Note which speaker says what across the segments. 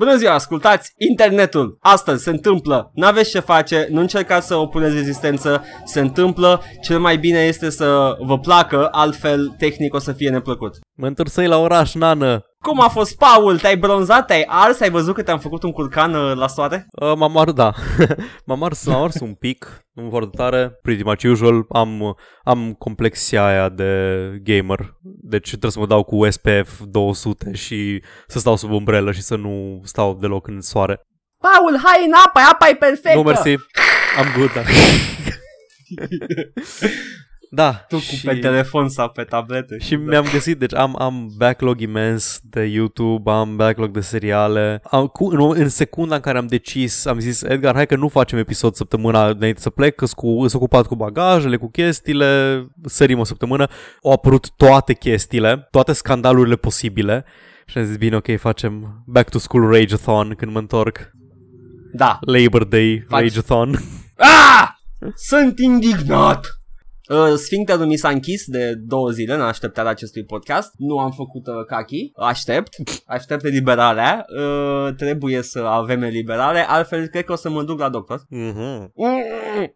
Speaker 1: Bună ziua, ascultați internetul. Astăzi se întâmplă. N-aveți ce face, nu încercați să opuneți rezistență. Se întâmplă. Cel mai bine este să vă placă, altfel tehnic o să fie neplăcut.
Speaker 2: Mă întorsei la oraș, nană.
Speaker 1: Cum a fost, Paul? Te-ai bronzat? Te-ai ars? Ai văzut că te-am făcut un curcan uh, la soare?
Speaker 2: Uh, m-am ars, da. m-am ars, m-am ars un pic, nu foarte tare, pretty much usual. Am, am complexia aia de gamer, deci trebuie să mă dau cu SPF 200 și să stau sub umbrelă și să nu stau deloc în soare.
Speaker 1: Paul, hai în apă, apa e perfectă!
Speaker 2: Nu, mersi, am good, da. Da.
Speaker 1: Tu și... cu pe telefon sau pe tabletă.
Speaker 2: Și da. mi-am găsit, deci am, am backlog imens de YouTube, am backlog de seriale. Am, cu, în, în secunda în care am decis, am zis, Edgar, hai că nu facem episod săptămâna înainte să plec, că sunt ocupat cu bagajele, cu chestiile, sărim o săptămână. Au apărut toate chestiile, toate scandalurile posibile. Și am zis, bine, ok, facem Back to School Rage-a-thon când mă întorc.
Speaker 1: Da.
Speaker 2: Labor Day Faci... Rage-a-thon.
Speaker 1: Ah! Sunt indignat! Uh, Sfincterul mi s-a închis de două zile în așteptarea acestui podcast. Nu am făcut uh, kaki. Aștept. Aștept eliberarea. Uh, trebuie să avem eliberare. Altfel, cred că o să mă duc la doctor.
Speaker 2: Mm-hmm.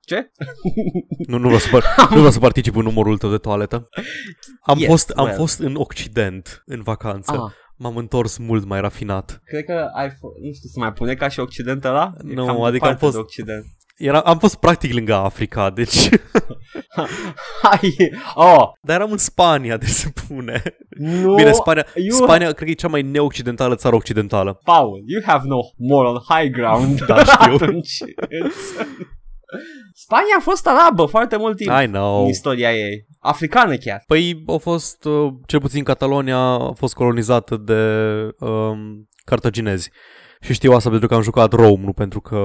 Speaker 1: Ce?
Speaker 2: nu, nu vreau, să, par- nu vreau să particip în numărul tău de toaletă. Am, yes, fost, am well. fost în Occident în vacanță. Ah m-am întors mult mai rafinat.
Speaker 1: Cred că ai f- nu știu, să mai pune ca și Occident ăla?
Speaker 2: Nu, no, adică am fost, Occident. Era, am fost practic lângă Africa, deci...
Speaker 1: Hai, oh.
Speaker 2: Dar eram în Spania, de se pune.
Speaker 1: Nu,
Speaker 2: Bine, Spania, you... Spania cred că e cea mai neoccidentală țară occidentală.
Speaker 1: Paul, you have no moral high ground.
Speaker 2: da, știu.
Speaker 1: Spania a fost arabă foarte mult timp
Speaker 2: I know.
Speaker 1: în istoria ei. Africană chiar.
Speaker 2: Păi a fost, uh, cel puțin Catalonia a fost colonizată de um, cartaginezi. Și știu asta pentru că am jucat Rome, nu pentru că...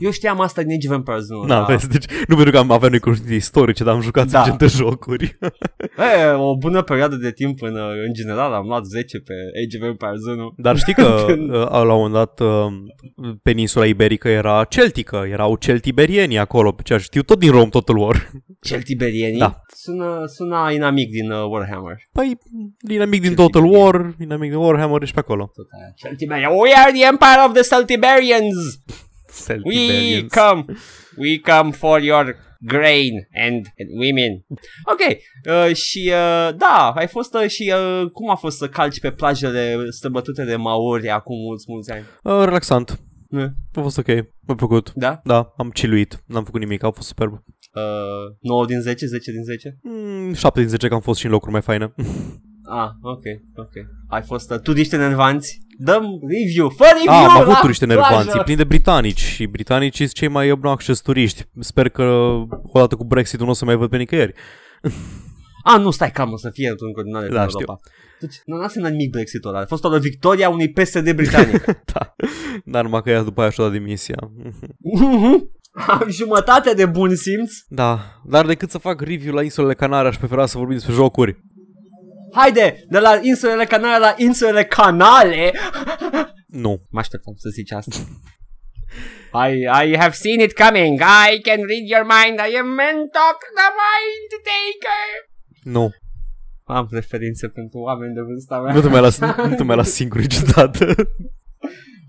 Speaker 1: Eu știam asta din Age of Empires, nu?
Speaker 2: Na, da. vezi, deci nu pentru că am avea noi cunoștințe istorice, dar am jucat da. de jocuri.
Speaker 1: e, o bună perioadă de timp în, în general, am luat 10 pe Age of Empires 1.
Speaker 2: Dar știi că la un moment dat peninsula iberică era celtică, erau celtiberieni acolo, ce știu tot din Rome Total War.
Speaker 1: Celtiberieni?
Speaker 2: Da.
Speaker 1: Sună, sună inamic din uh, Warhammer.
Speaker 2: Păi, inamic din Total War, inamic din Warhammer și pe acolo.
Speaker 1: Celtiberieni. We are the empire of the Celtiberians. We come, we come for your grain and, and women. Ok, uh, și uh, da, ai fost uh, și uh, cum a fost să calci pe plajele străbătute de maori acum mulți, mulți ani?
Speaker 2: Uh, relaxant. Yeah. A fost ok, mi-a plăcut.
Speaker 1: Da?
Speaker 2: Da, am chiluit, n-am făcut nimic, a fost superb.
Speaker 1: Uh, 9 din 10, 10 din 10?
Speaker 2: Mm, 7 din 10 că am fost și în locuri mai faine.
Speaker 1: Ah, ok, ok. Ai fost uh, turiști nervanți? Dăm review, fă review
Speaker 2: ah, am avut turiști nervanți, plin de britanici și britanicii sunt cei mai obnoxious turiști. Sper că odată cu Brexit nu o să mai văd pe nicăieri.
Speaker 1: ah, nu, stai calm, o să fie în continuare
Speaker 2: da, în Europa.
Speaker 1: Deci, nu a însemnat nimic Brexit-ul ăla. A fost o victoria unui PSD britanic.
Speaker 2: da, dar numai că ea după aia și-a dat demisia.
Speaker 1: Am jumătate de bun simț.
Speaker 2: Da, dar decât să fac review la insulele Canare, aș prefera să vorbim despre jocuri.
Speaker 1: Haide, de la insulele Canale la insulele Canale.
Speaker 2: Nu.
Speaker 1: Mă așteptam să zici asta. I, I have seen it coming. I can read your mind. I am Mentok, the mind taker.
Speaker 2: Nu.
Speaker 1: Am referințe pentru oameni de vârsta mea.
Speaker 2: Nu te mai las, nu te mai las singur niciodată.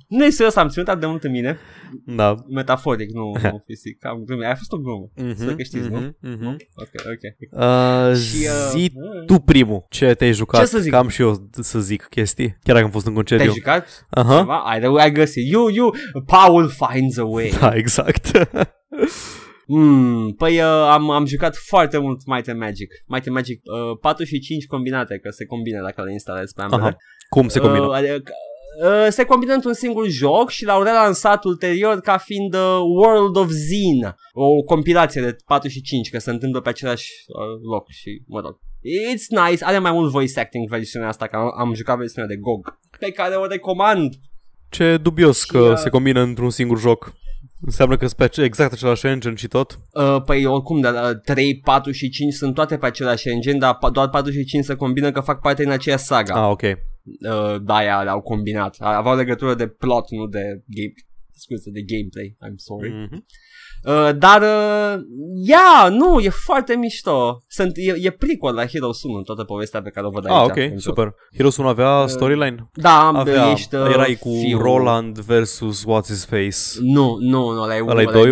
Speaker 1: Nu e serios, am ținut atât de mult în mine.
Speaker 2: Da.
Speaker 1: Metaforic, nu, nu fizic. Am glume. A fost o glumă. Mm-hmm, să că știți, mm-hmm, nu?
Speaker 2: Mm-hmm.
Speaker 1: Ok, ok.
Speaker 2: Uh, și, uh, zi uh, tu primul ce te-ai jucat. Ce să zic? Cam și eu să zic chestii. Chiar dacă am fost în concediu.
Speaker 1: Te-ai jucat?
Speaker 2: Aha. Uh-huh.
Speaker 1: Ai, de ai găsit. You, you, Paul finds a way.
Speaker 2: Da, exact.
Speaker 1: Mm, păi uh, am, am jucat foarte mult Might and Magic. Might and Magic uh, 4 și 5 combinate, că se combine dacă le instalezi pe ambele. Aha.
Speaker 2: Cum se combină? Uh,
Speaker 1: Uh, se combină într-un singur joc și l-au relansat ulterior ca fiind uh, World of Zine, o compilație de 4 și 5, că se întâmplă pe același uh, loc și, mă rog. It's nice, are mai mult voice acting versiunea asta, că am, am jucat versiunea de GOG, pe care o recomand.
Speaker 2: Ce dubios și, că uh, se combină într-un singur joc. Înseamnă că sunt pe exact același engine și tot?
Speaker 1: Uh, păi oricum, dar uh, 3, 4 și 5 sunt toate pe același engine, dar doar 4 și 5 se combină că fac parte din aceeași saga.
Speaker 2: Ah, ok
Speaker 1: uh, Daia au combinat. Aveau legătură de plot, nu de game, scuze, de gameplay. I'm sorry.
Speaker 2: Mm-hmm.
Speaker 1: Uh, dar, uh, ia, yeah, nu, e foarte mișto. Sunt, e, e prequel la Heroes 1 în toată povestea pe care o văd ah, aici.
Speaker 2: Ah, ok, super. Tot. Heroes avea uh, storyline?
Speaker 1: Uh, da,
Speaker 2: avea,
Speaker 1: ești uh,
Speaker 2: Erai cu
Speaker 1: fiul.
Speaker 2: Roland versus What's-His-Face.
Speaker 1: Nu, nu, nu, ăla e ăla e 2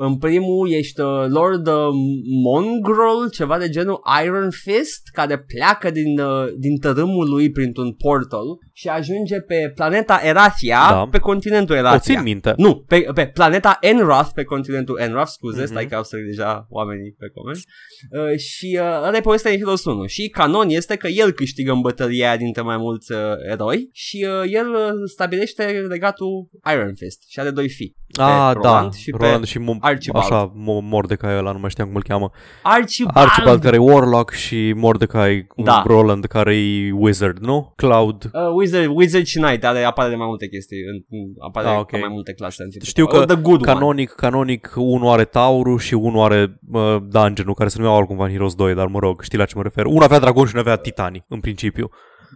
Speaker 1: în primul ești uh, Lord uh, Mongrel, ceva de genul Iron Fist, care pleacă din, uh, din tărâmul lui printr-un portal și ajunge pe planeta Erathia,
Speaker 2: Da.
Speaker 1: pe continentul
Speaker 2: O
Speaker 1: Erathia.
Speaker 2: țin minte.
Speaker 1: Nu, pe, pe planeta Enroth, pe continentul Enroth, scuze,
Speaker 2: Mhm.
Speaker 1: mm-hmm. stai că au să deja oamenii pe coment. Uh, și uh, ăla e povestea din Heroes 1. Și canon este că el câștigă în bătălia aia dintre mai mulți uh, eroi și uh, el uh, stabilește legatul Iron Fist și are doi fii.
Speaker 2: Ah,
Speaker 1: pe
Speaker 2: da,
Speaker 1: Roland și pe
Speaker 2: Roland și Mo-
Speaker 1: Archibald.
Speaker 2: Așa, Mo- Mordecai ăla, nu mai știam cum îl cheamă.
Speaker 1: Archibald!
Speaker 2: Archibald care e Warlock și Mordecai
Speaker 1: Da.
Speaker 2: Roland care e Wizard, nu? Cloud.
Speaker 1: Uh, Wizard, Wizard și Knight are, apare de mai multe chestii, în, în- apare
Speaker 2: Ah,
Speaker 1: ah,
Speaker 2: ok.
Speaker 1: okay. mai multe clase. în
Speaker 2: Știu
Speaker 1: Uh,
Speaker 2: că
Speaker 1: The Good One.
Speaker 2: canonic, canonic, unul are Taurul și unul are uh, Dungeon-ul, care se numea altcumva în Heroes 2, dar mă rog, știi la ce mă refer. Unul avea dragon și unul avea titani, în principiu.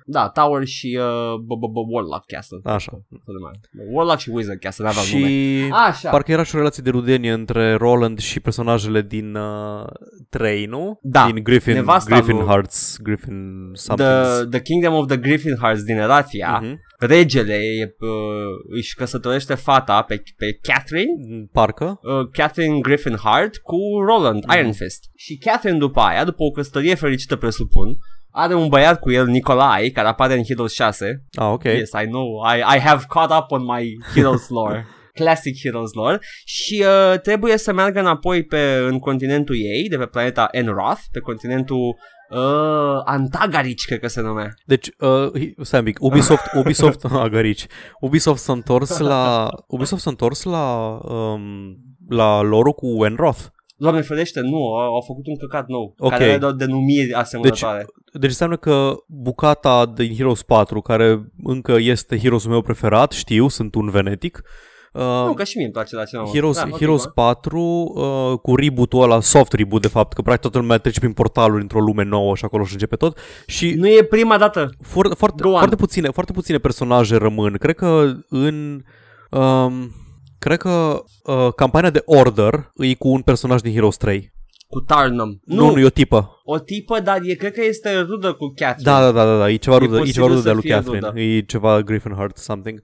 Speaker 1: Da, Tower și uh, b- b- b- Warlock Castle.
Speaker 2: Așa.
Speaker 1: Tot de mare. Warlock și Wizard Castle, n-aveau nume.
Speaker 2: Și
Speaker 1: Așa.
Speaker 2: parcă era și o relație de rudenie între Roland și personajele din uh, 3, nu?
Speaker 1: Da.
Speaker 2: Din Griffin,
Speaker 1: Nevasta
Speaker 2: Griffin
Speaker 1: lui-
Speaker 2: Hearts, Griffin something.
Speaker 1: The, the Kingdom of the Griffin Hearts din Erathia,
Speaker 2: Mhm.
Speaker 1: regele e, uh, își căsătorește fata pe, pe Catherine,
Speaker 2: Parcă.
Speaker 1: uh, Catherine Griffin Heart cu Roland
Speaker 2: Mhm.
Speaker 1: Iron Fist. Și Catherine după aia, după o căsătorie fericită presupun, are un băiat cu el, Nicolai, care apare în Heroes 6.
Speaker 2: Ah, ok.
Speaker 1: Yes, I know. I, I have caught up on my Heroes lore. Classic Heroes lore și uh, trebuie să meargă înapoi pe, în continentul ei, de pe planeta Enroth, pe continentul uh, Antagarici, cred că se numea.
Speaker 2: Deci, uh, hi- stai un pic, Ubisoft, Ubisoft, agarici, Ubisoft s-a întors la, Ubisoft s-a întors la, um, la lorul cu Enroth.
Speaker 1: Doamne ferește, nu, au, au făcut un căcat nou,
Speaker 2: Ok.
Speaker 1: care are doar denumiri asemănătoare.
Speaker 2: Deci înseamnă că bucata din Heroes 4, care încă este Heroes meu preferat, știu, sunt un venetic, uh,
Speaker 1: nu, că și mie îmi place la ceva.
Speaker 2: Heroes,
Speaker 1: da, ok,
Speaker 2: Heroes
Speaker 1: bă.
Speaker 2: 4 uh, cu reboot-ul ăla, soft reboot de fapt, că practic toată lumea trece prin portaluri într-o lume nouă și acolo și începe tot și
Speaker 1: Nu e prima dată.
Speaker 2: foarte, foarte,
Speaker 1: Go on.
Speaker 2: foarte, puține, foarte puține personaje rămân. Cred că în... Um, cred că uh, campania de Order e cu un personaj din Heroes 3.
Speaker 1: Cu Tarnum.
Speaker 2: Nu, nu, e o tipă.
Speaker 1: o tipă, dar e, cred că este rudă cu Catherine.
Speaker 2: Da, da, da, da, da, e ceva
Speaker 1: E
Speaker 2: rudă, e,
Speaker 1: posibil
Speaker 2: ceva rudă
Speaker 1: să
Speaker 2: de lui
Speaker 1: fie
Speaker 2: Catherine.
Speaker 1: rudă.
Speaker 2: E ceva Griffin Heart something.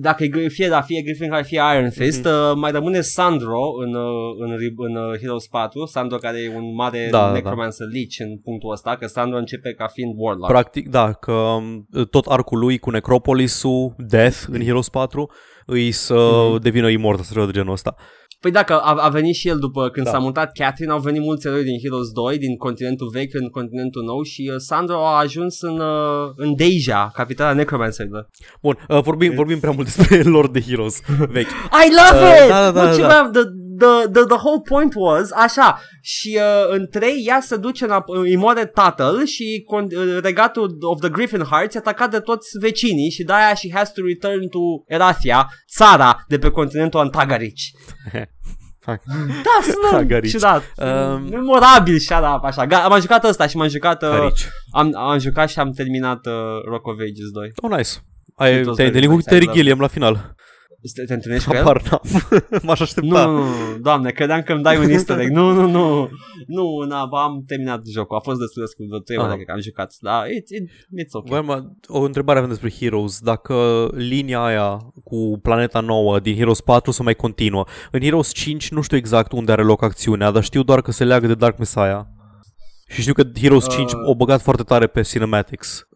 Speaker 1: Dacă e, gr- fie, da, fie Griffin Heart, fie Iron Fist,
Speaker 2: Mhm.
Speaker 1: uh, mai rămâne Sandro în, uh, în, re- în uh, Heroes 4, Sandro care e un mare
Speaker 2: Da, da, da.
Speaker 1: necromancer lich în punctul ăsta, că Sandro începe ca fiind Warlock.
Speaker 2: Practic, da, că um, tot arcul lui cu Necropolis-ul, Death în Heroes 4, îi să
Speaker 1: Mhm.
Speaker 2: devină imortal sau ceva de genul ăsta.
Speaker 1: Păi dacă a, a venit și el după când
Speaker 2: Da.
Speaker 1: s-a mutat Catherine, au venit mulți eroi din Heroes 2, din continentul vechi în continentul nou și uh, Sandro a ajuns în, uh, în Deja, capitala necromancerilor.
Speaker 2: Bun, uh, vorbim, vorbim prea mult despre lor de Heroes vechi.
Speaker 1: I love
Speaker 2: Uh,
Speaker 1: it!
Speaker 2: da, da,
Speaker 1: Nu,
Speaker 2: da,
Speaker 1: ce
Speaker 2: da.
Speaker 1: vreau- the, the, the, the whole point was, așa, și uh, în 3 ea se duce, înap- îi moare tatăl și con- uh, regatul of the Griffin Hearts e atacat de toți vecinii și de-aia she has to return to Erathia, țara de pe continentul Antagarici. Da, sună
Speaker 2: Agarici.
Speaker 1: ciudat.
Speaker 2: Um,
Speaker 1: Memorabil și up, așa. Ga- am jucat ăsta și m-am jucat, uh,
Speaker 2: Aici.
Speaker 1: am, am jucat și am terminat uh, Rock of Ages 2.
Speaker 2: Oh, nice. Ai,
Speaker 1: It was
Speaker 2: te-ai
Speaker 1: very
Speaker 2: întâlnit cu
Speaker 1: nice, I
Speaker 2: Terry
Speaker 1: love
Speaker 2: Gilliam la final.
Speaker 1: Te, te întâlnești cu el?
Speaker 2: Apar, n-am. M-aș
Speaker 1: Nu,
Speaker 2: aștepta.
Speaker 1: nu, nu, doamne, credeam că îmi dai un easter egg. Nu, nu, nu. Nu, na, am terminat jocul. A fost destul de scurt, vreo 3 ore
Speaker 2: Ah.
Speaker 1: cred că am jucat. Da, it, it, it's ok.
Speaker 2: Voiam, uh, o întrebare avem despre Heroes. Dacă linia aia cu planeta nouă din Heroes 4 să mai continuă. În Heroes 5 nu știu exact unde are loc acțiunea, dar știu doar că se leagă de Dark Messiah. Și știu că Heroes
Speaker 1: Uh,
Speaker 2: 5 o băgat foarte tare pe cinematics.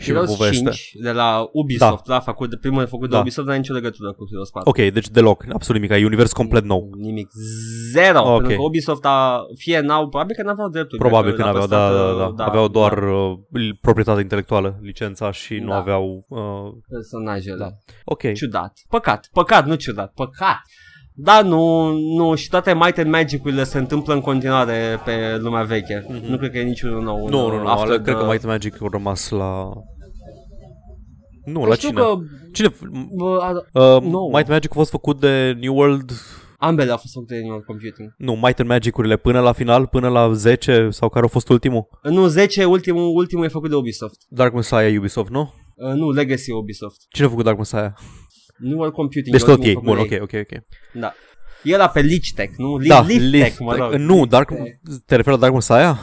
Speaker 2: Și pe
Speaker 1: Heroes
Speaker 2: poveste.
Speaker 1: 5 de la Ubisoft, da, făcut de primul făcut de
Speaker 2: Da.
Speaker 1: Ubisoft, dar nicio legătură cu Heroes 4.
Speaker 2: Ok, deci deloc, absolut nimic, e univers complet nou.
Speaker 1: Nimic. Zero.
Speaker 2: Ok.
Speaker 1: Pentru că Ubisoft a, fie n-au, probabil că n-aveau drepturi.
Speaker 2: Probabil
Speaker 1: cred
Speaker 2: că n-aveau,
Speaker 1: le-a
Speaker 2: da,
Speaker 1: păstrat,
Speaker 2: da,
Speaker 1: uh,
Speaker 2: da, Aveau doar uh, proprietate intelectuală, licența și nu
Speaker 1: Da.
Speaker 2: aveau... Uh,
Speaker 1: personajele.
Speaker 2: Da. ok.
Speaker 1: Ciudat. Păcat. Păcat, nu ciudat. Păcat. Da, nu, nu, și toate Might and Magic-urile se întâmplă în continuare pe lumea veche.
Speaker 2: Mhm.
Speaker 1: Nu cred că e niciunul nou.
Speaker 2: Nu,
Speaker 1: în,
Speaker 2: nu, nu,
Speaker 1: after
Speaker 2: ale, cred
Speaker 1: the-
Speaker 2: că Might and Magic au rămas la... Nu,
Speaker 1: Păi
Speaker 2: la
Speaker 1: știu
Speaker 2: cine?
Speaker 1: că
Speaker 2: Cine?
Speaker 1: bă, a-
Speaker 2: Uh,
Speaker 1: nouă.
Speaker 2: Might and Magic a fost făcut de New World...
Speaker 1: ambele au fost făcute de New Computing.
Speaker 2: Nu, Might and Magic-urile până la final, până la 10 sau care a fost ultimul?
Speaker 1: Nu, 10, ultimul, ultimul e făcut de Ubisoft.
Speaker 2: Dark Messiah Ubisoft, nu?
Speaker 1: Uh, nu, Legacy Ubisoft.
Speaker 2: Cine a făcut Dark Messiah?
Speaker 1: Nu World Computing.
Speaker 2: Deci
Speaker 1: e
Speaker 2: tot
Speaker 1: ultimul
Speaker 2: ok, bun,
Speaker 1: făcut
Speaker 2: ok,
Speaker 1: de
Speaker 2: ok, ok.
Speaker 1: Da. E la pe Lich Tech, nu? Li-
Speaker 2: Da,
Speaker 1: Lift
Speaker 2: Lift
Speaker 1: Tech, mă rog.
Speaker 2: Nu,
Speaker 1: Lift
Speaker 2: Dark,
Speaker 1: Tech.
Speaker 2: te referi la Dark Messiah?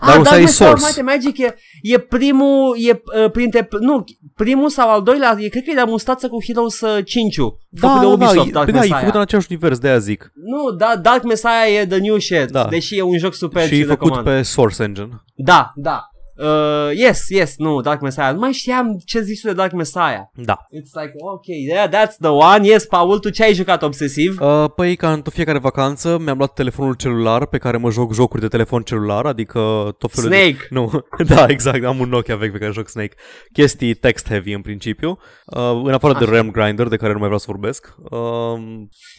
Speaker 1: Ah,
Speaker 2: Dark
Speaker 1: Dark
Speaker 2: Messiah e
Speaker 1: Messiah of
Speaker 2: Source.
Speaker 1: Might and Magic e, e primul, e uh, printre, nu, primul sau al doilea, e, cred că e la mustață cu Heroes uh, 5 făcut de Ubisoft,
Speaker 2: da,
Speaker 1: Dark
Speaker 2: e, da, e
Speaker 1: Messiah.
Speaker 2: făcut în același univers, de aia zic.
Speaker 1: Nu, da, Dark Messiah e the new shit,
Speaker 2: Da.
Speaker 1: deși e un joc super
Speaker 2: și e făcut
Speaker 1: recomand.
Speaker 2: pe Source Engine.
Speaker 1: Da, da. Uh, yes, yes, nu, Dark Messiah. Nu mai știam ce zici tu de Dark Messiah.
Speaker 2: Da.
Speaker 1: It's like, ok, yeah, that's the one. Yes, Paul, tu ce ai jucat obsesiv?
Speaker 2: Uh, păi, ca în tot fiecare vacanță, mi-am luat telefonul celular pe care mă joc jocuri de telefon celular, adică tot felul
Speaker 1: Snake.
Speaker 2: de... Nu, da, exact, am un Nokia vechi pe care joc Snake. Chestii text-heavy în principiu. Uh, în afară de
Speaker 1: Așa.
Speaker 2: RAM Grinder, de care nu mai vreau să vorbesc. Uh,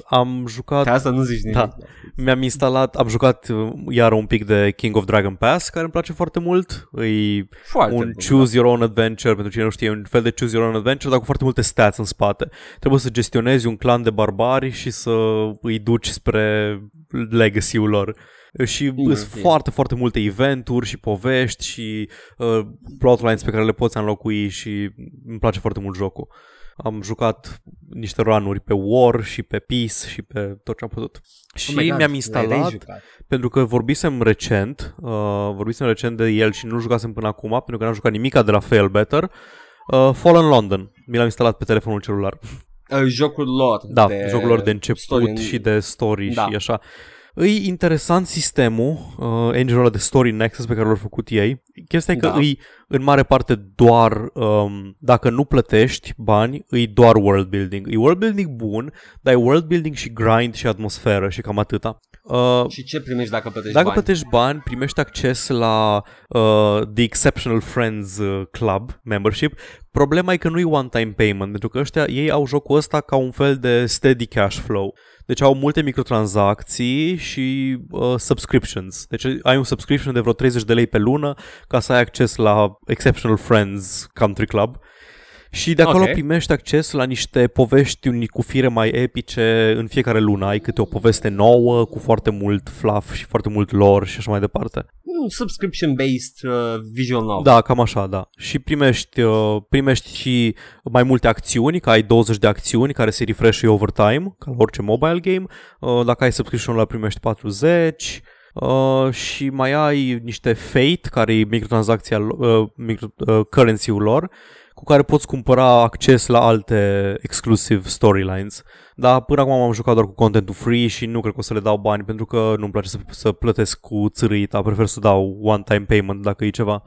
Speaker 2: am jucat...
Speaker 1: Ca asta nu zici nimic.
Speaker 2: Da. Mi-am instalat, am jucat uh, iar un pic de King of Dragon Pass, care îmi place foarte mult. E
Speaker 1: Foarte
Speaker 2: un
Speaker 1: bun,
Speaker 2: choose your own adventure, pentru cine nu știe, e un fel de choose your own adventure, dar cu foarte multe stats în spate. Trebuie să gestionezi un clan de barbari și să îi duci spre legacy-ul lor. Și
Speaker 1: Bine,
Speaker 2: sunt
Speaker 1: bine.
Speaker 2: foarte, foarte multe eventuri și povești și uh, plotlines pe care le poți înlocui și îmi place foarte mult jocul. Am jucat niște run pe War și pe Peace și pe tot ce am putut. Și
Speaker 1: Oh my God,
Speaker 2: mi-am
Speaker 1: l-ai
Speaker 2: instalat
Speaker 1: rejucat.
Speaker 2: pentru că vorbisem recent, uh, vorbisem recent de el și nu jucasem până acum, pentru că n-am jucat nimica de la Fail Better. Uh, Fallen London, mi l-am instalat pe telefonul celular.
Speaker 1: Uh, jocul lor.
Speaker 2: Da,
Speaker 1: de
Speaker 2: jocul lor de început
Speaker 1: story în-
Speaker 2: și de story
Speaker 1: Da.
Speaker 2: și așa. E interesant sistemul, uh, engine-ul ăla de Story Nexus pe care l-au făcut ei. Chestia e că
Speaker 1: Da.
Speaker 2: îi în mare parte doar, um, dacă nu plătești bani, îi doar world building. E world building bun, dar e world building și grind și atmosferă și cam atâta. Uh,
Speaker 1: Și ce primești dacă plătești
Speaker 2: dacă
Speaker 1: bani?
Speaker 2: plătești bani, primești acces la uh, The Exceptional Friends uh, Club membership. Problema e că nu e one-time payment, pentru că ăștia, ei au jocul ăsta ca un fel de steady cash flow. Deci au multe microtransacții și uh, subscriptions. Deci ai un subscription de vreo 30 de lei pe lună ca să ai acces la Exceptional Friends Country Club. Și de acolo
Speaker 1: Ok.
Speaker 2: primești acces la niște povești uni- cu fire mai epice în fiecare lună. Ai câte o poveste nouă cu foarte mult fluff și foarte mult lore și așa mai departe.
Speaker 1: Mm, Subscription-based uh, visual novel.
Speaker 2: Da, cam așa, da. Și primești, uh, primești și mai multe acțiuni, că ai 20 de acțiuni care se refresh over time, ca la orice mobile game. Uh, dacă ai subscription la primești 40. Uh, și mai ai niște Fate, care e microtransacția, uh, micro, uh, currency-ul lor, cu care poți cumpăra acces la alte exclusive storylines. Dar până acum am jucat doar cu contentul free și nu cred că o să le dau bani pentru că nu-mi place să, să plătesc cu țârâita, prefer să dau one-time payment dacă e ceva.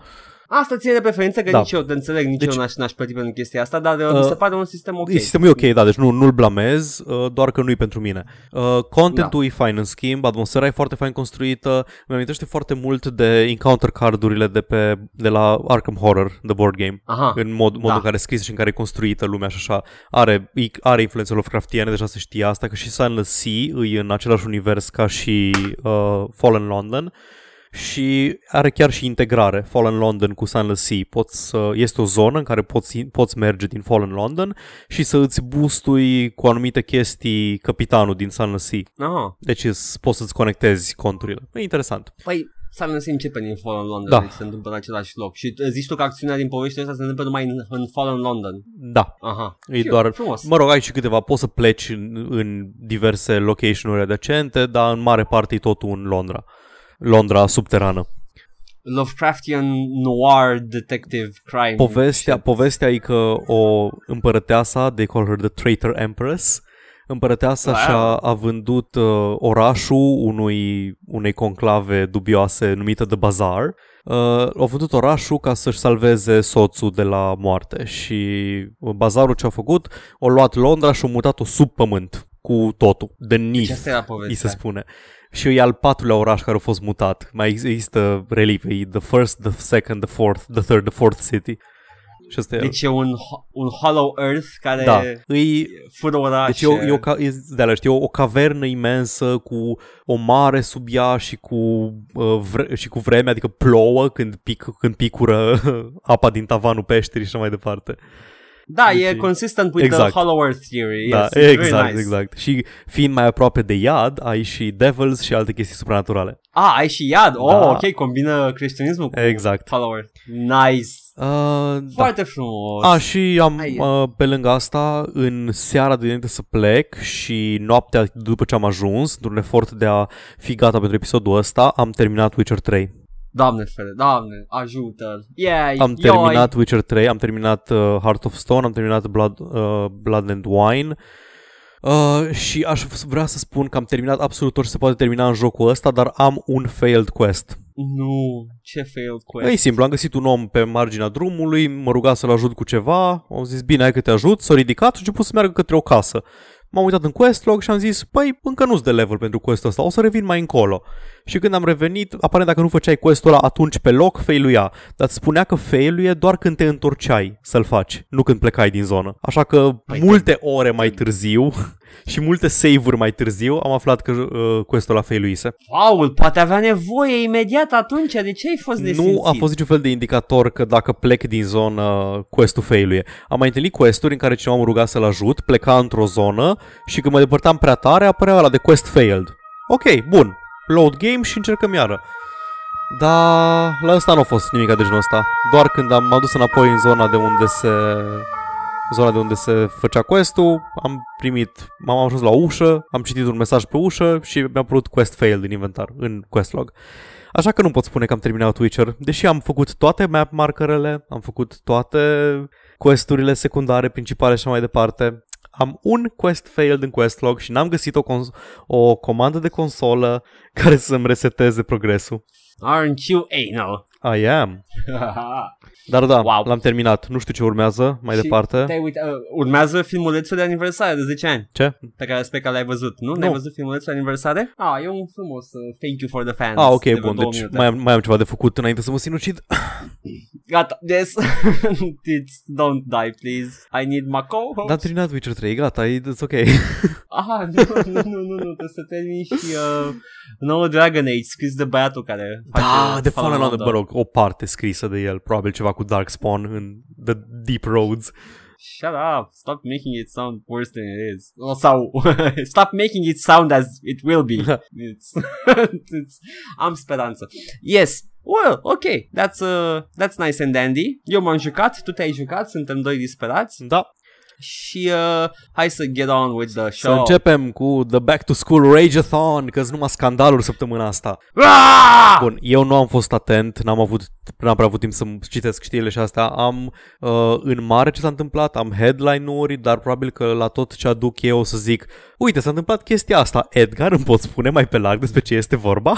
Speaker 1: Asta ține de preferință, că
Speaker 2: Da.
Speaker 1: nici eu te înțeleg, nici
Speaker 2: Deci-
Speaker 1: eu n-aș, n-aș plăti pentru chestia asta, dar uh,
Speaker 2: Uh,
Speaker 1: mi se pare un sistem ok.
Speaker 2: Okay. Sistemul e ok, da, deci nu, nu-l blamez, uh, doar că nu-i pentru mine. Uh, contentul da. e fain în schimb, atmosfera e foarte fain construită, îmi amintește foarte mult de encounter cardurile de, pe, de la Arkham Horror, the board game.
Speaker 1: Aha.
Speaker 2: În mod, modul
Speaker 1: Da.
Speaker 2: în care e scris și în care e construită lumea și așa. Are, e- are influențe Lovecraftiane, deja se știe asta, că și Silent Sea e în același univers ca și uh, Fallen London. Și are chiar și integrare Fallen London cu Silent Sea. Poți să, este o zonă în care poți, poți merge din Fallen London și să îți boostui cu anumite chestii capitanul din Silent Sea.
Speaker 1: Aha.
Speaker 2: Deci îți, poți să-ți conectezi conturile. E interesant.
Speaker 1: Păi, Silent Hill începe din Fallen London,
Speaker 2: Da.
Speaker 1: deci se întâmplă în același loc. Și uh, zici tu că acțiunea din povestea asta se întâmplă numai în, în Fallen London.
Speaker 2: Da,
Speaker 1: Aha.
Speaker 2: E
Speaker 1: Cute,
Speaker 2: doar,
Speaker 1: Frumos.
Speaker 2: mă rog, ai și câteva, poți să pleci în, în diverse location-uri adjacente, dar în mare parte e totul în Londra. Londra subterană.
Speaker 1: Lovecraftian noir detective crime.
Speaker 2: Povestea,
Speaker 1: shit.
Speaker 2: povestea e că o împărăteasa, they call her the traitor empress, împărăteasa
Speaker 1: Wow.
Speaker 2: și-a a vândut uh, orașul unui, unei conclave dubioase numită The Bazaar. Uh, au vândut orașul ca să-și salveze soțul de la moarte și uh, bazarul ce a făcut, o luat Londra și a mutat-o sub pământ cu totul, de
Speaker 1: Deci
Speaker 2: nif,
Speaker 1: asta era
Speaker 2: îi se
Speaker 1: povestea.
Speaker 2: spune. Și e al patrulea oraș care a fost mutat. Mai există relive, e the first, the second, the fourth, the third, the fourth city. Și asta e-
Speaker 1: Deci e un, ho- un Hollow Earth care
Speaker 2: da, îi,
Speaker 1: fură orașe.
Speaker 2: deci e o, e o, ca- e, de alea, știi, o, o cavernă imensă cu o mare sub ea și cu, uh, vre, și cu vreme, adică plouă când, pic, când picură apa din tavanul peșterii și așa mai departe.
Speaker 1: Da,
Speaker 2: Deci-
Speaker 1: e consistent with
Speaker 2: Exact.
Speaker 1: the Hollow Earth theory.
Speaker 2: Da,
Speaker 1: yes, it's very
Speaker 2: exact,
Speaker 1: nice.
Speaker 2: exact. Și fiind mai aproape de iad, ai și devils și alte chestii supranaturale.
Speaker 1: Ah, ai și iad. Oh,
Speaker 2: Da.
Speaker 1: ok, combină creștinismul cu
Speaker 2: Exact.
Speaker 1: Hollow Earth. Nice.
Speaker 2: Uh, da.
Speaker 1: Foarte frumos.
Speaker 2: A, și am,
Speaker 1: Hai.
Speaker 2: uh, pe lângă asta, în seara de înainte să plec și noaptea după ce am ajuns, într-un efort de a fi gata pentru episodul ăsta, am terminat Witcher 3.
Speaker 1: Doamne fere, doamne, ajută Yeah,
Speaker 2: Am terminat Witcher 3, am terminat uh, Heart of Stone, am terminat Blood, uh, Blood and Wine uh, și aș vrea să spun că am terminat absolut tot ce se poate termina în jocul ăsta, dar am un failed quest.
Speaker 1: Nu, ce failed quest.
Speaker 2: E simplu, am găsit un om pe marginea drumului, mă ruga să-l ajut cu ceva, am zis bine, hai că te ajut, s-a ridicat și a început să meargă către o casă. M-am uitat în quest log și am zis, păi încă nu-s de level pentru questul ăsta, o să revin mai încolo. Și când am revenit, aparent dacă nu făceai questul ăla atunci pe loc, failuia. Dar îți spunea că failuie doar când te întorceai să-l faci, nu când plecai din zonă. Așa că
Speaker 1: Păi
Speaker 2: multe ore mai târziu și multe save-uri mai târziu am aflat că uh, questul ăla failuise.
Speaker 1: Paul, poate avea nevoie imediat atunci, de ce ai fost
Speaker 2: Nu
Speaker 1: nesimțit?
Speaker 2: a fost niciun fel de indicator că dacă plec din zonă, quest-ul failuie. Am mai întâlnit quest-uri în care cineva mă ruga să-l ajut, pleca într-o zonă și când mă depărtam prea tare, apărea ăla de quest failed. Ok, bun. Load game și încercăm iară. Dar la ăsta nu a fost nimic de genul ăsta. Doar când am m-am dus înapoi în zona de unde se zona de unde se făcea quest-ul, am primit, m-am ajuns la ușă, am citit un mesaj pe ușă și mi-a apărut quest failed în inventar, în quest log. Așa că nu pot spune că am terminat Witcher, deși am făcut toate map markerele, am făcut toate questurile secundare, principale și așa mai departe. Am un quest failed în quest log și n-am găsit o, cons- o comandă de consolă care să-mi reseteze progresul.
Speaker 1: Aren't you anal?
Speaker 2: I am. Dar da,
Speaker 1: Wow.
Speaker 2: l-am terminat. Nu știu ce urmează mai
Speaker 1: Și
Speaker 2: departe.
Speaker 1: Te uite, uh, urmează filmulețul de aniversare de 10 ani
Speaker 2: Ce?
Speaker 1: pe care sper că l-ai văzut, nu?
Speaker 2: Nu.
Speaker 1: N-ai văzut filmulețul de aniversare? Ah, e un frumos uh, thank you for the fans.
Speaker 2: Ah, ok,
Speaker 1: de vreo
Speaker 2: bun.
Speaker 1: două
Speaker 2: Deci
Speaker 1: minute.
Speaker 2: mai am, mai am ceva de făcut înainte să mă sinucid.
Speaker 1: Gata, yes. It's, don't die, please. I need my co
Speaker 2: Dar am terminat Witcher 3, gata, e- it's ok.
Speaker 1: Aha, nu, nu, nu, nu, nu, trebuie să termin și uh, nouă Dragon Age scris de băiatul care face
Speaker 2: Da, de
Speaker 1: Fallen
Speaker 2: Fallen Order,
Speaker 1: Order.
Speaker 2: Mă rog, o parte scrisă de el, probabil ceva cu Darkspawn în The Deep Roads.
Speaker 1: Shut up, stop making it sound worse than it is. Oh, Sau, stop making it sound as it will be. it's, it's, am speranță. Yes, well, ok, that's, uh, that's nice and dandy. Eu m-am jucat, tu te-ai jucat, suntem doi disperați
Speaker 2: Da,
Speaker 1: și uh, hai să get on with the
Speaker 2: să
Speaker 1: show.
Speaker 2: începem cu The Back to School Rage-a-thon, că sunt numai scandaluri săptămâna asta.
Speaker 1: Ah!
Speaker 2: Bun, eu nu am fost atent, n-am avut, n-am prea avut timp să citesc știrile și astea. Am uh, în mare ce s-a întâmplat, am headline-uri, dar probabil că la tot ce aduc eu o să zic, uite, s-a întâmplat chestia asta. Edgar, îmi poți spune mai pe larg despre ce este vorba?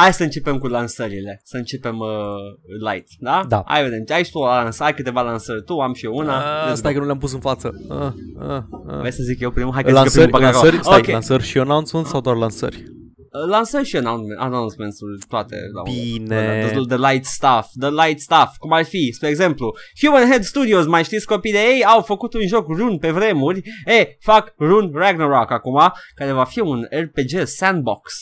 Speaker 1: Hai să începem cu lansările. Să începem uh, light, da?
Speaker 2: Da.
Speaker 1: Hai vedem. Ai și tu o lansă, ai câteva lansări. Tu am și eu una.
Speaker 2: Ah,
Speaker 1: Let's
Speaker 2: stai
Speaker 1: go.
Speaker 2: că nu le-am pus în față. Ah, ah, ah.
Speaker 1: Vrei să zic eu primul? Hai că zic
Speaker 2: Lansări,
Speaker 1: eu primul bagaja.
Speaker 2: lansări, stai,
Speaker 1: Ok.
Speaker 2: lansări și announcement sau doar lansări?
Speaker 1: Uh, Lansări și announce- announcements-uri toate. la unul.
Speaker 2: Bine.
Speaker 1: The, the light stuff. The light stuff. Cum ar fi, spre exemplu, Human Head Studios, mai știți copii de ei, au făcut un joc Rune pe vremuri. E, fac Rune Ragnarok acum, care va fi un RPG sandbox.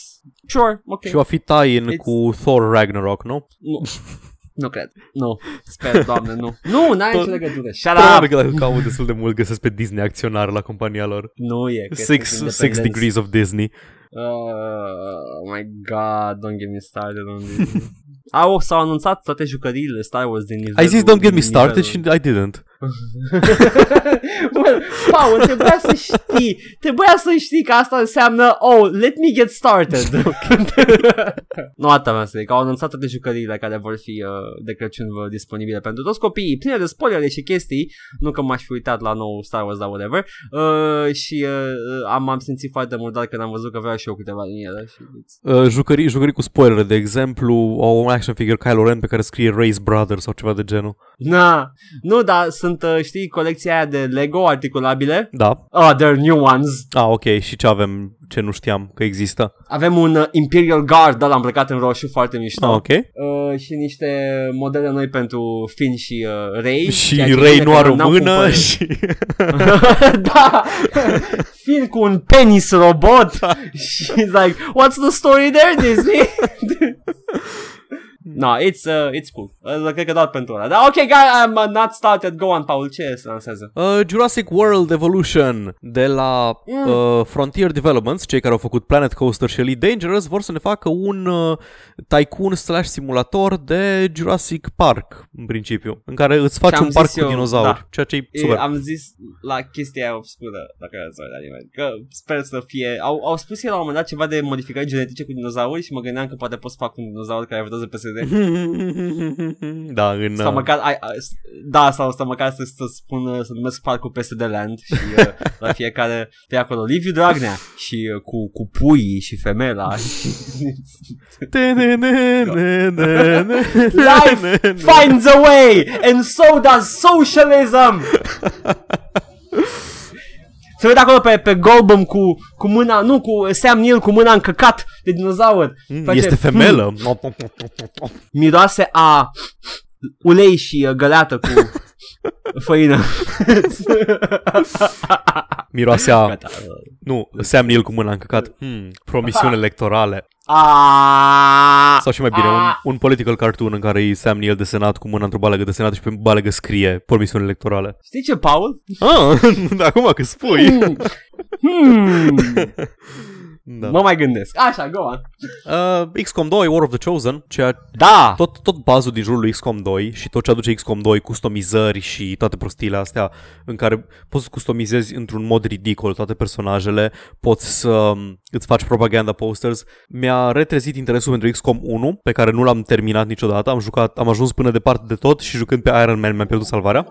Speaker 1: Sure, ok.
Speaker 2: Și va fi tie-in
Speaker 1: It's-
Speaker 2: cu Thor Ragnarok, nu?
Speaker 1: Nu. Nu cred. Nu. Sper, doamne, nu. Nu, n-ai
Speaker 2: Tot-
Speaker 1: nicio legătură. Shut
Speaker 2: Probabil
Speaker 1: up!
Speaker 2: că dacă caut destul de mult găsesc pe Disney acționar la compania lor.
Speaker 1: Nu e. că
Speaker 2: Six,
Speaker 1: sunt
Speaker 2: six
Speaker 1: independenți.
Speaker 2: degrees of Disney.
Speaker 1: Uh, oh my god, don't get me started on this. Au, s-au anunțat toate jucăriile Star Wars din nivelul...
Speaker 2: Ai zis don't get me
Speaker 1: din
Speaker 2: started și
Speaker 1: nivelul-
Speaker 2: I didn't.
Speaker 1: well, Paul, trebuia să știi, trebuia să știi că asta înseamnă, oh, let me get started. nu atâta vreau să zic, au anunțat toate jucăriile care vor fi uh, de Crăciun vor disponibile pentru toți copiii, pline de spoilere și chestii, nu că m-aș fi uitat la nou Star Wars, dar whatever, uh, și uh, am, am simțit foarte mult dar când am văzut că vreau și eu câteva din ele. Și it's-
Speaker 2: Uh, jucării, jucării cu spoilere, de exemplu, au un action figure Kylo Ren pe care scrie Race Brothers sau ceva de genul.
Speaker 1: Na, nu, dar sunt, uh, știi, colecția aia de Lego articulabile.
Speaker 2: Da.
Speaker 1: Oh, they're new ones.
Speaker 2: Ah, ok. Și ce avem ce nu știam că există?
Speaker 1: Avem un uh, Imperial Guard, ăla îmbrăcat în roșu, foarte mișto.
Speaker 2: Ah, ok.
Speaker 1: Uh, și niște modele noi pentru Finn și uh, Rey.
Speaker 2: Și
Speaker 1: ceea ce
Speaker 2: Ray
Speaker 1: bine
Speaker 2: nu
Speaker 1: că
Speaker 2: are o
Speaker 1: n-am
Speaker 2: mână
Speaker 1: cumpărat.
Speaker 2: și...
Speaker 1: da! Finn cu un penis robot și like, what's the story there, Disney? No, it's, uh, it's cool. Uh, cred că doar pentru ăla. Dar ok, guy, I'm uh, not started. Go on, Paul. Ce se lansează?
Speaker 2: Uh, Jurassic World Evolution de la
Speaker 1: Mm.
Speaker 2: uh, Frontier Developments, cei care au făcut Planet Coaster și Elite Dangerous, vor să ne facă un uh, tycoon slash simulator de Jurassic Park, în principiu, în care îți faci
Speaker 1: Ce-am
Speaker 2: un parc
Speaker 1: zis
Speaker 2: cu
Speaker 1: eu,
Speaker 2: dinozauri,
Speaker 1: da.
Speaker 2: ceea ce e
Speaker 1: E,
Speaker 2: super.
Speaker 1: am zis la chestia aia obscură, dacă ați uitat nimeni, că sper să fie... Au, au spus ei la un moment dat ceva de modificări genetice cu dinozauri și mă gândeam că poate pot să fac un dinozaur care votează PSD.
Speaker 2: da, în...
Speaker 1: Sau
Speaker 2: uh,
Speaker 1: măcar, ai, ai, da, sau să măcar să, să spun, să numesc parcul PSD Land și uh, la fiecare pe acolo. Liviu Dragnea și uh, cu, cu puii și femela și Life finds a way and so does socialism Se vede acolo pe, pe Goldblum cu, cu mâna, nu, cu Sam Neill cu mâna încăcat de dinozaur.
Speaker 2: Mm,
Speaker 1: Face-
Speaker 2: Este femelă.
Speaker 1: Miroase a ulei și uh, găleată cu făină.
Speaker 2: Miroase a...
Speaker 1: Gata.
Speaker 2: Nu, Sam Neill cu mâna încăcat. Hmm, promisiuni electorale.
Speaker 1: A
Speaker 2: Sau și mai bine, un, un political cartoon în care e Sam Neill desenat cu mâna într-o balegă desenată și pe balegă scrie promisiuni electorale.
Speaker 1: Știi ce, Paul?
Speaker 2: Ah, acum că spui.
Speaker 1: Hmm.
Speaker 2: Da.
Speaker 1: Mă mai gândesc. Așa, go on.
Speaker 2: Uh, XCOM 2, War of the Chosen, ceea
Speaker 1: Da!
Speaker 2: tot, tot bazul din jurul lui XCOM 2 și tot ce aduce XCOM 2, customizări și toate prostiile astea în care poți să customizezi într-un mod ridicol toate personajele, poți să um, îți faci propaganda posters. Mi-a retrezit interesul pentru XCOM 1, pe care nu l-am terminat niciodată, am jucat, am ajuns până departe de tot și jucând pe Iron Man mi-am pierdut salvarea.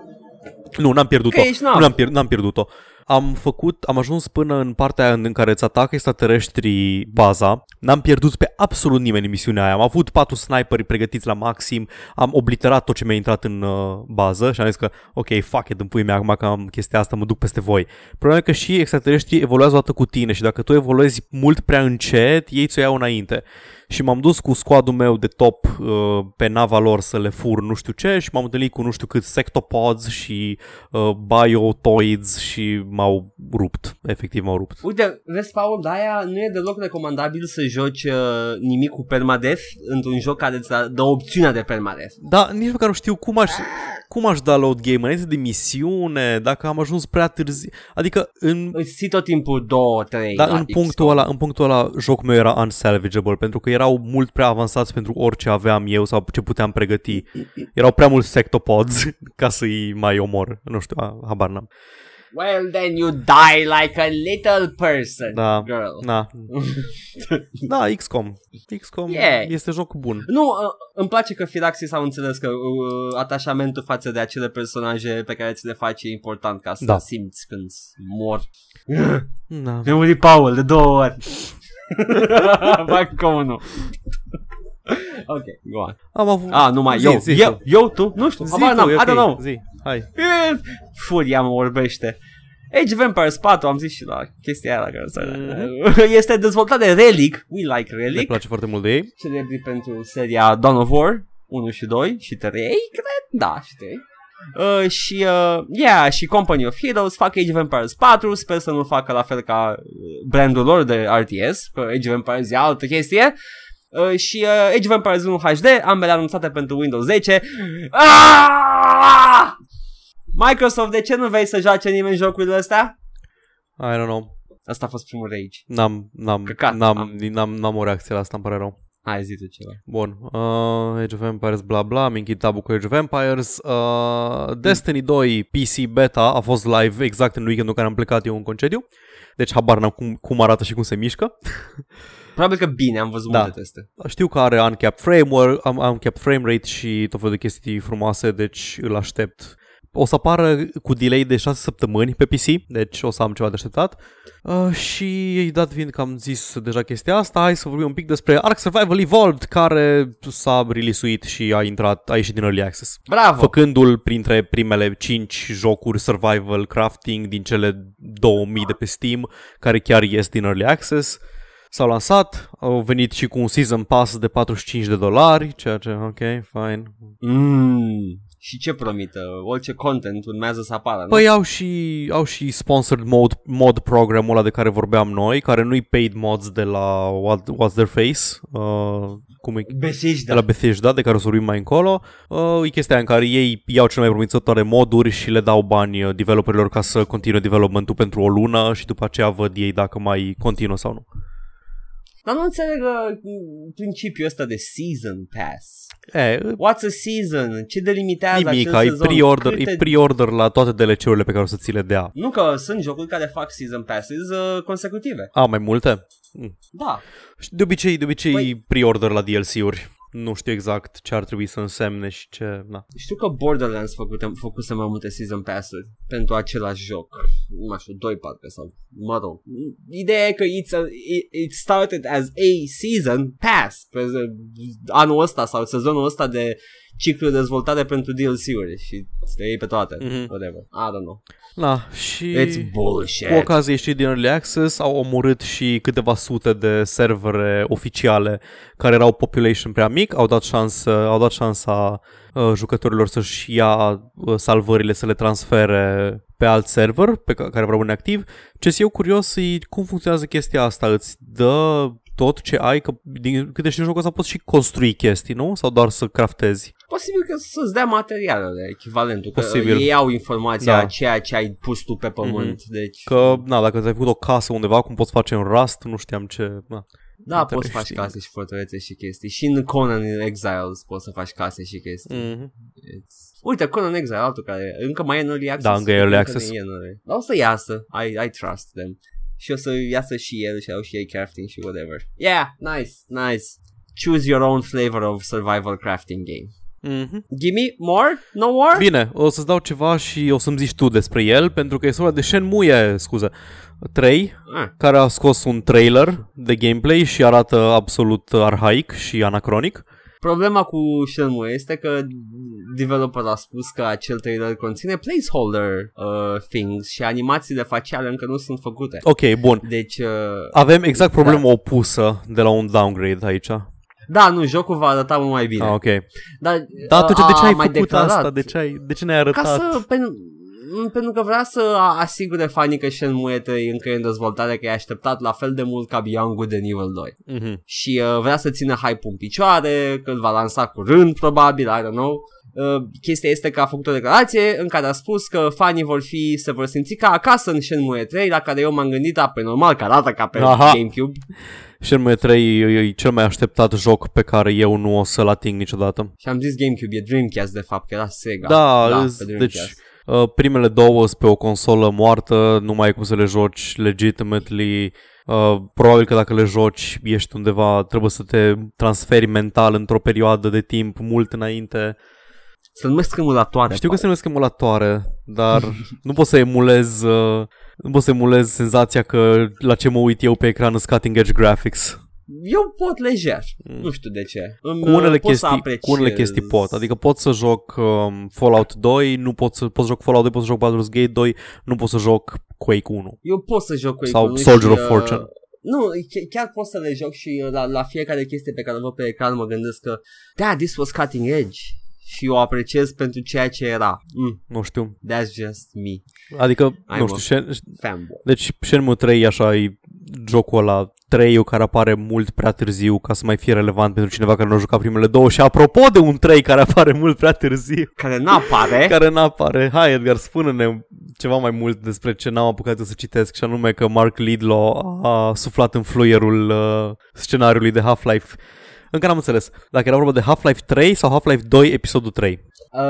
Speaker 2: Nu, n-am pierdut-o.
Speaker 1: Că ești
Speaker 2: Nu
Speaker 1: nab.
Speaker 2: n-am, pier- n-am pierdut-o. Am făcut, am ajuns până în partea aia în în care îți atacă extraterestrii baza. N-am pierdut pe absolut nimeni în misiunea aia. Am avut patru sniperi pregătiți la maxim. Am obliterat tot ce mi-a intrat în uh, bază și am zis că ok, fuck it, îmi pui mea acum că am chestia asta, mă duc peste voi. Problema e că și extraterestrii evoluează odată cu tine și dacă tu evoluezi mult prea încet, ei ți-o iau înainte. Și m-am dus cu squadul meu de top uh, pe nava lor să le fur nu știu ce și m-am întâlnit cu nu știu cât sectopods și uh, biotoids și m-au rupt. Efectiv m-au rupt.
Speaker 1: Uite, vezi, Paul, de aia nu e deloc recomandabil să joci uh, nimic cu permadeath într-un joc care îți dă opțiunea de permadeath.
Speaker 2: Da, nici măcar nu știu cum aș, cum aș da load game înainte de misiune, dacă am ajuns prea târziu. Adică în,
Speaker 1: Îți ții tot timpul 2-3
Speaker 2: da, în, punctul ăla, în punctul ăla jocul meu era unsalvageable pentru că erau mult prea avansați pentru orice aveam eu sau ce puteam pregăti. Erau prea mulți sectopods ca să-i mai omor. Nu știu, a, habar n-am.
Speaker 1: Well, then you die like a little person,
Speaker 2: Da.
Speaker 1: girl.
Speaker 2: Da. Da, XCOM. XCOM
Speaker 1: Yeah.
Speaker 2: este joc bun.
Speaker 1: Nu, uh, îmi place că Firaxis au înțeles că uh, atașamentul față de acele personaje pe care ți le faci e important ca să
Speaker 2: Da.
Speaker 1: simți când mor.
Speaker 2: Da.
Speaker 1: Mi-a murit Paul de două ori. Fac ca unul. ok, go on.
Speaker 2: Am avut...
Speaker 1: Ah, numai
Speaker 2: Zi,
Speaker 1: eu.
Speaker 2: zi
Speaker 1: eu,
Speaker 2: tu.
Speaker 1: eu, tu? Nu știu,
Speaker 2: Zi
Speaker 1: habar
Speaker 2: tu,
Speaker 1: n-am,
Speaker 2: e
Speaker 1: I
Speaker 2: ok.
Speaker 1: don't know.
Speaker 2: Zi, hai.
Speaker 1: E, Furia mă orbește. Age of Empires 4, am zis și la chestia aia la care să...
Speaker 2: Mhm.
Speaker 1: Este dezvoltat de Relic, we like
Speaker 2: Ne
Speaker 1: Relic,
Speaker 2: place foarte mult de ei.
Speaker 1: celebri pentru seria Dawn of War 1 și 2 și 3, cred, da, și 3. Uh, și, uh, yeah, și Company of Heroes fac Age of Empires 4, sper să nu facă la fel ca uh, brandul lor de RTS, că Age of Empires e altă chestie. Uh, și uh, Age of Empires 1 HD, ambele anunțate pentru Windows 10. Ah! Microsoft, de ce nu vrei să joace nimeni jocurile astea?
Speaker 2: I don't know.
Speaker 1: Asta a fost primul rage.
Speaker 2: N-am, n-am,
Speaker 1: Căcat.
Speaker 2: n-am,
Speaker 1: Am-
Speaker 2: n-am, n-am o reacție la asta, îmi pare rău.
Speaker 1: Hai zi tu ceva.
Speaker 2: Bun. Uh, Age of Empires, bla bla, am închid tabul cu Age of Empires. Uh, Destiny 2 PC beta a fost live exact în weekendul în care am plecat eu în concediu. Deci habar n-am cum, cum arată și cum se mișcă.
Speaker 1: Probabil că bine, am văzut
Speaker 2: Da.
Speaker 1: multe teste.
Speaker 2: Știu că are uncapped frame, am, uncapped frame rate și tot felul de chestii frumoase, deci îl aștept. O să apară cu delay de 6 săptămâni pe PC, deci o să am ceva de așteptat. Uh, și dat fiind că am zis deja chestia asta, hai să vorbim un pic despre Ark Survival Evolved, care s-a releasuit și a intrat, a ieșit din Early Access.
Speaker 1: Bravo!
Speaker 2: Făcându-l printre primele 5 jocuri survival crafting din cele 2000 de pe Steam, care chiar ies din Early Access. S-au lansat, au venit și cu un season pass de 45 de dolari, ceea ce, ok, fine.
Speaker 1: Mm, Și ce promită? Orice content urmează să apară, nu?
Speaker 2: Păi au și, au și sponsored mod, mod programul ăla de care vorbeam noi, care nu-i paid mods de la What, What's Their Face, uh, cum e?
Speaker 1: Bethesda.
Speaker 2: De la Bethesda, de care o să vorbim mai încolo. Uh, e chestia în care ei iau cele mai promițătoare moduri și le dau bani uh, developerilor ca să continue developmentul pentru o lună și după aceea văd ei dacă mai continuă sau nu.
Speaker 1: Dar nu înțeleg uh, principiul ăsta de season pass.
Speaker 2: E,
Speaker 1: What's a season? Ce delimitează
Speaker 2: nimic,
Speaker 1: acel
Speaker 2: e
Speaker 1: sezon?
Speaker 2: pre-order,
Speaker 1: Câte...
Speaker 2: e pre-order la toate DLC-urile pe care o să ți le dea.
Speaker 1: Nu că sunt jocuri care fac season passes uh, consecutive.
Speaker 2: A, mai multe?
Speaker 1: Da.
Speaker 2: Și De obicei, de obicei
Speaker 1: Păi-
Speaker 2: pre-order la DLC-uri. Nu știu exact ce ar trebui să însemne și ce... Na.
Speaker 1: Știu că Borderlands făcute, făcuse mai multe season pass-uri pentru același joc. Nu mai știu, doi parcă sau, mă rog. Ideea e că it's a, it, it started as a season pass pe z- anul ăsta sau sezonul ăsta de ciclu de dezvoltare pentru DLC-uri și le iei pe toate.
Speaker 2: Mhm.
Speaker 1: Whatever. I don't know.
Speaker 2: Na, și...
Speaker 1: It's bullshit.
Speaker 2: Cu ocazie ieșit din Early Access au omorât și câteva sute de servere oficiale care erau population prea mic, au dat șansă, au dat șansa uh, jucătorilor să-și ia uh, salvările, să le transfere pe alt server pe ca- care rămâne activ. Ce sunt eu curios e cum funcționează chestia asta, îți dă tot ce ai, că din câte știu jocul ăsta poți și construi chestii, nu? Sau doar să craftezi?
Speaker 1: Posibil că să-ți dea materialele, echivalentul. Că
Speaker 2: Posibil.
Speaker 1: ei au informația
Speaker 2: Da.
Speaker 1: da. ceea ce ai pus tu pe pământ. Mm-hmm. Deci,
Speaker 2: Că, na, dacă ți-ai făcut o casă undeva, cum poți face în Rust, nu știam ce... Na.
Speaker 1: da,
Speaker 2: nu
Speaker 1: poți
Speaker 2: trebuie
Speaker 1: să faci
Speaker 2: știi.
Speaker 1: case și fortărețe și chestii. Și în Conan Exiles poți să faci case și chestii.
Speaker 2: Mm-hmm.
Speaker 1: It's... Uite, Conan Exile, altul care încă mai e în Early Access.
Speaker 2: Da, încă e Early
Speaker 1: nu
Speaker 2: Access.
Speaker 1: e în early. Dar o să iasă. I, I trust them. Și o să iasă și el și au și ei crafting și whatever. Yeah, nice, nice. Choose your own flavor of survival crafting game.
Speaker 2: Mm-hmm.
Speaker 1: Give me more? No more?
Speaker 2: Bine, o să-ți dau ceva și o să-mi zici tu despre el, pentru că e vorba de Shenmue, scuze, 3,
Speaker 1: Ah,
Speaker 2: care a scos un trailer de gameplay și arată absolut arhaic și anacronic.
Speaker 1: Problema cu Shenmue este că developerul a spus că acel trailer conține placeholder uh, things și animațiile faciale încă nu sunt făcute.
Speaker 2: Ok, bun.
Speaker 1: Deci, uh,
Speaker 2: Avem exact problema opusă de la un downgrade aici.
Speaker 1: da, nu, jocul va arăta mult mai bine.
Speaker 2: Ah, ok.
Speaker 1: Dar,
Speaker 2: Dar atunci
Speaker 1: uh,
Speaker 2: de ce
Speaker 1: a
Speaker 2: ai
Speaker 1: mai
Speaker 2: făcut
Speaker 1: declarat,
Speaker 2: asta? De ce, ai, de ce ne-ai arătat?
Speaker 1: Ca să, pentru, pentru că vrea să a- asigure fanii că Shenmue 3 încă e în dezvoltare, că e așteptat la fel de mult ca Beyond Good de nivel 2.
Speaker 2: Mhm.
Speaker 1: și uh, vrea să țină hype-ul în picioare, că îl va lansa curând, probabil, I don't know. Uh, chestia este că a făcut o declarație în care a spus că fanii vor fi, se vor simți ca acasă în Shenmue 3, la care eu m-am gândit, da, pe normal că arată ca pe
Speaker 2: Aha.
Speaker 1: GameCube.
Speaker 2: Shenmue 3 e e cel mai așteptat joc pe care eu nu o să-l ating niciodată.
Speaker 1: Și am zis GameCube, e Dreamcast de fapt, că era Sega.
Speaker 2: Da,
Speaker 1: da
Speaker 2: îs-
Speaker 1: pe
Speaker 2: deci
Speaker 1: Dreamcast.
Speaker 2: uh, primele două sunt pe o consolă moartă, nu mai ai cum să le joci legitimately. Uh, probabil că dacă le joci ești undeva, trebuie să te transferi mental într-o perioadă de timp mult înainte.
Speaker 1: Se numesc emulatoare.
Speaker 2: Știu că
Speaker 1: pare.
Speaker 2: se numesc emulatoare, dar nu pot să emulez uh, nu pot să emulez senzația că la ce mă uit eu pe ecran sunt cutting edge graphics.
Speaker 1: Eu pot lejer, nu știu de ce. Îmi,
Speaker 2: Cu unele,
Speaker 1: uh, pot să
Speaker 2: chestii, cu unele
Speaker 1: apreciez-
Speaker 2: chestii pot. Adică pot să joc um, Fallout 2, nu pot să, pot să joc Fallout 2, pot să joc Baldur's Gate 2, nu pot să joc Quake 1.
Speaker 1: Eu pot să joc cu
Speaker 2: Sau
Speaker 1: iconul
Speaker 2: Soldier
Speaker 1: și,
Speaker 2: of Fortune.
Speaker 1: Nu, ch- chiar pot să le joc și uh, la, la fiecare chestie pe care o văd pe ecran mă gândesc că Da, this was cutting edge Și o apreciez pentru ceea ce era mm,
Speaker 2: Nu știu.
Speaker 1: That's just me,
Speaker 2: Adică,
Speaker 1: Ai,
Speaker 2: nu
Speaker 1: mă.
Speaker 2: știu, Shen-
Speaker 1: fanboy
Speaker 2: deci Shenmue 3 e așa, e jocul ăla 3 care apare mult prea târziu ca să mai fie relevant pentru cineva care nu a jucat primele două. Și apropo de un 3 care apare mult prea târziu,
Speaker 1: Care n-apare.
Speaker 2: Care n-apare, hai Edgar, spune-ne ceva mai mult despre ce n-am apucat eu să citesc și anume că Mark Lidlow a suflat în fluierul uh, scenariului de Half-Life încă n-am înțeles dacă era vorba de Half-Life 3 sau Half-Life 2 episodul 3.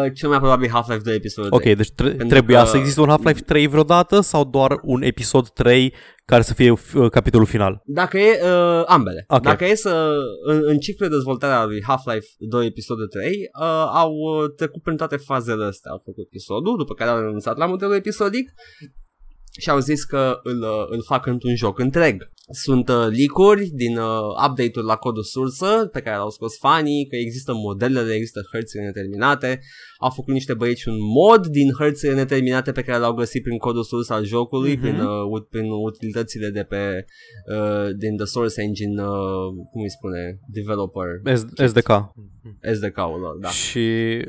Speaker 1: uh, Cel mai probabil Half-Life 2 episodul
Speaker 2: Ok,
Speaker 1: 3
Speaker 2: deci tre-
Speaker 1: Pentru
Speaker 2: trebuia
Speaker 1: că-
Speaker 2: să existe un Half-Life 3 vreodată sau doar un episod 3 care să fie uh, capitolul final?
Speaker 1: Dacă e uh, ambele
Speaker 2: Ok.
Speaker 1: Dacă e să în, în ciclul de dezvoltare al lui Half-Life 2 episodul 3 uh, Au uh, trecut prin toate fazele astea Au făcut episodul După care au renunțat la modelul episodic și au zis că îl, uh, îl fac într-un joc întreg. Sunt uh, leak-uri din uh, update-uri la codul sursă pe care l-au scos fanii, că există modelele, există hărți neterminate. au făcut niște băieți un mod din hărțile neterminate pe care l-au găsit prin codul sus al jocului, mm-hmm. prin, uh, prin utilitățile de pe uh, din The Source Engine, uh, cum îi spune, developer.
Speaker 2: S- SDK.
Speaker 1: SDK-ul lor, da.
Speaker 2: Și,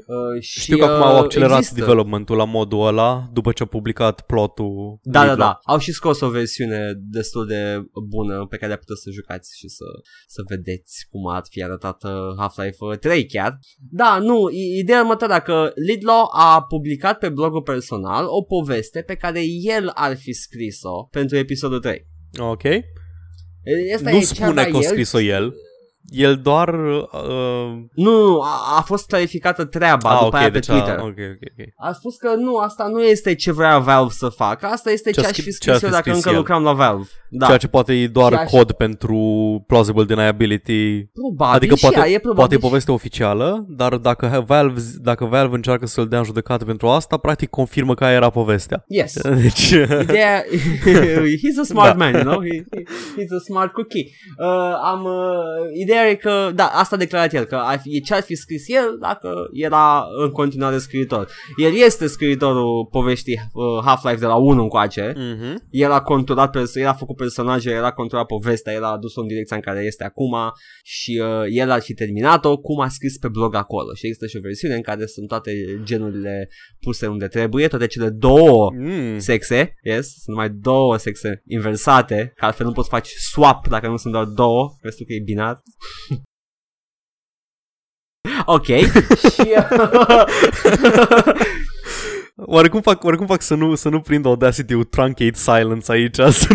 Speaker 2: uh, și știu că acum au accelerat există. developmentul la modul ăla după ce au publicat plotul.
Speaker 1: Da, da, da. Au și scos o versiune destul de bună pe care puteți să jucați și să, să vedeți cum ar fi arătat uh, Half-Life 3 chiar. Da, nu, ideea următoarea că Lidlo a publicat pe blogul personal o poveste pe care el ar fi scris-o pentru episodul 3.
Speaker 2: Ok. Asta nu spune că a scris-o el el doar... Uh...
Speaker 1: Nu, a, a fost clarificată treaba ah, după okay, aia pe deci Twitter.
Speaker 2: A, okay, okay, okay.
Speaker 1: a spus că nu, asta nu este ce vrea Valve să facă, asta este ce, ce aș fi scris eu dacă încă el. lucram la Valve.
Speaker 2: Da. Ceea ce poate e doar Ceea cod și... pentru plausible deniability.
Speaker 1: Probabil
Speaker 2: adică
Speaker 1: și
Speaker 2: poate,
Speaker 1: ea, e
Speaker 2: poate e poveste oficială, dar dacă Valve, dacă Valve încearcă să-l dea în judecată pentru asta, practic confirmă că aia era povestea.
Speaker 1: Yes. Deci... Ideea, he's a smart da. man, you know? He, he's a smart cookie. Uh, am, uh, ideea e că, da, asta a declarat el, că e ce ar fi scris el dacă era în continuare scriitor. El este scriitorul poveștii uh, Half-Life de la 1 încoace. Mm-hmm. El a conturat, el a făcut personaje, el a conturat povestea, el a adus-o în direcția în care este acum și uh, el ar fi terminat-o cum a scris pe blog acolo. Și există și o versiune în care sunt toate genurile puse unde trebuie, toate cele două mm. sexe, yes, sunt numai două sexe inversate, că altfel nu poți face swap dacă nu sunt doar două, restul că e binar. Ok. și,
Speaker 2: Oarecum fac, oarecum fac să nu, să nu prind Audacity with truncate silence aici, să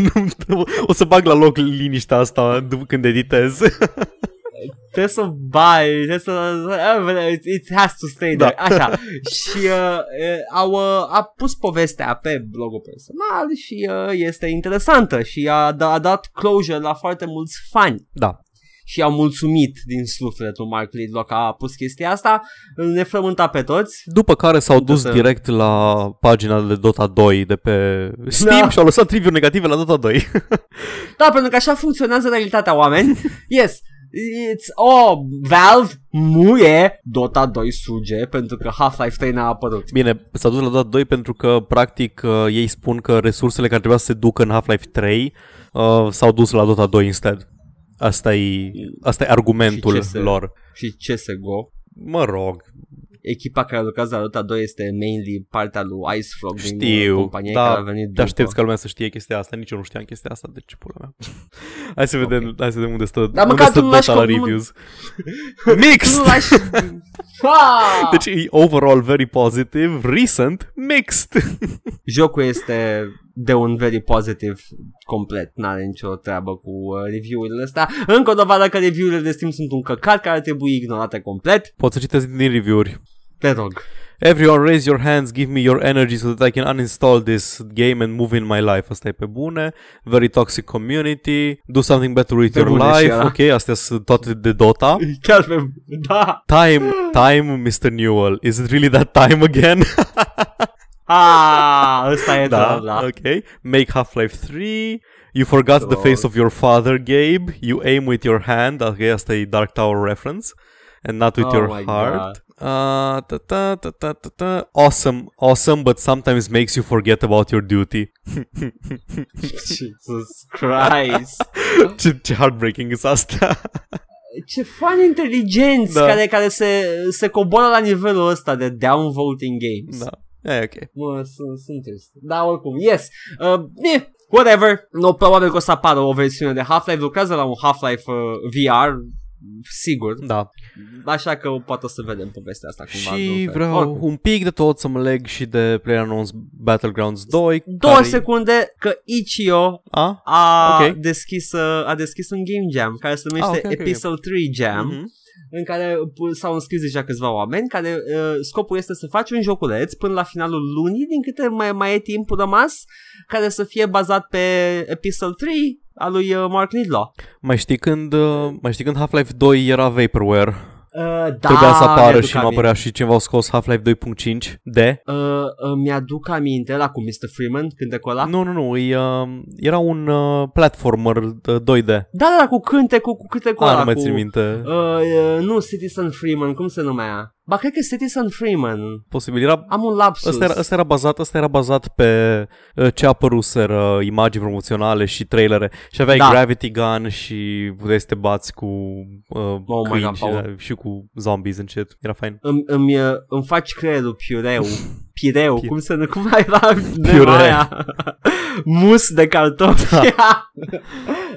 Speaker 2: nu, o să bag la loc liniștea asta când editez.
Speaker 1: trebuie să bai, trebuie să... It has to stay there. Da. Așa. și uh, au, uh, a pus povestea pe blogul personal și uh, este interesantă și a, a dat closure la foarte mulți fani.
Speaker 2: Da
Speaker 1: și au mulțumit din sufletul Mark Lidlock că a pus chestia asta, ne frământa pe toți.
Speaker 2: După care s-au dus să... direct la pagina de Dota 2 de pe Steam da. și au lăsat review negative la Dota 2.
Speaker 1: da, pentru că așa funcționează realitatea oameni. Yes, It's, oh, Valve muie Dota 2 suge pentru că Half-Life 3 n-a apărut.
Speaker 2: Bine, s-a dus la Dota 2 pentru că practic uh, ei spun că resursele care trebuia să se ducă în Half-Life 3 uh, s-au dus la Dota 2 instead. Asta e, asta e argumentul și lor.
Speaker 1: Și CSGO.
Speaker 2: Mă rog,
Speaker 1: echipa care lucrează la Dota 2 este mainly partea lui Ice Frog
Speaker 2: Știu,
Speaker 1: din uh, compania da, care a venit
Speaker 2: Dar știți că lumea să știe chestia asta, nici eu nu știam chestia asta, deci pula mea. hai să vedem, okay. hai să vedem unde stă, Dar unde stă Dota la reviews. Mixed! deci e overall very positive, recent, mixed.
Speaker 1: Jocul este de un very positive complet, n-are nicio treabă cu uh, review-urile astea. Încă o dovadă că review-urile de Steam sunt un căcat care ar trebui ignorate complet.
Speaker 2: Poți să citesc din review-uri.
Speaker 1: Te rog.
Speaker 2: Everyone raise your hands, give me your energy so that I can uninstall this game and move in my life. Asta e pe bune. Very toxic community. Do something better with pe your life. Ok, astea sunt toate de Dota.
Speaker 1: Chiar pe... Da.
Speaker 2: Time, time, Mr. Newell. Is it really that time again?
Speaker 1: ah, ăsta e da, da.
Speaker 2: Ok. Make Half-Life 3. You forgot so... the face of your father, Gabe. You aim with your hand. Ok, asta e Dark Tower reference. And not with oh your heart. God. Uh, ta, ta, ta, ta, ta, ta. Awesome, awesome, but sometimes makes you forget about your duty.
Speaker 1: Jesus Christ.
Speaker 2: ce, ce heartbreaking e asta.
Speaker 1: ce fani inteligenți da. care, care se, se coboară la nivelul ăsta de downvoting games.
Speaker 2: Da. E, ok.
Speaker 1: Mă, sunt, sunt trist. Da, oricum, yes. Uh, eh, whatever. No, probabil că o să apară o versiune de Half-Life. Lucrează la un Half-Life uh, VR sigur.
Speaker 2: Da.
Speaker 1: Așa că poate să vedem povestea asta cumva.
Speaker 2: Și vreau Oricum. un pic de tot să mă leg și de PlayerUnknown's Battlegrounds 2.
Speaker 1: Două care... secunde că Ichio a, a, okay. deschis, uh, a deschis un game jam care se numește ah, okay, okay, Episode okay. 3 Jam. Mm-hmm în care s-au înscris deja câțiva oameni, care uh, scopul este să faci un joculeț până la finalul lunii, din câte mai, mai e timpul rămas, care să fie bazat pe Episode 3 a lui uh, Mark Lidlaw.
Speaker 2: Mai știi când, uh, mai știi când Half-Life 2 era vaporware? Uh, da, Trebuia să apară și nu apărea și cineva au scos Half-Life 2.5 de?
Speaker 1: Uh, uh, mi-aduc aminte la cu Mr. Freeman cântecul ăla?
Speaker 2: Nu, nu, nu, e, uh, era un uh, platformer 2D. Da,
Speaker 1: da, da, cu cântecul, cu cântecul
Speaker 2: ah,
Speaker 1: ăla.
Speaker 2: nu mai țin minte.
Speaker 1: Uh, uh, nu, Citizen Freeman, cum se numea? Ba, cred că Citizen Freeman.
Speaker 2: Posibil. Era,
Speaker 1: Am un lapsus.
Speaker 2: ăsta, era, ăsta, era bazat, ăsta era bazat pe uh, ce apăruseră imagini promoționale și trailere și aveai
Speaker 1: Da.
Speaker 2: Gravity Gun și puteai să te bați cu uh,
Speaker 1: Oh my
Speaker 2: câini
Speaker 1: God,
Speaker 2: și,
Speaker 1: Paul.
Speaker 2: și cu zombies în shit. Era fain.
Speaker 1: Îmi, îmi, uh, îmi faci creierul piureu. Pireu,
Speaker 2: Pi-
Speaker 1: cum să ne, cum era
Speaker 2: Piure.
Speaker 1: Piure. aia? mus de cartofi.
Speaker 2: Da.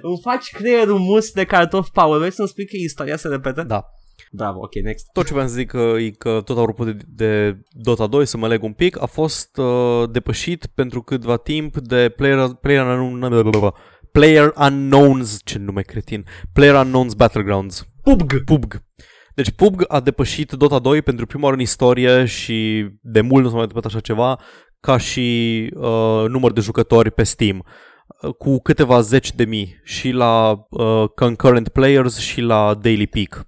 Speaker 1: îmi faci creierul mus de cartofi, Paul. Vrei să-mi spui că istoria se repetă?
Speaker 2: Da.
Speaker 1: Bravo, ok, next.
Speaker 2: Tot ce vreau să zic că, e că tot apropo de, de Dota 2, să mă leg un pic, a fost uh, depășit pentru câtva timp de Player, player, Unknown- player Unknowns, ce nume cretin, Player Unknowns Battlegrounds.
Speaker 1: PUBG.
Speaker 2: PUBG. Deci PUBG a depășit Dota 2 pentru prima oară în istorie și de mult nu s-a mai întâmplat așa ceva ca și uh, număr de jucători pe Steam uh, cu câteva zeci de mii și la uh, concurrent players și la daily peak.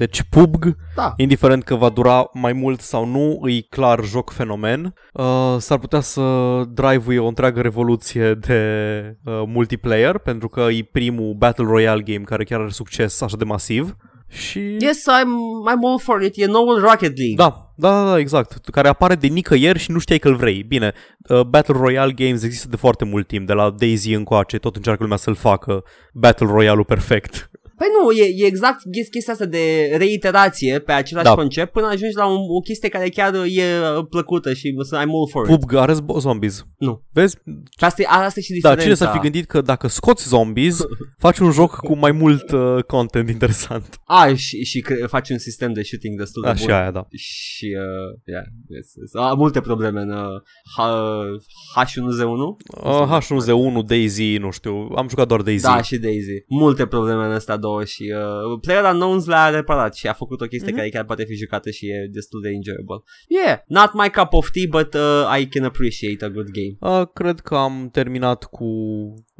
Speaker 2: Deci PUBG,
Speaker 1: Da.
Speaker 2: indiferent că va dura mai mult sau nu, e clar joc fenomen. Uh, s-ar putea să drive o întreagă revoluție de uh, multiplayer, pentru că e primul Battle Royale game care chiar are succes așa de masiv. Și...
Speaker 1: Yes, I'm, I'm all for it. E noul Rocket League.
Speaker 2: Da, da, da, da, exact. Care apare de nicăieri și nu știai că îl vrei. Bine, uh, Battle Royale games există de foarte mult timp, de la Daisy încoace, tot încearcă lumea să-l facă Battle Royale-ul perfect.
Speaker 1: Păi nu, e, e exact chestia asta de reiterație pe același
Speaker 2: Da.
Speaker 1: concept până ajungi la un, o chestie care chiar e uh, plăcută și să I'm all for it.
Speaker 2: PUBG are zbo- zombies.
Speaker 1: Nu.
Speaker 2: Vezi?
Speaker 1: Și asta, e, asta e și
Speaker 2: Da,
Speaker 1: diferența.
Speaker 2: cine s-ar fi gândit că dacă scoți zombies, faci un joc cu mai mult uh, content interesant.
Speaker 1: A, și, și că faci un sistem de shooting destul de
Speaker 2: Așa
Speaker 1: bun.
Speaker 2: aia, da.
Speaker 1: Și, uh, yeah, yes, yes. A, multe probleme în uh, H- H1Z1.
Speaker 2: Uh, H1Z1, Daisy, nu știu, am jucat doar Daisy.
Speaker 1: Da, și Daisy. Multe probleme în astea două și uh, Player Unknowns le-a reparat și a făcut o chestie
Speaker 2: Mhm.
Speaker 1: care chiar poate fi jucată și e destul de enjoyable. Yeah, not my cup of tea, but uh, I can appreciate a good game.
Speaker 2: Uh, cred că am terminat cu...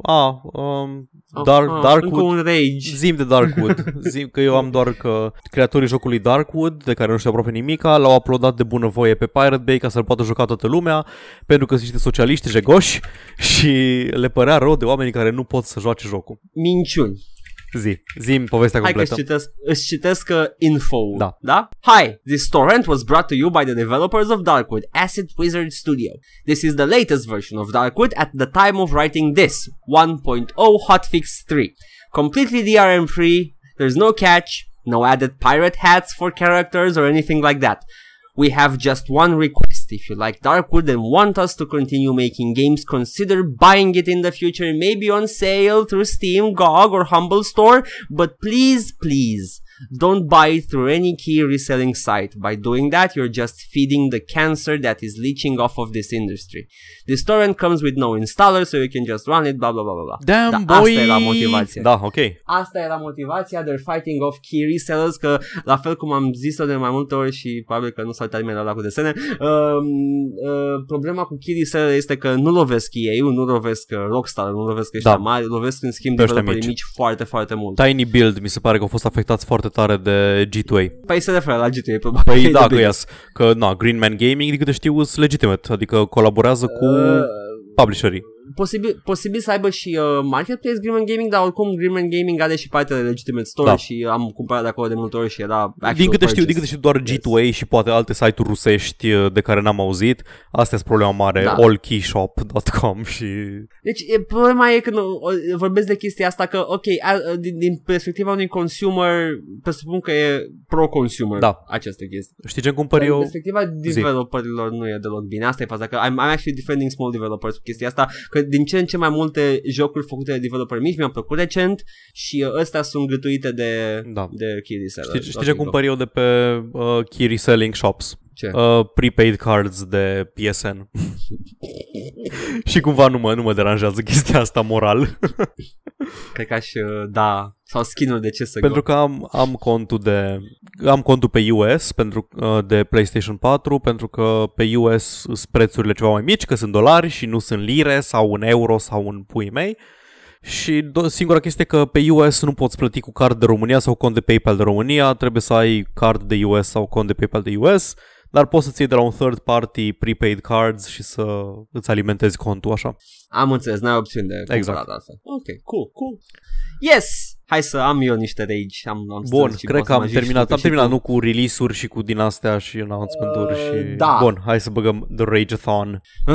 Speaker 2: A, um,
Speaker 1: Oh,
Speaker 2: Dark,
Speaker 1: ah,
Speaker 2: Darkwood.
Speaker 1: Încă un rage.
Speaker 2: Zim de Darkwood. Zim că eu am doar că creatorii jocului Darkwood, de care nu știu aproape nimica, l-au uploadat de bunăvoie pe Pirate Bay ca să-l poată juca toată lumea, pentru că sunt niște socialiști jegoși și le părea rău de oamenii care nu pot să joace jocul.
Speaker 1: Minciuni.
Speaker 2: Zi, zim povestea
Speaker 1: Hai că
Speaker 2: completă.
Speaker 1: îți citesc, îți citesc uh, info.
Speaker 2: Da.
Speaker 1: da? Hi, this torrent was brought to you by the developers of Darkwood, Acid Wizard Studio. This is the latest version of Darkwood at the time of writing this, 1.0 hotfix 3. Completely DRM free, there's no catch, no added pirate hats for characters or anything like that. We have just one request. If you like Darkwood and want us to continue making games, consider buying it in the future, maybe on sale through Steam, GOG, or Humble Store. But please, please, don't buy it through any key reselling site. By doing that, you're just feeding the cancer that is leeching off of this industry. This torrent comes with no installer, so you can just run it, blah blah blah blah blah.
Speaker 2: Damn,
Speaker 1: Da,
Speaker 2: boy!
Speaker 1: asta era motivația.
Speaker 2: Da, ok.
Speaker 1: Asta era motivația, they're fighting off key resellers, că la fel cum am zis-o de mai multe ori și probabil că nu s-a uitat nimeni la ăla cu desene, uh, uh, problema cu key reseller este că nu lovesc EA, nu lovesc uh, Rockstar, nu lovesc ăștia
Speaker 2: Da.
Speaker 1: mari, lovesc în schimb
Speaker 2: Pe ăștia
Speaker 1: developerii
Speaker 2: mici.
Speaker 1: mici foarte, foarte mult.
Speaker 2: Tiny Build mi se pare că au fost afectați foarte tare de G2A.
Speaker 1: Păi se referă la GTA, probabil.
Speaker 2: Păi
Speaker 1: de
Speaker 2: da, că,
Speaker 1: bine.
Speaker 2: yes, că na, Green Man Gaming, din câte știu, sunt legitimate, adică colaborează cu
Speaker 1: Uh,
Speaker 2: publisherii.
Speaker 1: Posibil, posibil să aibă și uh, Marketplace Greenman Gaming, dar oricum Greenman Gaming are și partea de Legitimate Store
Speaker 2: Da.
Speaker 1: și am cumpărat de acolo de multe ori și era actual
Speaker 2: Din câte știu,
Speaker 1: purchase.
Speaker 2: din câte știu doar G2A și poate alte site-uri rusești uh, de care n-am auzit. Astea sunt problema mare,
Speaker 1: Da.
Speaker 2: allkeyshop.com și...
Speaker 1: Deci e, problema e că nu, o- vorbesc de chestia asta că, ok, a, din, din perspectiva unui consumer, presupun că e pro-consumer
Speaker 2: Da.
Speaker 1: această chestie.
Speaker 2: Știi ce cumpăr
Speaker 1: Din
Speaker 2: eu?
Speaker 1: perspectiva developerilor nu e deloc bine. Asta e faza, că I'm, I'm actually defending small developers cu chestia asta, că din ce în ce mai multe jocuri făcute de developeri mici mi-au plăcut recent și uh, ăstea sunt gătuite de,
Speaker 2: Da.
Speaker 1: de key reseller.
Speaker 2: Știi, știi ce cumpăr eu de pe uh, key reselling shops?
Speaker 1: Ce?
Speaker 2: Uh, prepaid cards de PSN. și cumva nu mă, nu mă deranjează chestia asta moral.
Speaker 1: Cred că aș, uh, da, sau skin-uri de ce să
Speaker 2: pentru că am, am contul de am contul pe US pentru uh, de PlayStation 4 pentru că pe US sunt prețurile ceva mai mici, că sunt dolari și nu sunt lire sau în euro sau în pui mei. Și do- singura chestie e că pe US nu poți plăti cu card de România sau cont de PayPal de România, trebuie să ai card de US sau cont de PayPal de US, dar poți să-ți iei de la un third party prepaid cards și să îți alimentezi contul așa.
Speaker 1: Am înțeles, n-ai opțiuni de
Speaker 2: Exact.
Speaker 1: cumpărat asta. Ok, cool, cool. Yes! hai să am eu niște rage. Am, am
Speaker 2: Bun,
Speaker 1: strâns și
Speaker 2: cred
Speaker 1: pot
Speaker 2: că
Speaker 1: să mă
Speaker 2: am
Speaker 1: ajut
Speaker 2: terminat,
Speaker 1: și
Speaker 2: am
Speaker 1: tu
Speaker 2: terminat,
Speaker 1: și
Speaker 2: nu cu release-uri și cu din astea și announcement-uri
Speaker 1: Uh,
Speaker 2: și...
Speaker 1: da.
Speaker 2: Bun, hai să băgăm The Rage-a-thon.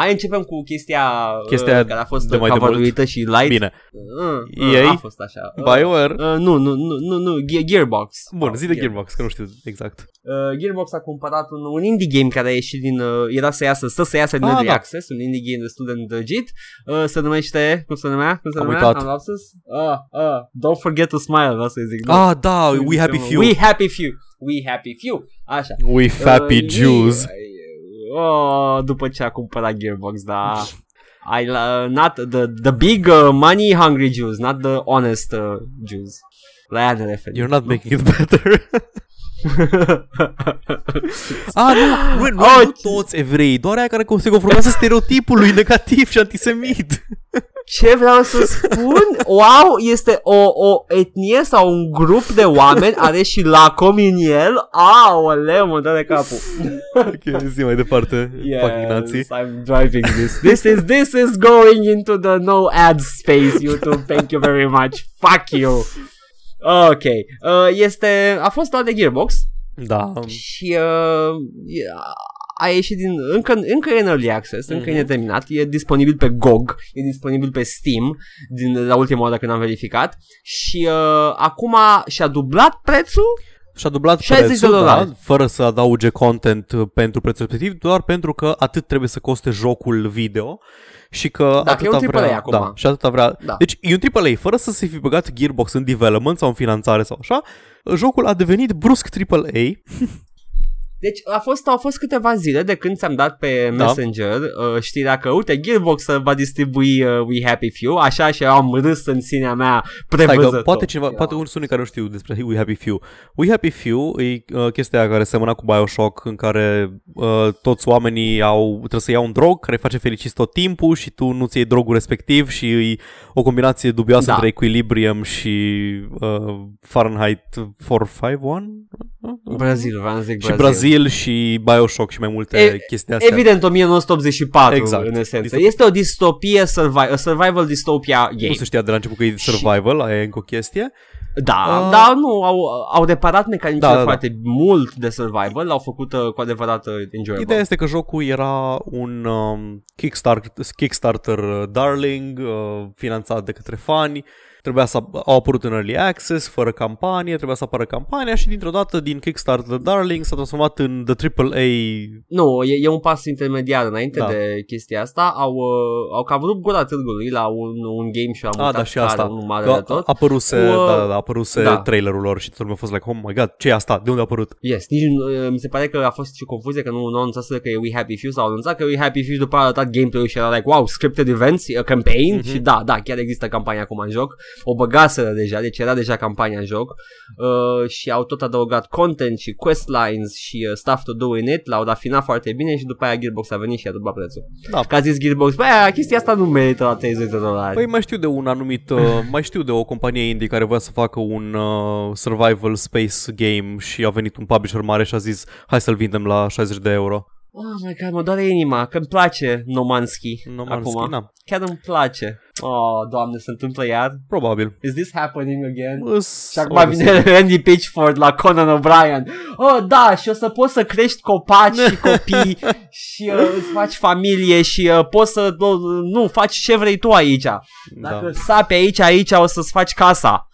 Speaker 1: tu. Ah, Hai începem cu chestia,
Speaker 2: Chestia
Speaker 1: uh, care a fost
Speaker 2: de mai de
Speaker 1: cover și light.
Speaker 2: Bine,
Speaker 1: Uh, uh,
Speaker 2: EA?
Speaker 1: a fost așa. Uh,
Speaker 2: BioWare...
Speaker 1: Uh, nu, nu, nu, nu, nu, Ge- Gearbox.
Speaker 2: Bun,
Speaker 1: Oh,
Speaker 2: zi de Gearbox, că nu știu exact.
Speaker 1: Uh, Gearbox a cumpărat un, un indie game care a ieșit din, uh, era să iasă, stă să iasă din
Speaker 2: Ah,
Speaker 1: Early
Speaker 2: da.
Speaker 1: Access, un indie game destul de îndrăgit, uh, se numește, cum se numea? Cum se
Speaker 2: Am
Speaker 1: numea?
Speaker 2: uitat.
Speaker 1: Am lapsus? Uh, uh, don't forget to smile, vreau să zic.
Speaker 2: Ah, da, We Happy Few.
Speaker 1: We Happy Few. We Happy Few. Așa.
Speaker 2: We Happy
Speaker 1: Uh,
Speaker 2: Jews.
Speaker 1: Oh, după ce a cumpărat Gearbox, da. I, uh, not the, the big uh, money hungry Jews, not the honest uh, Jews. La aia ne referim.
Speaker 2: You're not making it better. ah, nu, nu, nu,
Speaker 1: Oh,
Speaker 2: nu toți evrei, doar aia care se confruntează stereotipului negativ și antisemit.
Speaker 1: Ce vreau să spun? Wow, este o, o etnie sau un grup de oameni, are și lacom în el? Aoleu, mă dă de capul.
Speaker 2: ok, zi mai departe, fucking nazi.
Speaker 1: Yes, I'm driving this. This is this is going into the no ads space, YouTube. Thank you very much. Fuck you. Ok. Uh, este, a fost luat de Gearbox
Speaker 2: Da,
Speaker 1: și uh, a ieșit din, încă, încă e în early access, încă
Speaker 2: Mhm.
Speaker 1: e neterminat, e disponibil pe GOG, e disponibil pe Steam, din la ultima oară când am verificat și uh, acum și-a dublat prețul
Speaker 2: și-a dublat
Speaker 1: 60 de
Speaker 2: prețul, da,
Speaker 1: dolari.
Speaker 2: fără să adauge content uh, pentru prețul respectiv, doar pentru că atât trebuie să coste jocul video și că
Speaker 1: Da, că e un
Speaker 2: atâta
Speaker 1: AAA
Speaker 2: vrea,
Speaker 1: acum.
Speaker 2: Da, și atâta vrea.
Speaker 1: Da.
Speaker 2: Deci e un AAA, fără să se fi băgat Gearbox în development sau în finanțare sau așa, jocul a devenit brusc AAA.
Speaker 1: Deci a fost, au fost câteva zile de când ți-am dat pe
Speaker 2: Da.
Speaker 1: Messenger uh, știrea că, uite, Gearbox uh, va distribui uh, We Happy Few, așa și am râs în sinea mea
Speaker 2: Stai
Speaker 1: prevăzător.
Speaker 2: că poate cineva,
Speaker 1: Era-
Speaker 2: poate unii unii care nu știu despre We Happy Few. We Happy Few e uh, chestia aia care semăna cu Bioshock în care uh, toți oamenii au, trebuie să iau un drog care îi face fericiți tot timpul și tu nu-ți iei drogul respectiv și e o combinație dubioasă
Speaker 1: Da.
Speaker 2: între Equilibrium și uh, Fahrenheit 451
Speaker 1: Brazil, vreau să zic
Speaker 2: și
Speaker 1: Brazil.
Speaker 2: Brazil și Bioshock și mai multe
Speaker 1: E-
Speaker 2: chestii astea.
Speaker 1: Evident, 1984
Speaker 2: Exact.
Speaker 1: în esență.
Speaker 2: Distopie.
Speaker 1: Este o distopie, survi- a survival dystopia game.
Speaker 2: Nu se știa de la început că e survival, aia e încă o chestie.
Speaker 1: Da,
Speaker 2: Uh,
Speaker 1: dar nu, au, au reparat mecanicile
Speaker 2: Da, da, da.
Speaker 1: foarte mult de survival, l-au făcut uh, cu adevărat uh, enjoyable.
Speaker 2: Ideea este că jocul era un um, Kickstarter, Kickstarter uh, darling, uh, finanțat de către fani, trebuia să au apărut în early access, fără campanie, trebuia să apară campania și dintr-o dată din Kickstarter darling s-a transformat în The AAA
Speaker 1: Nu, e, e un pas intermediar înainte
Speaker 2: Da.
Speaker 1: de chestia asta. Au, uh, au cam rupt gura târgului la un, un game și au
Speaker 2: Ah,
Speaker 1: mutat
Speaker 2: da, și
Speaker 1: care,
Speaker 2: asta.
Speaker 1: unul mare
Speaker 2: Că
Speaker 1: de tot.
Speaker 2: apăruse,
Speaker 1: Cu, uh,
Speaker 2: da, da, da, apăruse
Speaker 1: da.
Speaker 2: trailerul lor și toată lumea a fost like, oh my god, ce e asta? De unde a apărut?
Speaker 1: Yes, nici, nu- uh, mi se pare că a fost și confuzie că nu, nu anunțaseră că e We Happy Few sau anunțat că e We Happy Few și după a arătat gameplay-ul și era like, wow, scripted events, a campaign
Speaker 2: Mhm.
Speaker 1: și da, da, chiar există campania acum în joc. O băgaseră deja, deci era deja campania în joc uh, și au tot adăugat content și questlines și uh, stuff to do in it, l-au rafinat foarte bine și după aia Gearbox a venit și a dublat prețul.
Speaker 2: Da.
Speaker 1: Că a zis Gearbox, băi, aia, chestia asta nu merită la 30 de dolari.
Speaker 2: Păi mai știu de un anumit, uh, mai știu de o companie indie care voia să facă un uh, survival space game și a venit un publisher mare și a zis hai să-l vindem la 60 de euro.
Speaker 1: Oh my god, mă doare inima, că îmi place Nomanski
Speaker 2: No Man's
Speaker 1: acum.
Speaker 2: Sky, na.
Speaker 1: Chiar îmi place. Oh, doamne, se întâmplă iar?
Speaker 2: Probabil.
Speaker 1: Is this happening again?
Speaker 2: Îs-
Speaker 1: Și acum
Speaker 2: o să-
Speaker 1: vine Randy Pitchford la Conan O'Brien. Oh, da, și o să poți să crești copaci și copii și uh, îți faci familie și uh, poți să, uh, nu, faci ce vrei tu aici. Dacă
Speaker 2: Da.
Speaker 1: sapi aici, aici o să-ți faci casa.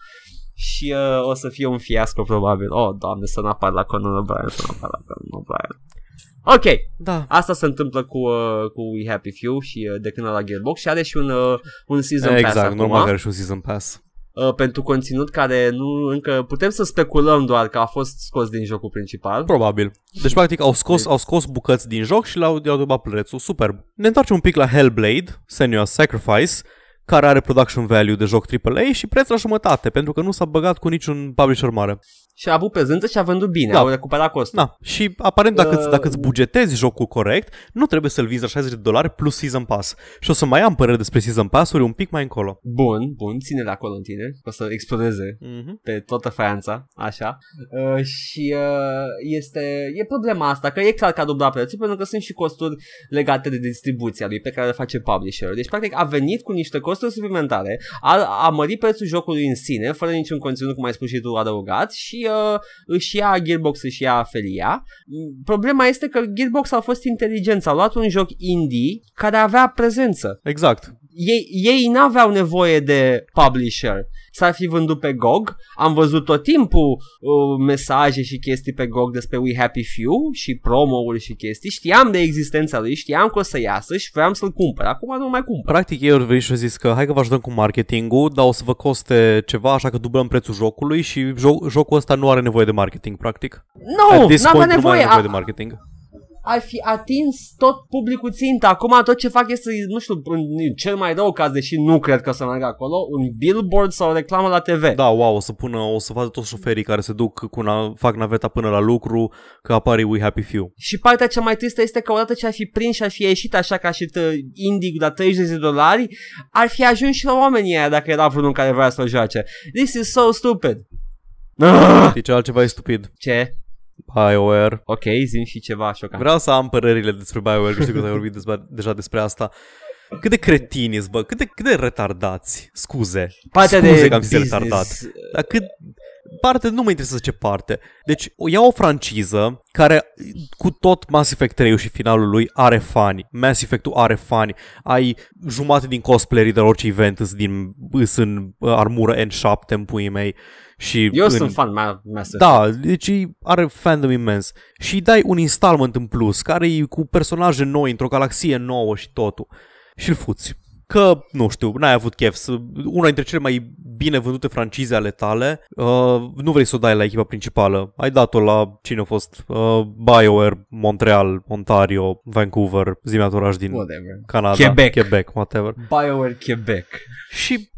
Speaker 1: Și uh, o să fie un fiasco probabil. Oh, doamne, să nu apar la Conan O'Brien, să nu apar la Conan O'Brien. Ok,
Speaker 2: Da.
Speaker 1: asta se întâmplă cu, uh, cu We Happy Few și uh, de când la Gearbox și are și un, uh, un season pass
Speaker 2: Exact,
Speaker 1: acum
Speaker 2: normal că are și un season pass.
Speaker 1: uh, pentru conținut care nu încă putem să speculăm doar că a fost scos din jocul principal.
Speaker 2: Probabil. Deci, practic, au scos, au scos bucăți din joc și le-au i-au dubat prețul. Superb. Ne întoarcem un pic la Hellblade, Senua's Sacrifice, care are production value de joc AAA și preț la jumătate, pentru că nu s-a băgat cu niciun publisher mare.
Speaker 1: Și a avut prezență și a vândut bine, da. au recuperat costul.
Speaker 2: Da. Și aparent dacă, uh... dacă îți bugetezi jocul corect, nu trebuie să-l vinzi la 60 de dolari plus Season Pass. Și o să mai am părere despre Season Pass-uri un pic mai încolo.
Speaker 1: Bun, bun, ține-le acolo în tine, o să explodeze uh-huh. pe toată Franța, așa. Uh, și uh, este, e problema asta, că e clar că a dublat prețul, pentru că sunt și costuri legate de distribuția lui pe care le face publisher. Deci, practic, a venit cu niște costuri suplimentare, a, a mărit prețul jocului în sine, fără niciun conținut, cum ai spus și tu, adăugat și uh, își ia Gearbox, își ia Felia. Problema este că Gearbox a fost inteligență, au luat un joc indie care avea prezență.
Speaker 2: Exact
Speaker 1: ei, ei n-aveau nevoie de publisher. S-ar fi vândut pe GOG. Am văzut tot timpul uh, mesaje și chestii pe GOG despre We Happy Few și promo-uri și chestii. Știam de existența lui, știam că o să iasă și vreau să-l cumpăr. Acum nu mai cumpăr.
Speaker 2: Practic ei au venit și au zis că hai că vă ajutăm cu marketingul, dar o să vă coste ceva, așa că dublăm prețul jocului și jo- jocul ăsta nu are nevoie de marketing, practic.
Speaker 1: Nu, no, nu are nevoie.
Speaker 2: nevoie de marketing
Speaker 1: ai fi atins tot publicul țintă. Acum tot ce fac este, nu știu, în cel mai rău caz, deși nu cred că să meargă acolo, un billboard sau o reclamă la TV.
Speaker 2: Da, wow, o să pună, o să vadă toți șoferii care se duc cu na- fac naveta până la lucru, că apare We Happy Few.
Speaker 1: Și partea cea mai tristă este că odată ce ar fi prins și ar fi ieșit așa ca și Indic la 30 de dolari, ar fi ajuns și la oamenii aia dacă era vreunul care vrea să-l joace. This is so stupid.
Speaker 2: Știi ce altceva e stupid?
Speaker 1: Ce?
Speaker 2: BioWare.
Speaker 1: Ok, zim și ceva șocant.
Speaker 2: Vreau să am părerile despre BioWare, că știu că ai vorbit deja despre asta. Cât de cretini bă, cât de, cât de retardați, scuze.
Speaker 1: Partea
Speaker 2: scuze
Speaker 1: de
Speaker 2: că am zis retardat. Dar cât, parte, nu mă interesează ce parte. Deci, iau o franciză care cu tot Mass Effect 3 și finalul lui are fani. Mass Effect-ul are fani. Ai jumate din cosplayerii de orice event din, în uh, armură N7 în puii mei. Și
Speaker 1: Eu
Speaker 2: în...
Speaker 1: sunt fan Mass Effect.
Speaker 2: Da, deci are fandom imens. Și dai un installment în plus, care e cu personaje noi, într-o galaxie nouă și totul. Și-l fuți că, nu știu, n-ai avut chef să... Una dintre cele mai bine vândute francize ale tale, uh, nu vrei să o dai la echipa principală. Ai dat-o la cine a fost? Uh, BioWare, Montreal, Ontario, Vancouver, zi oraș din
Speaker 1: whatever.
Speaker 2: Canada.
Speaker 1: Quebec.
Speaker 2: Quebec, whatever.
Speaker 1: BioWare Quebec.
Speaker 2: Și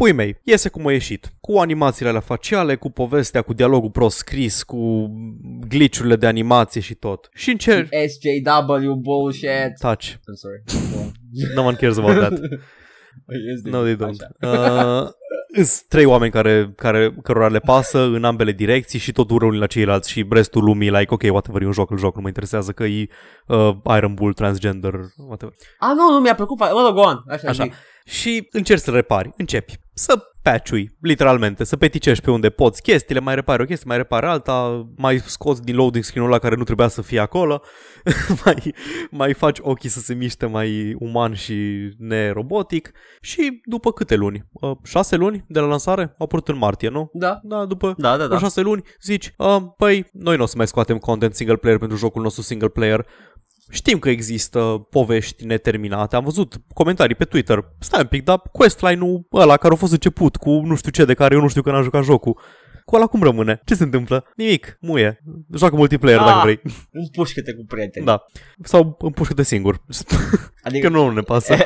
Speaker 2: Pui mei, iese cum a ieșit. Cu animațiile alea faciale, cu povestea, cu dialogul proscris, cu glitchurile de animație și tot. Și încerc...
Speaker 1: SJW bullshit.
Speaker 2: Touch.
Speaker 1: I'm sorry.
Speaker 2: no one cares about that. no, they don't. Uh, sunt trei oameni care, care, cărora le pasă în ambele direcții și tot ură unii la ceilalți și restul lumii like, ok, whatever, e un joc, îl joc, nu mă interesează că e uh, Iron Bull, transgender, whatever.
Speaker 1: Ah, nu, nu mi-a plăcut, mă rog, go on. Așa,
Speaker 2: Așa. Și încerci să repari, începi să patchui, literalmente, să peticești pe unde poți chestiile, mai repari o chestie, mai repari alta, mai scoți din loading screen-ul ăla care nu trebuia să fie acolo, mai, mai faci ochii să se miște mai uman și nerobotic și după câte luni? Uh, șase luni de la lansare? Au apărut în martie, nu?
Speaker 1: Da.
Speaker 2: Da, după
Speaker 1: da, da, da.
Speaker 2: șase luni zici, uh, păi, noi nu o să mai scoatem content single player pentru jocul nostru single player, Știm că există povești neterminate, am văzut comentarii pe Twitter. Stai un pic, dar questline-ul ăla care a fost început cu nu știu ce, de care eu nu știu că n-am jucat jocul, cu ăla cum rămâne? Ce se întâmplă? Nimic, muie. Joacă multiplayer ah, dacă vrei.
Speaker 1: Împușcă-te cu prieteni.
Speaker 2: Da. Sau împușcă-te singur. Adică că nu ne pasă.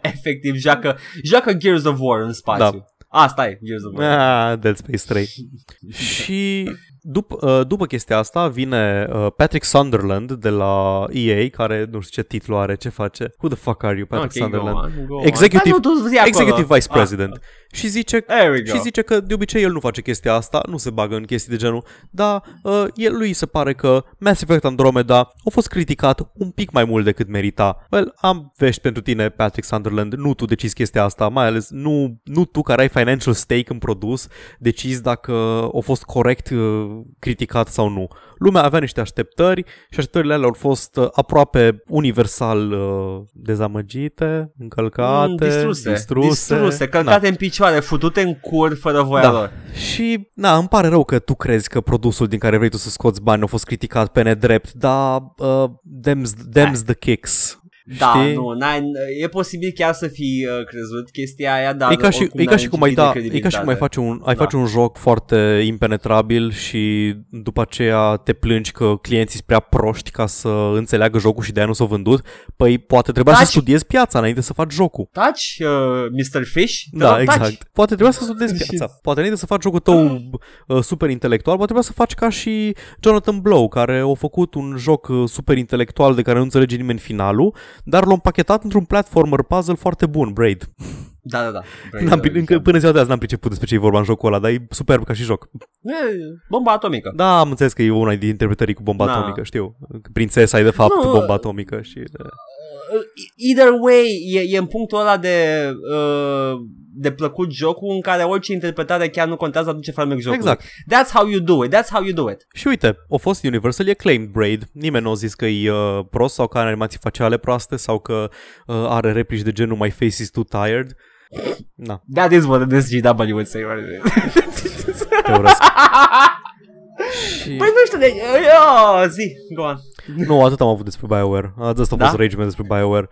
Speaker 1: Efectiv, joacă, joacă Gears of War în spațiu. Da. Asta e Gears of War.
Speaker 2: Ah, Dead Space 3. și după, uh, după chestia asta vine uh, Patrick Sunderland de la EA, care nu știu ce titlu are, ce face. Who the fuck are you, Patrick okay, Sunderland?
Speaker 1: Go on, go
Speaker 2: executive,
Speaker 1: on.
Speaker 2: executive Vice President. Ah. Și zice,
Speaker 1: și
Speaker 2: zice că de obicei el nu face chestia asta, nu se bagă în chestii de genul, dar uh, el, lui se pare că Mass Effect Andromeda a fost criticat un pic mai mult decât merita. Well, am vești pentru tine, Patrick Sunderland, nu tu decizi chestia asta, mai ales nu, nu tu care ai financial stake în produs, decizi dacă a fost corect uh, criticat sau nu. Lumea avea niște așteptări și așteptările alea au fost uh, aproape universal uh, dezamăgite, încălcate, mm, distruse,
Speaker 1: distruse, distruse călcate da. în picioare, futute în cur fără voia da. lor.
Speaker 2: Și, na, îmi pare rău că tu crezi că produsul din care vrei tu să scoți bani a fost criticat pe nedrept, dar uh, them's, them's the kicks.
Speaker 1: Da,
Speaker 2: Știi?
Speaker 1: nu, n-ai, e posibil chiar să fi uh, crezut chestia aia, dar
Speaker 2: e ca și,
Speaker 1: oricum
Speaker 2: e ca
Speaker 1: n-ai
Speaker 2: și cum
Speaker 1: niciun
Speaker 2: ai
Speaker 1: tip de
Speaker 2: da, e ca și cum ai
Speaker 1: credibilitate.
Speaker 2: face un, ai
Speaker 1: Da.
Speaker 2: face un joc foarte impenetrabil și după aceea te plângi că clienții sunt prea proști ca să înțeleagă jocul și de-aia nu s-au vândut. Păi poate trebuia să
Speaker 1: Taci.
Speaker 2: studiezi piața înainte să faci jocul.
Speaker 1: Taci, uh, Mr. Fish? Te
Speaker 2: Da,
Speaker 1: rog, taci.
Speaker 2: exact. Poate trebuia să studiezi
Speaker 1: Și-
Speaker 2: piața. Poate înainte să faci jocul tău uh, super intelectual, poate trebuia să faci ca și Jonathan Blow, care a făcut un joc uh, super intelectual de care nu înțelege nimeni finalul, dar l-a împachetat într-un platformer puzzle foarte bun, Braid.
Speaker 1: Da, da, da.
Speaker 2: N-am, pri- încă până ziua de azi n-am priceput despre ce e vorba în jocul ăla, dar e superb ca și joc.
Speaker 1: E, bomba atomică.
Speaker 2: Da, am înțeles că e una din interpretării cu bomba
Speaker 1: Da.
Speaker 2: atomică, știu. Prințesa e de fapt
Speaker 1: Nu,
Speaker 2: bomba atomică și... De...
Speaker 1: Uh, Either way, e, e în punctul ăla de, uh, de plăcut jocul în care orice interpretare chiar nu contează aduce farmec jocul.
Speaker 2: Exact.
Speaker 1: That's how you do it. That's how you do it.
Speaker 2: Și uite, a fost universally acclaimed Braid. Nimeni nu a zis că e uh, prost sau că are animații faciale proaste sau că uh, are replici de genul My face is too tired. Na,
Speaker 1: That is what this GW would say. Right?
Speaker 2: te urăsc. și...
Speaker 1: păi nu știu, de... Oh, zi, go on.
Speaker 2: Nu, atât am avut despre BioWare. Asta a
Speaker 1: Da?
Speaker 2: fost rage meu despre BioWare.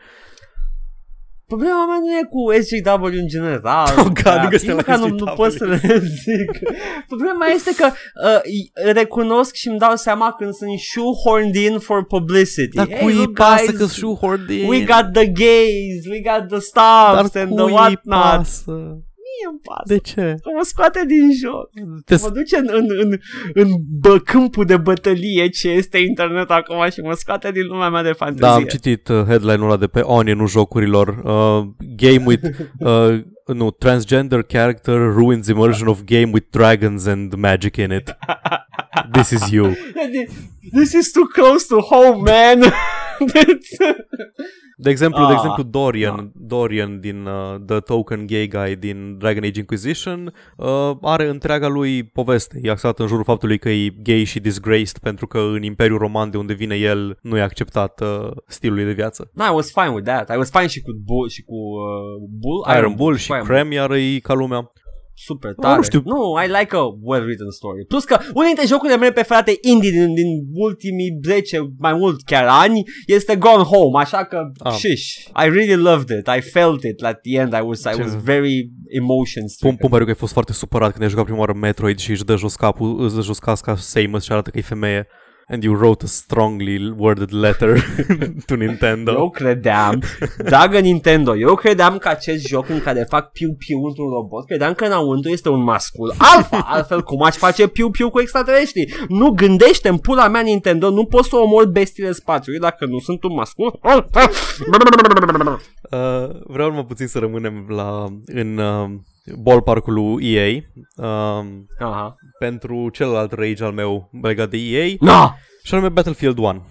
Speaker 1: Problema mea nu e cu SJW în general.
Speaker 2: Oh, God,
Speaker 1: dar
Speaker 2: încă suntem
Speaker 1: nici
Speaker 2: la
Speaker 1: măcar nu, nu
Speaker 2: SJW.
Speaker 1: pot să le zic. Problema este că uh, recunosc și îmi dau seama când sunt shoehorned in for publicity.
Speaker 2: Dar
Speaker 1: hey,
Speaker 2: cui îi
Speaker 1: look,
Speaker 2: pasă
Speaker 1: guys,
Speaker 2: că shoehorned in?
Speaker 1: We got the gays, we got the
Speaker 2: Dar
Speaker 1: stubs and
Speaker 2: cui
Speaker 1: the
Speaker 2: îi
Speaker 1: whatnot.
Speaker 2: pasă?
Speaker 1: Mie îmi pasă.
Speaker 2: De ce?
Speaker 1: Că mă scoate din joc.
Speaker 2: Te
Speaker 1: Mă duce în, în, în, în bă, câmpul de bătălie ce este internet acum și mă scoate din lumea mea de fantezie.
Speaker 2: Da, am citit uh, headline-ul ăla de pe Onion-ul jocurilor. Uh, game with... Uh, nu, transgender character ruins immersion of game with dragons and magic in it. This is you.
Speaker 1: This is too close to home, man. That's-
Speaker 2: De exemplu, de
Speaker 1: Ah,
Speaker 2: exemplu Dorian, Dorian din uh, The Token Gay Guy din Dragon Age Inquisition uh, are întreaga lui poveste. E axat în jurul faptului că e gay și disgraced pentru că în Imperiul Roman de unde vine el nu e acceptat uh, stilul lui de viață.
Speaker 1: no, I was fine with that. I was fine și cu Bull și cu uh, Bull.
Speaker 2: Iron Bull și
Speaker 1: fine.
Speaker 2: Crem iar e ca lumea.
Speaker 1: Super
Speaker 2: Nu
Speaker 1: tare.
Speaker 2: știu.
Speaker 1: Nu, I like a well-written story. Plus că unul dintre jocurile mele preferate indie din, din ultimii 10, mai mult chiar ani, este Gone Home, așa că
Speaker 2: Ah.
Speaker 1: shish. I really loved it. I felt it at the end. I was, I
Speaker 2: Ce-
Speaker 1: was very emotion
Speaker 2: Pum, pum, pariu că ai fost foarte supărat când ai jucat prima oară Metroid și își dă jos capul, îți dă jos casca Samus și arată că e femeie. And you wrote a strongly worded letter to Nintendo.
Speaker 1: Eu credeam, dragă Nintendo, eu credeam că acest joc în care fac piu-piu într-un robot, credeam că înăuntru este un mascul alfa, altfel cum aș face piu-piu cu extraterestri? Nu gândește în pula mea Nintendo, nu poți să omor bestiile spațiului dacă nu sunt un mascul alfa.
Speaker 2: Uh, vreau numai puțin să rămânem la, în uh, ballpark-ul lui EA uh,
Speaker 1: Aha.
Speaker 2: pentru celălalt rage al meu legat de EA
Speaker 1: No!
Speaker 2: și anume Battlefield 1.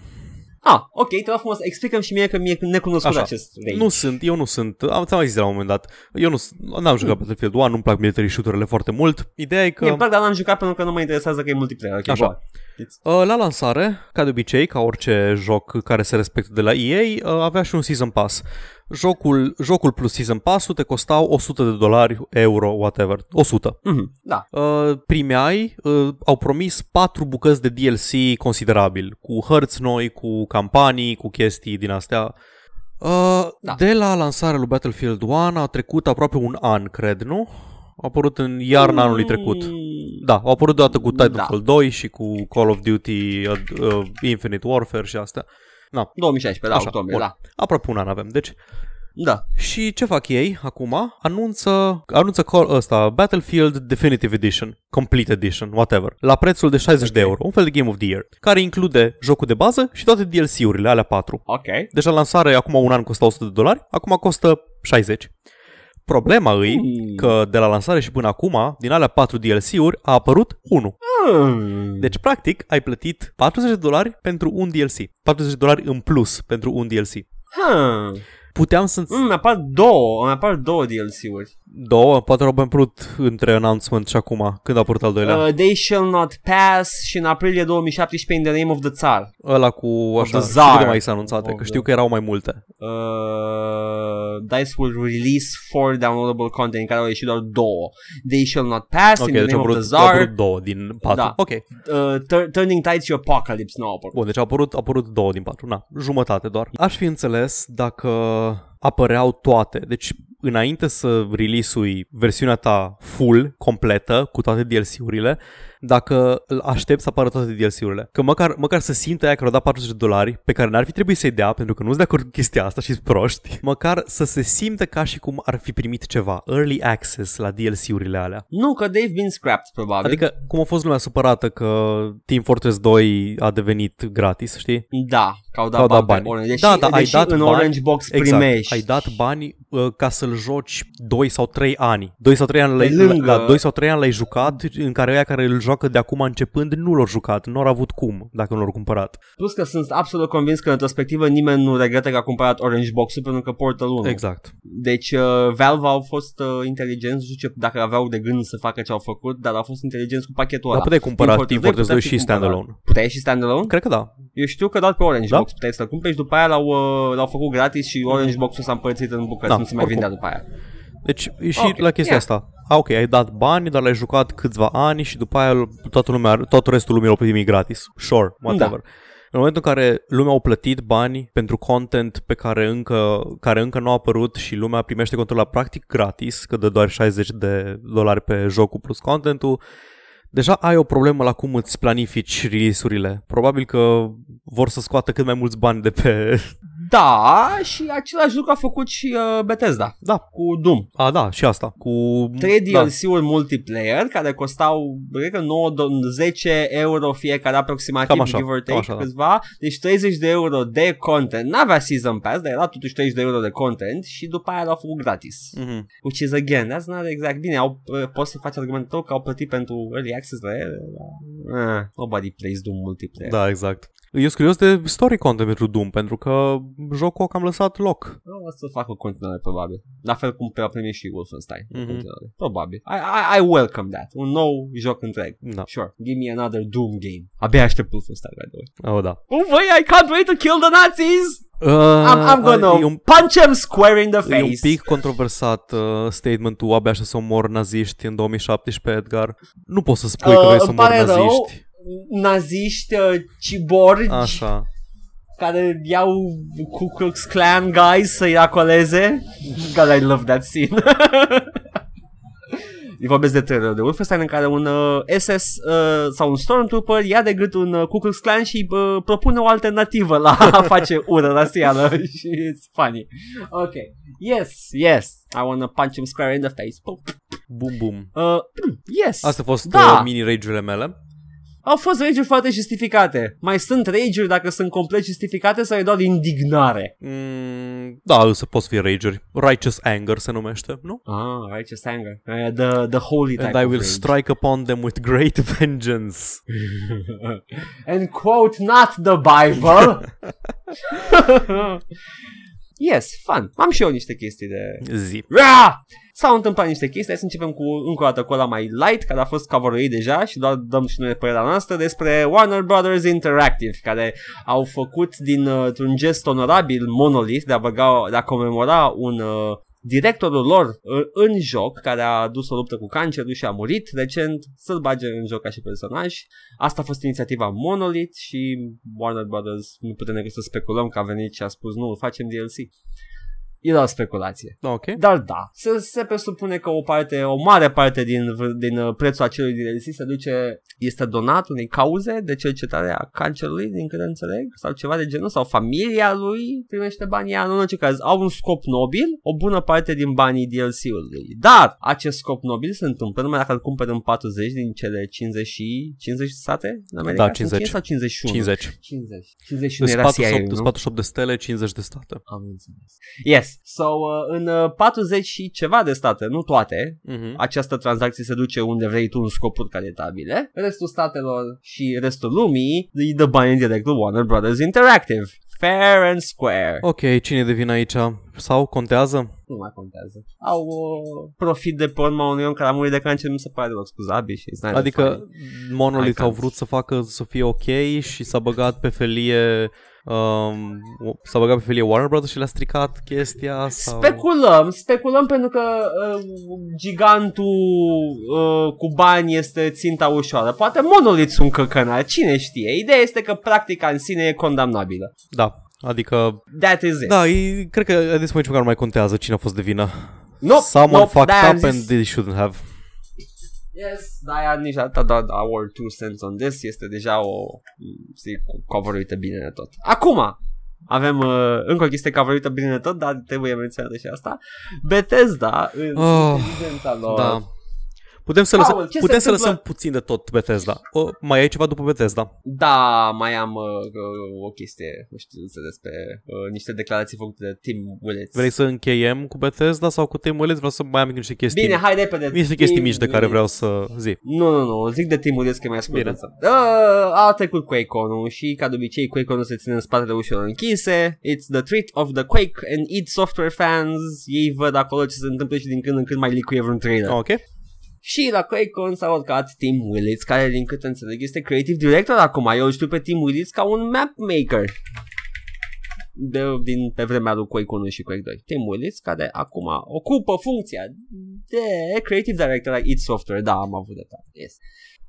Speaker 1: Ah, ok, te rog frumos, explicăm și mie că mie necunoscut
Speaker 2: Așa.
Speaker 1: acest rage.
Speaker 2: Nu sunt, eu nu sunt, am ți-am mai zis de la un moment dat, eu nu sunt- n-am jucat Battlefield 1, nu-mi plac military shooter-urile foarte mult. Ideea e că...
Speaker 1: Mie îmi plac, dar n-am jucat pentru că nu mă interesează că e multiplayer. Okay,
Speaker 2: Așa.
Speaker 1: Așa.
Speaker 2: Uh, La lansare, ca de obicei, ca orice joc care se respectă de la EA, uh, avea și un Season Pass. Jocul, jocul plus Season Pass-ul te costau 100 de dolari, euro, whatever, 100.
Speaker 1: Mhm, da.
Speaker 2: Uh, primeai, uh, au promis patru bucăți de DLC considerabil, cu hărți noi, cu campanii, cu chestii din astea. Uh,
Speaker 1: Da.
Speaker 2: De la lansarea lui Battlefield 1 a trecut aproape un an, cred, nu? A apărut în iarna anului trecut.
Speaker 1: Mm,
Speaker 2: Da, au apărut deodată cu Titanfall
Speaker 1: Da.
Speaker 2: 2 și cu Call of Duty uh, uh, Infinite Warfare și astea.
Speaker 1: 2016, da,
Speaker 2: Așa,
Speaker 1: octombrie,
Speaker 2: bun.
Speaker 1: da.
Speaker 2: Aproape un an avem. Deci,
Speaker 1: Da.
Speaker 2: și ce fac ei acum? Anunță, anunță call ăsta, Battlefield Definitive Edition, Complete Edition, whatever, la prețul de 60 de
Speaker 1: Ok.
Speaker 2: euro, un fel de Game of the Year, care include jocul de bază și toate DLC-urile, alea 4.
Speaker 1: Ok.
Speaker 2: Deci la lansare acum un an costa 100 de dolari, acum costă 60. Problema îi
Speaker 1: Hmm.
Speaker 2: că de la lansare și până acum, din alea 4 DLC-uri, a apărut unul.
Speaker 1: Hmm.
Speaker 2: Deci, practic, ai plătit 40 de dolari pentru un DLC. 40 de dolari în plus pentru un DLC.
Speaker 1: Hmm.
Speaker 2: Puteam să
Speaker 1: Mm, mi apar două, mi apar două DLC-uri.
Speaker 2: Două? Poate au mai apărut între announcement și acum. Când a apărut al doilea?
Speaker 1: Uh, They Shall Not Pass și în aprilie 2017 In the Name of the Tsar.
Speaker 2: Ăla cu așa,
Speaker 1: the
Speaker 2: știu
Speaker 1: Tsar.
Speaker 2: de mai s-a anunțate,
Speaker 1: Of
Speaker 2: că
Speaker 1: the-
Speaker 2: știu că erau mai multe.
Speaker 1: Uh, DICE will release four downloadable content în care au ieșit doar două. They Shall Not Pass,
Speaker 2: Ok,
Speaker 1: In the
Speaker 2: deci au
Speaker 1: Name of
Speaker 2: apărut,
Speaker 1: the
Speaker 2: au
Speaker 1: Tsar,
Speaker 2: apărut două din patru.
Speaker 1: Da.
Speaker 2: Ok.
Speaker 1: uh, Tur- Turning Tides și Apocalypse nu au apărut.
Speaker 2: Bun, deci au apărut, au apărut două din patru. Na, jumătate doar. Aș fi înțeles dacă apăreau toate. Deci înainte să release-ui versiunea ta full, completă, cu toate DLC-urile, dacă îl aștept să apară toate DLC-urile. Că măcar, măcar să simtă aia că au dat 40 de dolari, pe care n-ar fi trebuit să-i dea, pentru că nu-s de acord cu chestia asta și proști, măcar să se simtă ca și cum ar fi primit ceva, early access la DLC-urile alea.
Speaker 1: Nu, că they've been scrapped, probabil.
Speaker 2: Adică, cum a fost lumea supărată că Team Fortress 2 a devenit gratis, știi?
Speaker 1: Da, că au dat,
Speaker 2: Că au dat
Speaker 1: bani. pe
Speaker 2: bani.
Speaker 1: Orange. Deși,
Speaker 2: Da, da, ai
Speaker 1: deși
Speaker 2: dat
Speaker 1: în
Speaker 2: bani,
Speaker 1: Orange Box
Speaker 2: Exact,
Speaker 1: primești.
Speaker 2: ai dat bani uh, ca să-l joci 2 sau 3 ani. 2 sau 3 ani
Speaker 1: Pe
Speaker 2: l-ai,
Speaker 1: lângă-
Speaker 2: la 2 sau 3 ani l-ai jucat, în care aia care îl joacă de acum începând nu l-au jucat, nu au avut cum dacă nu l-au cumpărat.
Speaker 1: Plus că sunt absolut convins că în retrospectivă nimeni nu regretă că a cumpărat Orange Box-ul pentru că Portal 1.
Speaker 2: Exact.
Speaker 1: Deci uh, Valve au fost uh, inteligenți, nu știu ce, dacă aveau de gând să facă ce au făcut, dar au fost inteligenți cu pachetul
Speaker 2: Dar
Speaker 1: ăla.
Speaker 2: puteai cumpăra Team Fortress 2
Speaker 1: putea fi
Speaker 2: și
Speaker 1: cumpărat.
Speaker 2: standalone.
Speaker 1: Puteai și standalone?
Speaker 2: Cred că da.
Speaker 1: Eu știu că doar pe Orange
Speaker 2: Da?
Speaker 1: Box puteai să-l cumperi și după aia l-au, uh, l-au făcut gratis și Orange Box-ul s-a împărțit în bucăți,
Speaker 2: Da,
Speaker 1: nu se mai
Speaker 2: oricum.
Speaker 1: vindea după aia.
Speaker 2: Deci și
Speaker 1: Ok,
Speaker 2: la chestia
Speaker 1: yeah.
Speaker 2: asta. A, ok, ai dat bani, dar l-ai jucat câțiva ani și după aia toată lumea, tot restul lumii l-a primit gratis. Sure, whatever.
Speaker 1: Da.
Speaker 2: În momentul în care lumea au plătit bani pentru content pe care încă, care încă nu a apărut și lumea primește contul la practic gratis, că dă doar 60 de dolari pe jocul plus contentul, deja ai o problemă la cum îți planifici release-urile. Probabil că vor să scoată cât mai mulți bani de pe...
Speaker 1: Da, și același lucru a făcut și uh, Bethesda
Speaker 2: Da,
Speaker 1: cu Doom.
Speaker 2: a, da, și asta. Cu...
Speaker 1: Trei
Speaker 2: da.
Speaker 1: DLC-uri multiplayer care costau, cred că 9, do- 10 euro fiecare aproximativ,
Speaker 2: Cam așa,
Speaker 1: give or
Speaker 2: cam
Speaker 1: take
Speaker 2: așa, da.
Speaker 1: câțiva. Deci 30 de euro de content. N-avea Season Pass, dar era totuși 30 de euro de content și după aia l-au făcut gratis.
Speaker 2: Mhm.
Speaker 1: Which is again, that's not exact bine. Au, uh, poți să faci argumentul tău că au plătit pentru early access la ele. dar, Eh, nobody plays Doom multiplayer.
Speaker 2: Da, exact. Eu sunt curios de story content pentru Doom, pentru că jocul a cam lăsat loc.
Speaker 1: Nu, o să fac o continuare probabil. La fel cum pe a primit și Wolfenstein.
Speaker 2: Mhm.
Speaker 1: Mm-hmm. Continuare. Probabil. I, I, I welcome that. Un nou joc întreg.
Speaker 2: Da.
Speaker 1: Sure. Give me another Doom game. Abia aștept Wolfenstein, by the way.
Speaker 2: Oh, da.
Speaker 1: Oh, băi, I can't wait to kill the Nazis!
Speaker 2: Uh,
Speaker 1: I'm, I'm gonna
Speaker 2: e un,
Speaker 1: punch them square in the
Speaker 2: e un
Speaker 1: face.
Speaker 2: pic controversat uh, statementul abia așa să omor naziști în 2017, Edgar. Nu poți să spui că
Speaker 1: Uh,
Speaker 2: vrei să
Speaker 1: îmi
Speaker 2: omor
Speaker 1: pare rău.
Speaker 2: naziști.
Speaker 1: Naziști, uh, ciborgi,
Speaker 2: Așa.
Speaker 1: Care iau Ku Klux Klan guys să-i acoleze. God, I love that scene. Îi vorbesc de trailer de Wolfenstein în care un uh, SS uh, sau un Stormtrooper ia de gât un uh, Ku Klux Klan și uh, propune o alternativă la a face ură rasială și it's funny. Ok. Yes, yes. I wanna punch him square in the face. Pum.
Speaker 2: Bum, bum.
Speaker 1: Uh, yes.
Speaker 2: Astea au fost
Speaker 1: Da.
Speaker 2: uh, mini rage-urile mele.
Speaker 1: Au fost rage foarte justificate. Mai sunt rage dacă sunt complet justificate sau e doar indignare?
Speaker 2: Mm, da, să poți fi rage Righteous anger se numește, nu?
Speaker 1: Ah, righteous anger. Uh, the, the holy type
Speaker 2: And I
Speaker 1: of
Speaker 2: will
Speaker 1: rage.
Speaker 2: strike upon them with great vengeance.
Speaker 1: And quote not the Bible. yes, fun. Am și eu niște chestii de...
Speaker 2: Zi.
Speaker 1: Ra! S-au întâmplat niște chestii, hai să începem cu încă o dată cu ăla mai light, care a fost coveruit deja și doar dăm și noi părerea noastră despre Warner Brothers Interactive, care au făcut din uh, un gest onorabil Monolith de a, băga, de a comemora un uh, directorul lor uh, în joc, care a dus o luptă cu cancerul și a murit recent, să-l bage în joc ca și personaj. Asta a fost inițiativa Monolith și Warner Brothers, nu putem decât să speculăm că a venit și a spus nu, facem DLC. E doar speculație.
Speaker 2: Ok.
Speaker 1: Dar da, se, se presupune că o parte, o mare parte din, din uh, prețul acelui DLC se duce, este donat unei cauze de cercetare a cancerului, din câte înțeleg, sau ceva de genul, sau familia lui primește banii ăia, nu în orice caz, au un scop nobil, o bună parte din banii DLC-ului. Dar acest scop nobil se întâmplă numai dacă îl cumperi în 40 din cele 50 și 50 state în America?
Speaker 2: Da, 50.
Speaker 1: Sau 51?
Speaker 2: 50.
Speaker 1: 50. 51
Speaker 2: Sunt
Speaker 1: era
Speaker 2: 48,
Speaker 1: CIA,
Speaker 2: sunt
Speaker 1: nu?
Speaker 2: 48 de stele, 50 de state.
Speaker 1: Am înțeles. Yes. So, uh, în uh, 40 și ceva de state, nu toate,
Speaker 2: Mhm.
Speaker 1: această tranzacție se duce unde vrei tu în scopuri caritabile. Restul statelor și restul lumii îi dă bani direct lui Warner Brothers Interactive. Fair and square.
Speaker 2: Ok, cine devine aici? Sau contează?
Speaker 1: Nu mai contează. Au uh, profit de pe urma unui om care a murit de cancer, nu se pare deloc scuzabil și
Speaker 2: Adică Monolith au vrut să facă să fie ok și s-a băgat pe felie um, s-a băgat pe felie Warner Brothers și le-a stricat chestia sau...
Speaker 1: Speculăm, speculăm pentru că uh, gigantul uh, cu bani este ținta ușoară. Poate Monolith sunt căcănari, cine știe. Ideea este că practica în sine e condamnabilă.
Speaker 2: Da, Adică...
Speaker 1: That is it.
Speaker 2: Da, e, cred că at this point nu mai contează cine a fost de vină.
Speaker 1: Nope,
Speaker 2: Someone
Speaker 1: nope,
Speaker 2: fucked up and they shouldn't have.
Speaker 1: Yes, da, ia nici atât, da, da, our two cents on this este deja o, zic, cover bine de tot. Acum, avem uh, încă o chestie cover bine de tot, dar trebuie menționată și asta. Bethesda, în oh, inteligența lor, da
Speaker 2: Putem să, lăsăm, Paul, putem să lăsăm puțin de tot Bethesda. O, mai ai ceva după Bethesda?
Speaker 1: Da, mai am uh, o chestie, nu știu, despre uh, niște declarații făcute de Tim Willits.
Speaker 2: Vrei să încheiem cu Bethesda sau cu Tim Willits? Vreau să mai am niște chestii.
Speaker 1: Bine, hai repede.
Speaker 2: Niște chestii mici de care vreau să zi.
Speaker 1: Nu, nu, nu, zic de Tim Willits că mai ascult. Uh, a trecut QuakeCon-ul și ca de obicei QuakeCon-ul se ține în spatele ușilor închise. It's the treat of the Quake and id Software fans. Ei văd acolo ce se întâmplă și din când în când mai licuie vreun trailer.
Speaker 2: Ok.
Speaker 1: Și la QuakeCon s-a urcat Tim Willits, care din câte înțeleg este creative director acum. Eu știu pe Tim Willits ca un map maker de, din pe vremea lui Quake 1 și Quake 2. Tim Willits, care acum ocupă funcția de creative director la id Software. Da, am avut de Yes.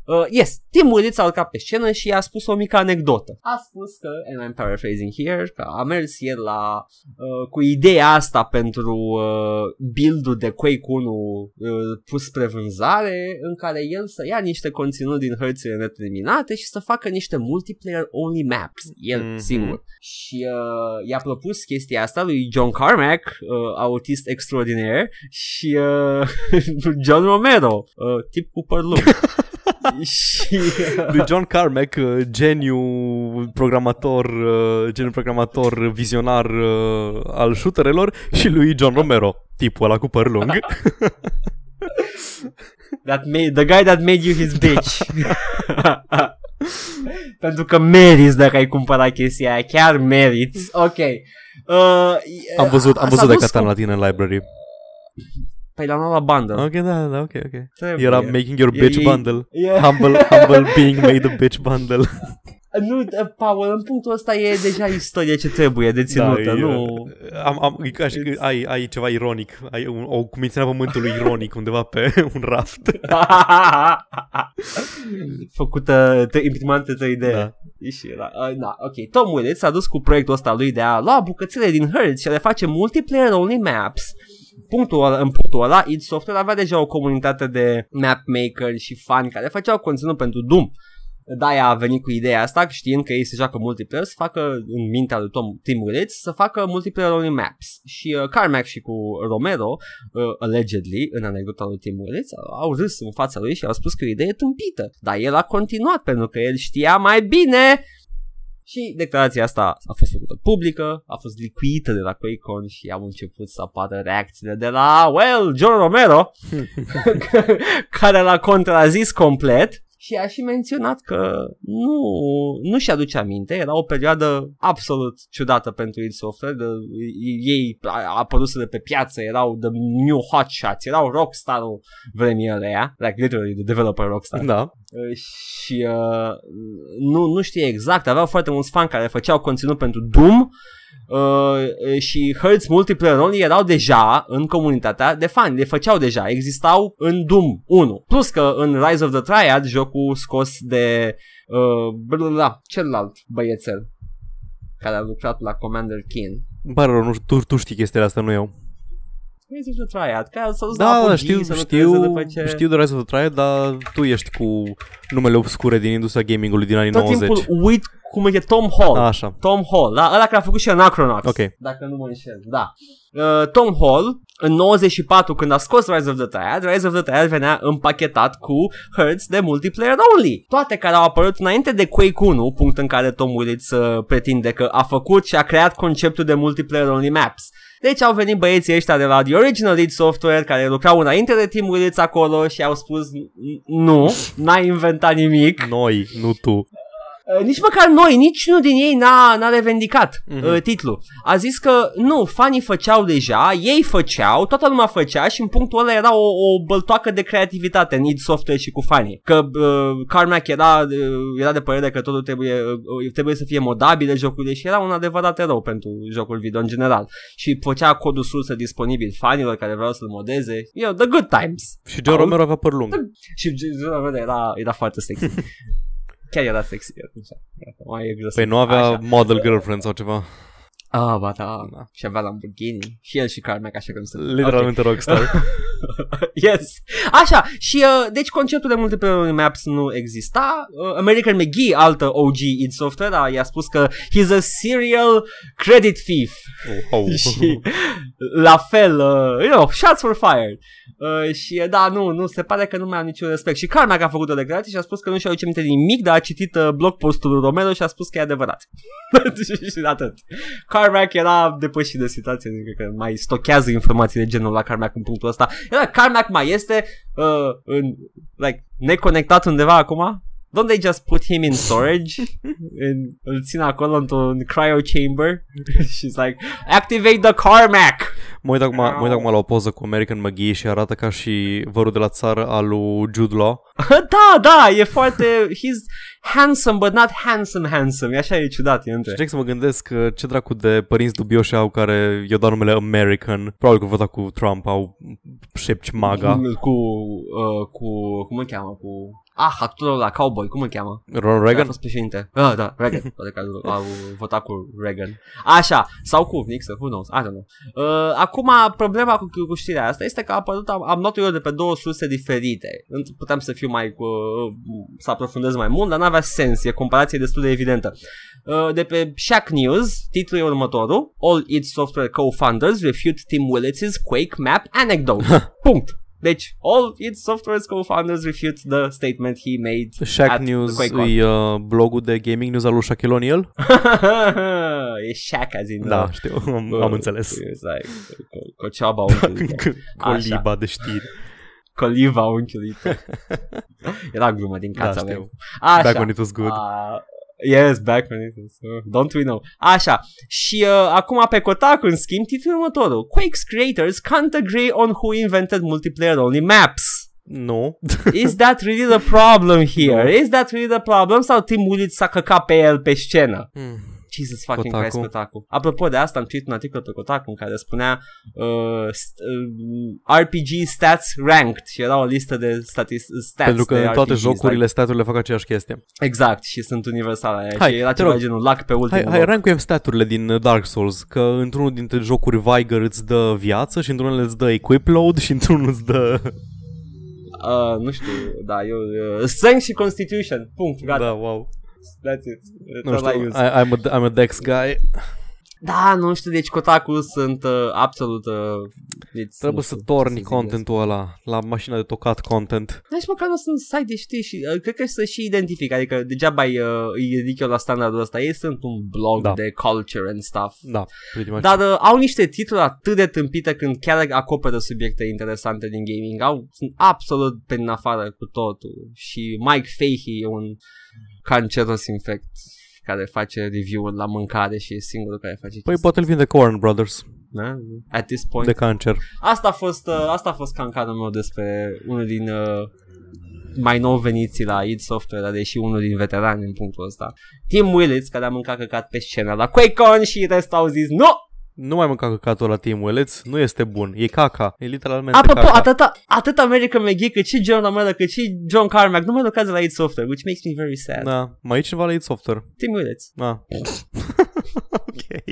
Speaker 1: Uh, yes, Tim Willits a urcat pe scenă și a spus o mică anecdotă. A spus că, and I'm paraphrasing here, că a mers el la, uh, cu ideea asta pentru uh, build-ul de Quake 1 uh, pus spre vânzare, în care el să ia niște conținut din hărțile neterminate și să facă niște multiplayer only maps, el mm-hmm. singur. Și uh, i-a propus chestia asta lui John Carmack, uh, autist extraordinar, și uh, John Romero, uh, tip cu păr lung. și...
Speaker 2: lui John Carmack, uh, geniu programator, uh, geniu programator vizionar uh, al shooterelor și lui John Romero, tipul ăla cu păr lung.
Speaker 1: that made, the guy that made you his bitch. Pentru că meriți dacă ai cumpărat chestia aia, chiar meriți. Ok. Uh,
Speaker 2: am văzut, am văzut de Catan la tine în library.
Speaker 1: Păi l-am luat la bundle.
Speaker 2: Ok, da, da, ok, ok. Trebuie. Era making your bitch e, bundle. E, humble, humble being made a bitch bundle.
Speaker 1: nu, Paul, în punctul ăsta e deja istorie ce trebuie de ținută, da, nu...
Speaker 2: Am, am, e ca și că ai, ai ceva ironic, ai un, o cumințenia pământului ironic undeva pe un raft.
Speaker 1: Făcută imprimante 3D. Da. Și era, uh, da, ok. Tom Willits s-a dus cu proiectul ăsta lui de a lua bucățele din Hertz și a le face multiplayer only maps punctul ăla, în punctul ăla, id Software avea deja o comunitate de map maker și fani care făceau conținut pentru Doom. Da, a venit cu ideea asta, știind că ei se joacă multiplayer, să facă în mintea lui Tom Tim Willits, să facă multiplayer only maps. Și uh, Carmack și cu Romero, uh, allegedly, în anecdota lui Tim Willits, au râs în fața lui și au spus că e o idee tâmpită. Dar el a continuat pentru că el știa mai bine și declarația asta a fost făcută publică, a fost licuită de la QuakeCon și au început să apară reacțiile de la, well, John Romero, care l-a contrazis complet și a și menționat că nu, nu și aduce aminte, era o perioadă absolut ciudată pentru id Software, de, ei apăruseră pe piață, erau the new hot shots, erau rockstar-ul vremii alea, like literally the developer rockstar.
Speaker 2: Da.
Speaker 1: Uh, și uh, nu, nu știe exact, aveau foarte mulți fani care făceau conținut pentru Doom, Uh, și Hertz Multiplayer Only erau deja în comunitatea de fani, le făceau deja, existau în Doom 1. Plus că în Rise of the Triad, jocul scos de uh, da, celălalt băiețel care a lucrat la Commander Keen.
Speaker 2: Pare rău, nu, tu, tu știi chestia asta, nu eu.
Speaker 1: Rise of the Triad, ca să
Speaker 2: da, da, știu, știu, ce... știu de Rise of the Triad, dar tu ești cu numele obscure din industria gamingului din anii
Speaker 1: Tot
Speaker 2: 90.
Speaker 1: Tot timpul uit cum e Tom Hall.
Speaker 2: Așa.
Speaker 1: Tom Hall, da? Ăla care a făcut și Anachronox.
Speaker 2: Ok.
Speaker 1: Dacă nu mă înșel, da. Uh, Tom Hall, în 94, când a scos Rise of the Triad, Rise of the Triad venea împachetat cu Hertz de multiplayer only. Toate care au apărut înainte de Quake 1, punct în care Tom Willits uh, pretinde că a făcut și a creat conceptul de multiplayer only maps. Deci au venit băieții ăștia de la The Original Lead Software care lucrau înainte de Tim Willits acolo și au spus nu, n-ai inventat nimic.
Speaker 2: Noi, nu tu.
Speaker 1: Uh, nici măcar noi, nici unul din ei n-a, n-a revendicat mm-hmm. uh, titlul. A zis că nu, fanii făceau deja, ei făceau, toată lumea făcea și în punctul ăla era o, o băltoacă de creativitate în id Software și cu fanii. Că uh, Carmack era, uh, era de părere că totul trebuie, uh, trebuie să fie modabile jocurile și era un adevărat erou pentru jocul video în general. Și făcea codul sursă disponibil fanilor care vreau să-l modeze. You know, the good times.
Speaker 2: Și Joe Romero avea păr lung.
Speaker 1: Și Joe Romero era, era foarte sexy. Chiar era sexy atunci. Mai e
Speaker 2: păi nu avea Așa. model girlfriend sau ceva.
Speaker 1: Ah, ba da. da. Și avea Lamborghini. Și el și Carmack, așa cum se
Speaker 2: Literalmente okay. rockstar.
Speaker 1: yes. Așa, și uh, deci conceptul de multiplayer maps nu exista. Uh, American McGee, altă OG id Software, a, i-a spus că he's a serial credit thief. Oh, oh. și la fel, uh, you know, shots were fired. Uh, și da, nu, nu, se pare că nu mai am niciun respect. Și Carmack a făcut o declarație și a spus că nu și-a aduce minte nimic, dar a citit uh, blog postul lui Romero și a spus că e adevărat. și atât. Carmack era depășit de situație, adică că mai stochează informații de genul la Carmack în punctul ăsta. Era Carmack mai este uh, în, like, neconectat undeva acum? Don't they just put him in storage? and îl țin acolo într-un cryo chamber? She's like, activate the Carmack!
Speaker 2: Mă uit acum, mă uit acum la o poză cu American McGee și arată ca și vărul de la țară al lui Jude Law.
Speaker 1: da, da, e foarte... He's handsome, but not handsome handsome. E așa e ciudat, e între.
Speaker 2: Și să mă gândesc ce dracu de părinți dubioși au care i-au dat numele American. Probabil că votat cu Trump, au șepci maga.
Speaker 1: Cu, uh, cu, cum îl cheamă, cu Ah, actorul la cowboy, cum îl cheamă?
Speaker 2: Ronald Reagan? A
Speaker 1: fost președinte. Ah, da, Reagan. Poate că au votat cu Reagan. Așa, sau cu Nixon, who knows, I don't know. Uh, acum, problema cu, cu știrea asta este că a apărut, am, am notat eu de pe două surse diferite. Puteam să fiu mai, uh, să aprofundez mai mult, dar n-avea sens, e comparație destul de evidentă. Uh, de pe Shack News, titlul e următorul. All its software co-founders refute Tim Willits' Quake Map anecdote. Punct. Deci, all its software's co-founders refute the statement he made
Speaker 2: Shack at News e uh, blogul de gaming news al lui Shaquille O'Neal?
Speaker 1: e Shack, as in...
Speaker 2: Da, uh, știu, am, uh, am înțeles.
Speaker 1: Like, Coceaba unchiului.
Speaker 2: Coliba de știri.
Speaker 1: Coliva unchiului. Era glumă din cața da, meu.
Speaker 2: Așa. Back when it was good. Uh,
Speaker 1: Yes, back when it was, uh, don't we know. Așa, și uh, acum pe Kotaku, în schimb, titlul următorul. Quake's creators can't agree on who invented multiplayer-only maps.
Speaker 2: Nu.
Speaker 1: Is that really the problem here? No. Is that really the problem? Sau Tim Woolitz s-a căcat pe el pe scenă? Mm. Jesus fucking Kotaku. Christ, Kotaku. Apropo de asta, am citit un articol pe Kotaku în care spunea uh, st- uh, RPG stats ranked și era o listă de statis- stats
Speaker 2: Pentru că în toate RPGs, jocurile like... staturile fac aceeași chestie.
Speaker 1: Exact, și sunt universale. Hai, și era ceva rog. genul luck pe ultimul
Speaker 2: Hai, hai rankuiem staturile din Dark Souls, că într-unul dintre jocuri Viger îți dă viață și într-unul îți dă equip load și într-unul îți dă...
Speaker 1: Uh, nu știu, da, eu... Uh, strength și Constitution, punct, gata.
Speaker 2: Da, wow.
Speaker 1: That's it.
Speaker 2: nu știu, I, I'm, a, I'm a Dex guy.
Speaker 1: Da, nu știu, deci Kotaku sunt uh, absolut... Uh,
Speaker 2: Trebuie să torni contentul ăla la mașina de tocat content.
Speaker 1: Deci măcar nu sunt site de știi și uh, cred că să și identific, adică degeaba îi, uh, îi ridic eu la standardul ăsta, ei sunt un blog da. de culture and stuff.
Speaker 2: Da, pretty much.
Speaker 1: Dar uh, au niște titluri atât de tâmpite când chiar acoperă subiecte interesante din gaming. Au, sunt absolut pe în afară cu totul. Și Mike Fahey e un canceros infect care face review-uri la mâncare și e singurul care face
Speaker 2: Păi poate îl vinde Corn Brothers.
Speaker 1: Da? At this point.
Speaker 2: De cancer.
Speaker 1: Asta a fost, uh, asta a fost cancanul meu despre unul din uh, mai nou veniții la id Software, dar deși unul din veterani în punctul ăsta. Tim Willits, care a mâncat căcat pe scenă la QuakeCon și restul au zis nu!
Speaker 2: Nu mai mânca căcatul la Team Willets, nu este bun, e caca, e literalmente
Speaker 1: Apropo,
Speaker 2: caca.
Speaker 1: atât, atât American McGee cât și John Romero cât și John Carmack nu mai lucrează la id Software, which makes me very sad.
Speaker 2: Da, mai e cineva la id Software.
Speaker 1: Team Willets.
Speaker 2: Da. ok.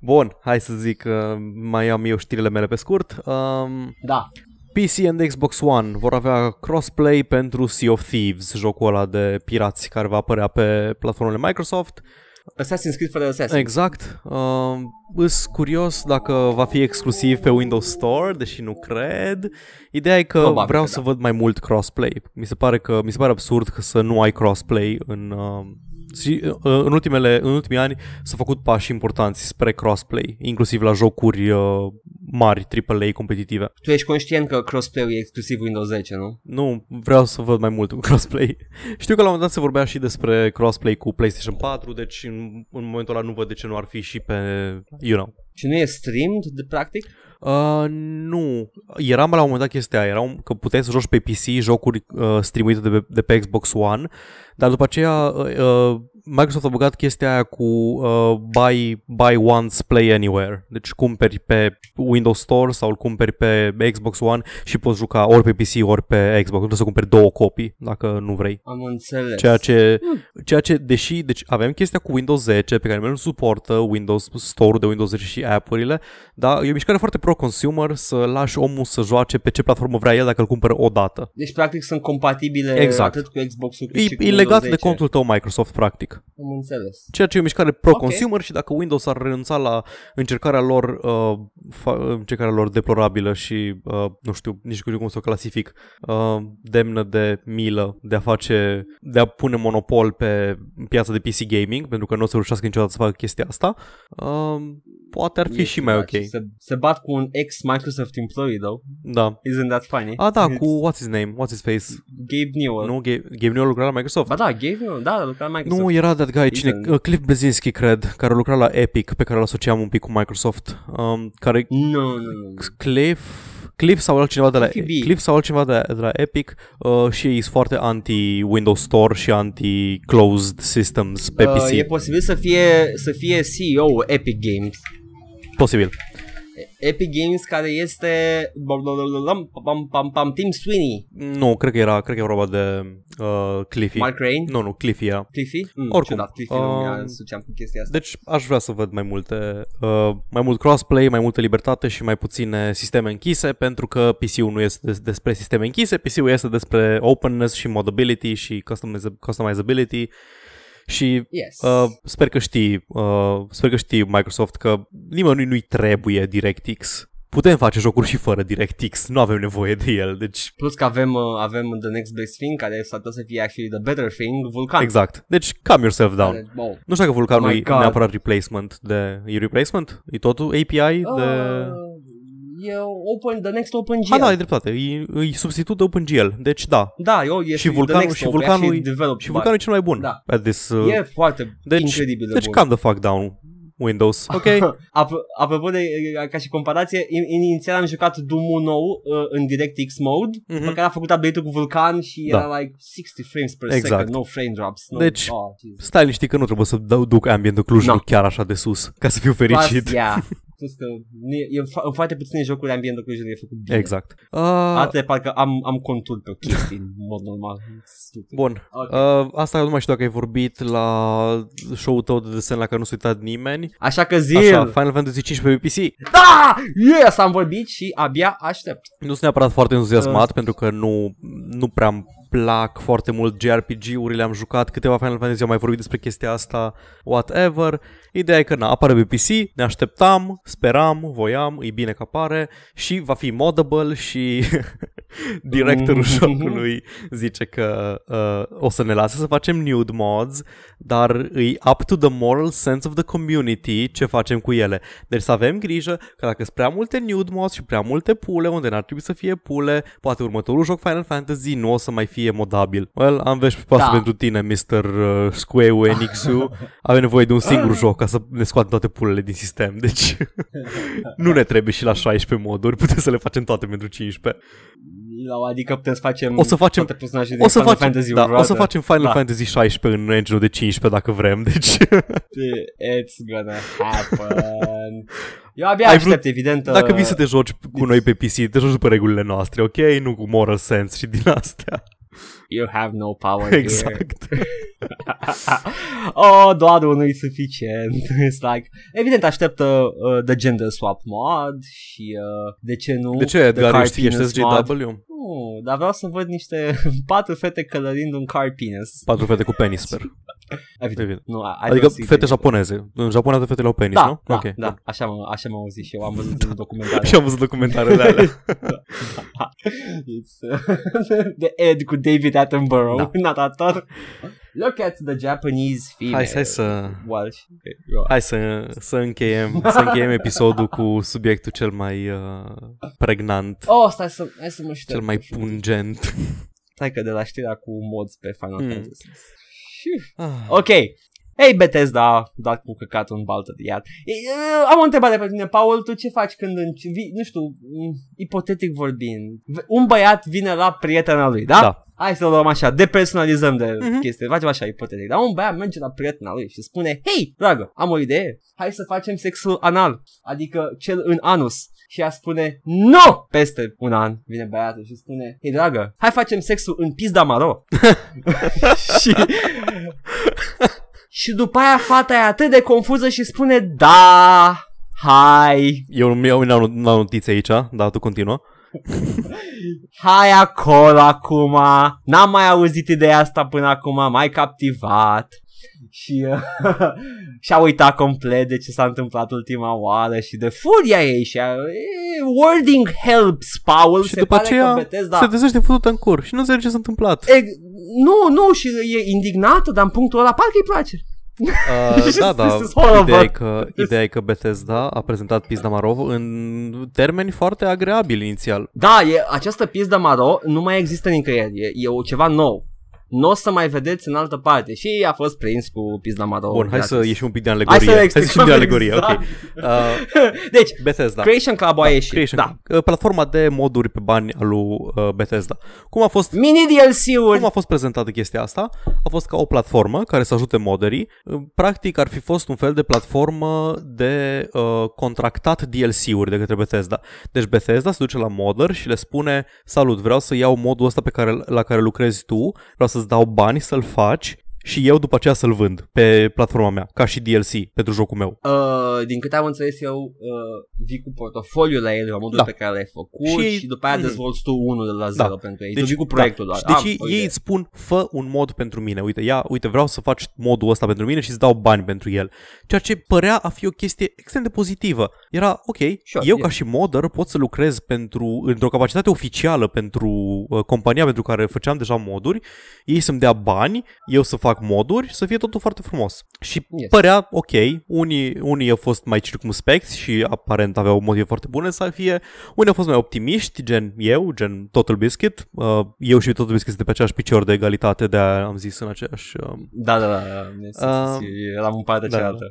Speaker 2: Bun, hai să zic, uh, mai am eu știrile mele pe scurt. Um,
Speaker 1: da.
Speaker 2: PC and Xbox One vor avea crossplay pentru Sea of Thieves, jocul ăla de pirați care va apărea pe platformele Microsoft.
Speaker 1: Assassin's Creed fără Assassin.
Speaker 2: Exact. Uh, îs curios dacă va fi exclusiv pe Windows Store, deși nu cred. Ideea e că Probabil vreau că să da. văd mai mult crossplay. Mi se pare că mi se pare absurd că să nu ai crossplay în uh, și uh, în, ultimele, în ultimii ani s-au făcut pași importanți spre crossplay, inclusiv la jocuri uh, mari, AAA competitive.
Speaker 1: Tu ești conștient că crossplay e exclusiv Windows 10, nu?
Speaker 2: Nu, vreau să văd mai mult crossplay. Știu că la un moment dat se vorbea și despre crossplay cu PlayStation 4, deci în, în momentul ăla nu văd de ce nu ar fi și pe, you know.
Speaker 1: Și nu e streamed, de practic?
Speaker 2: Uh, nu. Era la un moment dat chestia aia, era că puteai să joci pe PC jocuri uh, streamite de pe, de pe Xbox One, dar după aceea uh, uh Microsoft a băgat chestia aia cu uh, buy, buy once, play anywhere. Deci cumperi pe Windows Store sau îl cumperi pe Xbox One și poți juca ori pe PC, ori pe Xbox. Nu trebuie să cumperi două copii dacă nu vrei.
Speaker 1: Am înțeles.
Speaker 2: Ceea ce, ceea ce deși, deci avem chestia cu Windows 10 pe care nu suportă Windows Store de Windows 10 și app-urile, dar e o mișcare foarte pro-consumer să lași omul să joace pe ce platformă vrea el dacă îl cumpără o dată.
Speaker 1: Deci practic sunt compatibile exact. atât cu Xbox-ul cât
Speaker 2: e,
Speaker 1: și cu
Speaker 2: e legat 10. de contul tău Microsoft, practic.
Speaker 1: Am înțeles.
Speaker 2: Ceea ce e o mișcare pro-consumer okay. și dacă Windows ar renunța la încercarea lor, uh, fa- încercarea lor deplorabilă și, uh, nu știu, nici nu cum să o clasific, uh, demnă de milă de a face, de a pune monopol pe piața de PC gaming, pentru că nu o să reușească niciodată să facă chestia asta, uh, poate ar fi e și mai ok.
Speaker 1: Se, se bat cu un ex-Microsoft employee, though.
Speaker 2: Da.
Speaker 1: Isn't that funny?
Speaker 2: Ah, da, It's... cu what's his name? What's his face?
Speaker 1: Gabe Newell.
Speaker 2: Nu, Gabe, Gabe Newell lucra la Microsoft.
Speaker 1: Ba da, Gabe Newell, da, lucra la Microsoft.
Speaker 2: Nu, era that guy, cine, uh, Cliff Bezinski, cred, care lucra la Epic, pe care îl asociam un pic cu Microsoft. Um, care...
Speaker 1: Nu, no, nu, no,
Speaker 2: no. Cliff... Cliff sau altcineva de la, Cliff sau altcineva de, de la Epic uh, și ei sunt foarte anti-Windows Store și anti-closed systems pe uh, PC.
Speaker 1: E posibil să fie, să fie CEO Epic Games.
Speaker 2: Posibil.
Speaker 1: Epic Games care este pam, pam, pam, Tim Sweeney.
Speaker 2: Nu, cred că era, cred că era vorba de uh, Cliffy.
Speaker 1: Mark Rain?
Speaker 2: Nu, nu, Cliffy era.
Speaker 1: Cliffy? Mm,
Speaker 2: Oricum.
Speaker 1: Ciudat, Cliffy uh, nu mi-a cu chestia asta.
Speaker 2: Deci aș vrea să văd mai multe, uh, mai mult crossplay, mai multă libertate și mai puține sisteme închise, pentru că PC-ul nu este des- despre sisteme închise, PC-ul este despre openness și modability și customizability și
Speaker 1: yes.
Speaker 2: uh, sper că știi, uh, sper că știi Microsoft că nimănui nu-i trebuie DirectX. Putem face jocuri și fără DirectX, nu avem nevoie de el, deci...
Speaker 1: Plus că avem, uh, avem The Next Best Thing, care s-ar să fie actually the better thing, Vulcan.
Speaker 2: Exact, deci calm yourself down. Care, wow. Nu știu dacă Vulcanul oh e neapărat replacement de... E replacement? E totul API uh... de
Speaker 1: e open, the next OpenGL.
Speaker 2: Ah, da, e dreptate. E, e substitut de OpenGL. Deci da.
Speaker 1: Da, eu e
Speaker 2: și vulcanul, și vulcanul, și vulcanul e cel mai bun.
Speaker 1: Da.
Speaker 2: At this, uh,
Speaker 1: e foarte deci, incredibil de
Speaker 2: Deci
Speaker 1: bun.
Speaker 2: calm the fuck down. Windows, ok?
Speaker 1: Ap- apropo de, ca și comparație, inițial am jucat Doom nou uh, în DirectX mode, mm-hmm. pe care a făcut update cu Vulkan și da. era like 60 frames per exact. second, no frame drops. No,
Speaker 2: deci, oh, stai liniștit că nu trebuie să duc ambient Cluj no. chiar așa de sus, ca să fiu fericit.
Speaker 1: Plus, yeah. Plus că e, în foarte puține jocuri ambient Cluj e făcut bine.
Speaker 2: Exact.
Speaker 1: Uh... Alte parcă am, am contur pe chestii în mod normal. Stupid.
Speaker 2: Bun. Okay. Uh, asta nu mai știu dacă ai vorbit la show-ul tău de desen la care nu s-a uitat nimeni.
Speaker 1: Așa că zi
Speaker 2: Așa, Final Fantasy 15 pe PC.
Speaker 1: Da! Yes! Am vorbit și abia aștept.
Speaker 2: Nu sunt neapărat foarte entuziasmat uh. pentru că nu, nu prea am plac foarte mult JRPG-urile, am jucat câteva Final Fantasy, am mai vorbit despre chestia asta, whatever. Ideea e că na, apare pe PC, ne așteptam, speram, voiam, e bine că apare și va fi modable și directorul jocului zice că uh, o să ne lase să facem nude mods, dar e up to the moral sense of the community ce facem cu ele. Deci să avem grijă că dacă sunt prea multe nude mods și prea multe pule unde n-ar trebui să fie pule, poate următorul joc Final Fantasy nu o să mai fie modabil. Well, am vești pe da. pentru tine, Mr. Uh, Square enix Avem nevoie de un singur joc ca să ne scoatem toate pulele din sistem, deci nu ne trebuie și la 16 moduri, putem să le facem toate pentru 15.
Speaker 1: Adică putem să facem
Speaker 2: o să facem,
Speaker 1: toate personajele
Speaker 2: o să
Speaker 1: Final
Speaker 2: facem,
Speaker 1: Fantasy
Speaker 2: da, o să facem Final da. Fantasy 16 în engine de 15 dacă vrem, deci...
Speaker 1: It's gonna happen. Eu abia Ai aștept, vrut, evident.
Speaker 2: Dacă vii să te joci cu noi pe PC, te joci pe regulile noastre, ok? Nu cu moral sense și din astea.
Speaker 1: You have no power
Speaker 2: Exact.
Speaker 1: oh, doar unul e suficient. It's like, evident așteptă uh, the gender swap mod și uh, de ce nu?
Speaker 2: De ce, Edgar, ești, ești SJW?
Speaker 1: Nu, dar vreau să văd niște patru fete călărind un car penis.
Speaker 2: Patru fete cu penis, sper.
Speaker 1: Evident. Nu, I
Speaker 2: Adică
Speaker 1: don't see
Speaker 2: fete
Speaker 1: the-
Speaker 2: japoneze. În Japonia de fetele au penis,
Speaker 1: Da,
Speaker 2: nu?
Speaker 1: da,
Speaker 2: Ok,
Speaker 1: da,
Speaker 2: bun.
Speaker 1: așa, mă, așa m-am auzit și eu, am văzut în documentare.
Speaker 2: Și am văzut documentarele alea.
Speaker 1: It's uh, the Ed cu David Attenborough,
Speaker 2: Da.
Speaker 1: natator. Look at the Japanese female.
Speaker 2: Hai, hai să...
Speaker 1: Walsh. Okay, go on.
Speaker 2: Hai să, să, încheiem, să încheiem episodul cu subiectul cel mai uh, pregnant,
Speaker 1: Oh, stai să, hai să mă șterg.
Speaker 2: cel mai pungent.
Speaker 1: Stai că de la știrea cu mods pe Final
Speaker 2: Mm.
Speaker 1: Fantasy.
Speaker 2: Ah.
Speaker 1: Ok. Hei, Bethesda, dat cu căcatul în baltă de iad. E, e, Am o întrebare pentru tine, Paul, tu ce faci când, înci- vii, nu știu, m, ipotetic vorbind, v- un băiat vine la prietena lui, da?
Speaker 2: Da.
Speaker 1: Hai să o luăm așa, depersonalizăm de
Speaker 2: Mhm.
Speaker 1: chestie, facem așa ipotetic. Dar un băiat merge la prietena lui și spune, hei, dragă, am o idee, hai să facem sexul anal, adică cel în anus. Și ea spune, nu! Peste un an vine băiatul și spune, hei, dragă, hai facem sexul în pizda maro. și... și după aia fata e atât de confuză și spune, da, hai,
Speaker 2: Eu, eu nu am nu am notițe aici, dar tu continuă.
Speaker 1: hai acolo acum, n-am mai auzit ideea asta până acum, m-ai captivat. Și uh, și-a uitat complet de ce s-a întâmplat ultima oară și de furia ei și a, e, wording helps, Paul,
Speaker 2: și
Speaker 1: se
Speaker 2: după
Speaker 1: pare
Speaker 2: aceea
Speaker 1: că Bethesda...
Speaker 2: se trezește futută în cur și nu înțelege ce s-a întâmplat.
Speaker 1: E, nu, nu, și e indignată, dar în punctul ăla parcă îi place.
Speaker 2: Uh, da, da.
Speaker 1: This is horrible.
Speaker 2: Ideea e, că, ideea e că Bethesda a prezentat Pizda Marov în termeni foarte agreabili inițial.
Speaker 1: Da, e, această pizdă maro nu mai există nicăieri, e, e o ceva nou. Nu o să mai vedeți în altă parte și a fost prins cu pizda maro.
Speaker 2: Bun, hai
Speaker 1: gratis.
Speaker 2: să ieșim un pic de
Speaker 1: Hai
Speaker 2: alegorie.
Speaker 1: să
Speaker 2: Hai să
Speaker 1: explicăm
Speaker 2: ieșim de alegorie,
Speaker 1: exact.
Speaker 2: ok. Uh,
Speaker 1: Deci,
Speaker 2: Bethesda.
Speaker 1: Creation Club a ieșit.
Speaker 2: Creation.
Speaker 1: Da.
Speaker 2: Uh, Platforma de moduri pe bani al lui uh, Bethesda. Cum a fost
Speaker 1: Mini DLC-uri.
Speaker 2: Cum a fost prezentată chestia asta? A fost ca o platformă care să ajute moderii. Practic ar fi fost un fel de platformă de uh, contractat DLC-uri de către Bethesda. Deci Bethesda se duce la modder și le spune Salut, vreau să iau modul ăsta pe care, la care lucrezi tu, vreau să-ți dau bani să-l faci și eu după aceea să-l vând pe platforma mea, ca și DLC pentru jocul meu.
Speaker 1: Uh, din câte am înțeles eu, uh, vii cu portofoliul la el, la modul
Speaker 2: Da.
Speaker 1: pe care l-ai făcut
Speaker 2: Și
Speaker 1: și,
Speaker 2: ei-
Speaker 1: și după aia
Speaker 2: Mhm.
Speaker 1: dezvolți tu unul de la zero
Speaker 2: Da.
Speaker 1: pentru ei. Deci, tu vii cu proiectul
Speaker 2: da.
Speaker 1: doar.
Speaker 2: Și Deci
Speaker 1: Am
Speaker 2: ei,
Speaker 1: o
Speaker 2: ei
Speaker 1: idee.
Speaker 2: îți spun, fă un mod pentru mine. Uite, ia, uite, vreau să faci modul ăsta pentru mine și îți dau bani pentru el. Ceea ce părea a fi o chestie extrem de pozitivă. Era, ok,
Speaker 1: Sure,
Speaker 2: eu
Speaker 1: yeah.
Speaker 2: ca și modder pot să lucrez pentru, într-o capacitate oficială pentru uh, compania pentru care făceam deja moduri, ei să-mi dea bani, eu să fac moduri, să fie totul foarte frumos. Și
Speaker 1: Yes.
Speaker 2: părea ok, unii, unii au fost mai circumspecți și aparent aveau motive foarte bune să fie, unii au fost mai optimiști, gen eu, gen Total Biscuit. Uh, eu și Total Biscuit sunt de pe aceeași picior de egalitate, de am zis în aceeași... Uh,
Speaker 1: Da, da, da. da.
Speaker 2: Uh,
Speaker 1: Uh, eram în partea
Speaker 2: da,
Speaker 1: cealaltă.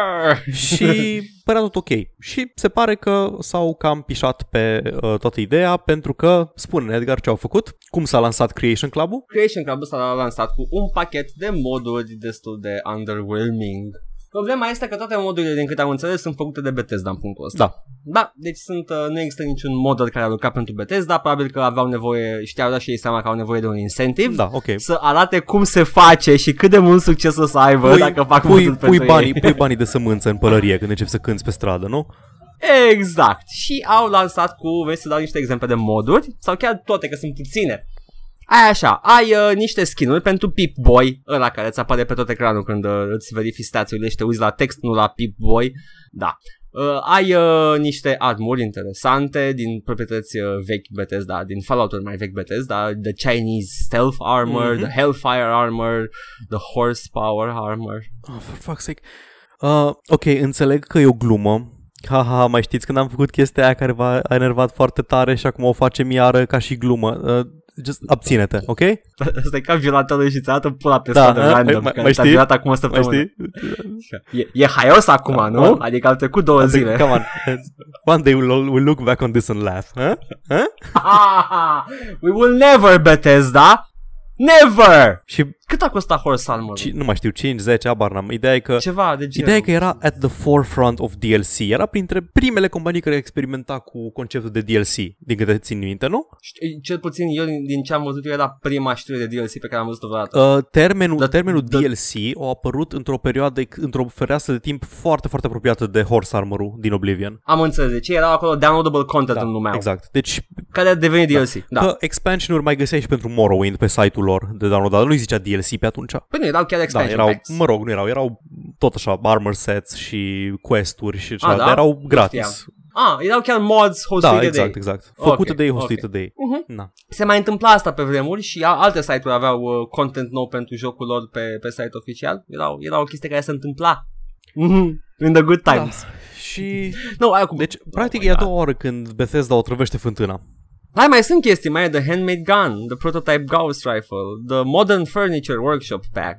Speaker 2: și părea tot ok. Și se pare că s-au cam pișat pe uh, toată ideea pentru că, spune Edgar ce au făcut, cum s-a lansat Creation Club-ul.
Speaker 1: Creation Club ăsta l-a lansat cu un pachet de moduri destul de underwhelming. Problema este că toate modurile, din câte am înțeles, sunt făcute de Bethesda în punctul ăsta.
Speaker 2: Da.
Speaker 1: Da, deci sunt, uh, nu există niciun model care a lucrat pentru Bethesda, probabil că aveau nevoie, știau da și ei seama că au nevoie de un incentive.
Speaker 2: Da, ok.
Speaker 1: Să arate cum se face și cât de mult succes o să aibă dacă fac
Speaker 2: pui,
Speaker 1: modul
Speaker 2: pui,
Speaker 1: pentru
Speaker 2: banii,
Speaker 1: ei.
Speaker 2: pui banii de sămânță în pălărie când începi să cânti pe stradă, nu?
Speaker 1: Exact. Și au lansat cu, vrei să dau niște exemple de moduri, sau chiar toate, că sunt puține. Ai așa, ai uh, niște skin-uri pentru Pip-Boy, ăla care îți apare pe tot ecranul când uh, îți verifici stațiile și te uiți la text, nu la Pip-Boy. Da. Uh, ai uh, niște armuri interesante din proprietăți uh, vechi Bethesda, din Fallout-uri mai vechi Bethesda, the Chinese Stealth Armor,
Speaker 2: Mhm.
Speaker 1: the Hellfire Armor, the Horsepower Armor.
Speaker 2: Oh, for fuck's sake. Uh, ok, înțeleg că e o glumă. Ha, ha, ha, mai știți când am făcut chestia aia care v-a enervat foarte tare și acum o facem iară ca și glumă. Uh, just abține-te, ok?
Speaker 1: Asta e ca violatorul și ți arată pula pe
Speaker 2: Da,
Speaker 1: stradă
Speaker 2: a?
Speaker 1: random,
Speaker 2: Mai-
Speaker 1: care
Speaker 2: mai
Speaker 1: ți-a
Speaker 2: știi?
Speaker 1: violat acum o
Speaker 2: Mai
Speaker 1: săptămână.
Speaker 2: știi?
Speaker 1: E, e haios acum,
Speaker 2: Da,
Speaker 1: nu?
Speaker 2: da.
Speaker 1: Adică au trecut două zile.
Speaker 2: Come on. One day we'll, we'll look back on this and laugh. Huh? Huh?
Speaker 1: We will never, Bethesda! Never!
Speaker 2: Și
Speaker 1: Cât a costat Horse Armor?
Speaker 2: ci, nu mai știu, 5, 10, abar n-am. Ideea e că
Speaker 1: Ceva de genul.
Speaker 2: Ideea e că era at the forefront of DLC. Era printre primele companii care experimenta cu conceptul de DLC, din câte țin minte, nu?
Speaker 1: Știu, Cel puțin eu din, din ce am văzut eu era prima știre de DLC pe care am văzut-o vreodată.
Speaker 2: Uh, termenul,
Speaker 1: Da-
Speaker 2: termenul
Speaker 1: da-
Speaker 2: DLC a apărut într-o perioadă, într-o fereastră de timp foarte, foarte apropiată de Horse Armor-ul din Oblivion.
Speaker 1: Am înțeles, deci era acolo downloadable content în lumea
Speaker 2: exact. Deci,
Speaker 1: care a devenit DLC. Da.
Speaker 2: că expansion-uri mai găseai și pentru Morrowind pe site-ul lor de downloadat. Nu-i zicea DLC, DLC pe atunci.
Speaker 1: Păi nu, erau chiar
Speaker 2: Da,
Speaker 1: expansion
Speaker 2: erau,
Speaker 1: packs.
Speaker 2: mă rog, nu erau, erau tot așa armor sets și quest-uri și așa,
Speaker 1: Ah, da?
Speaker 2: dar erau
Speaker 1: Nu
Speaker 2: gratis.
Speaker 1: Ah, erau chiar mods hostite
Speaker 2: Da,
Speaker 1: de
Speaker 2: exact,
Speaker 1: ei.
Speaker 2: exact.
Speaker 1: Ok,
Speaker 2: Făcute de ei,
Speaker 1: ok.
Speaker 2: hostite de ei.
Speaker 1: Mhm.
Speaker 2: Da.
Speaker 1: Se mai întâmpla asta pe vremuri și a- alte site-uri aveau uh, content nou pentru jocul lor pe, pe site oficial. Era, era o chestie care se întâmpla. Mhm. In the good times.
Speaker 2: Și
Speaker 1: No, aia cu...
Speaker 2: deci,
Speaker 1: Oh
Speaker 2: practic,
Speaker 1: my
Speaker 2: e a
Speaker 1: God.
Speaker 2: doua oară când Bethesda o trăvește fântâna.
Speaker 1: Hai, mai sunt chestii, mai e The Handmade Gun, The Prototype Gauss Rifle, The Modern Furniture Workshop Pack,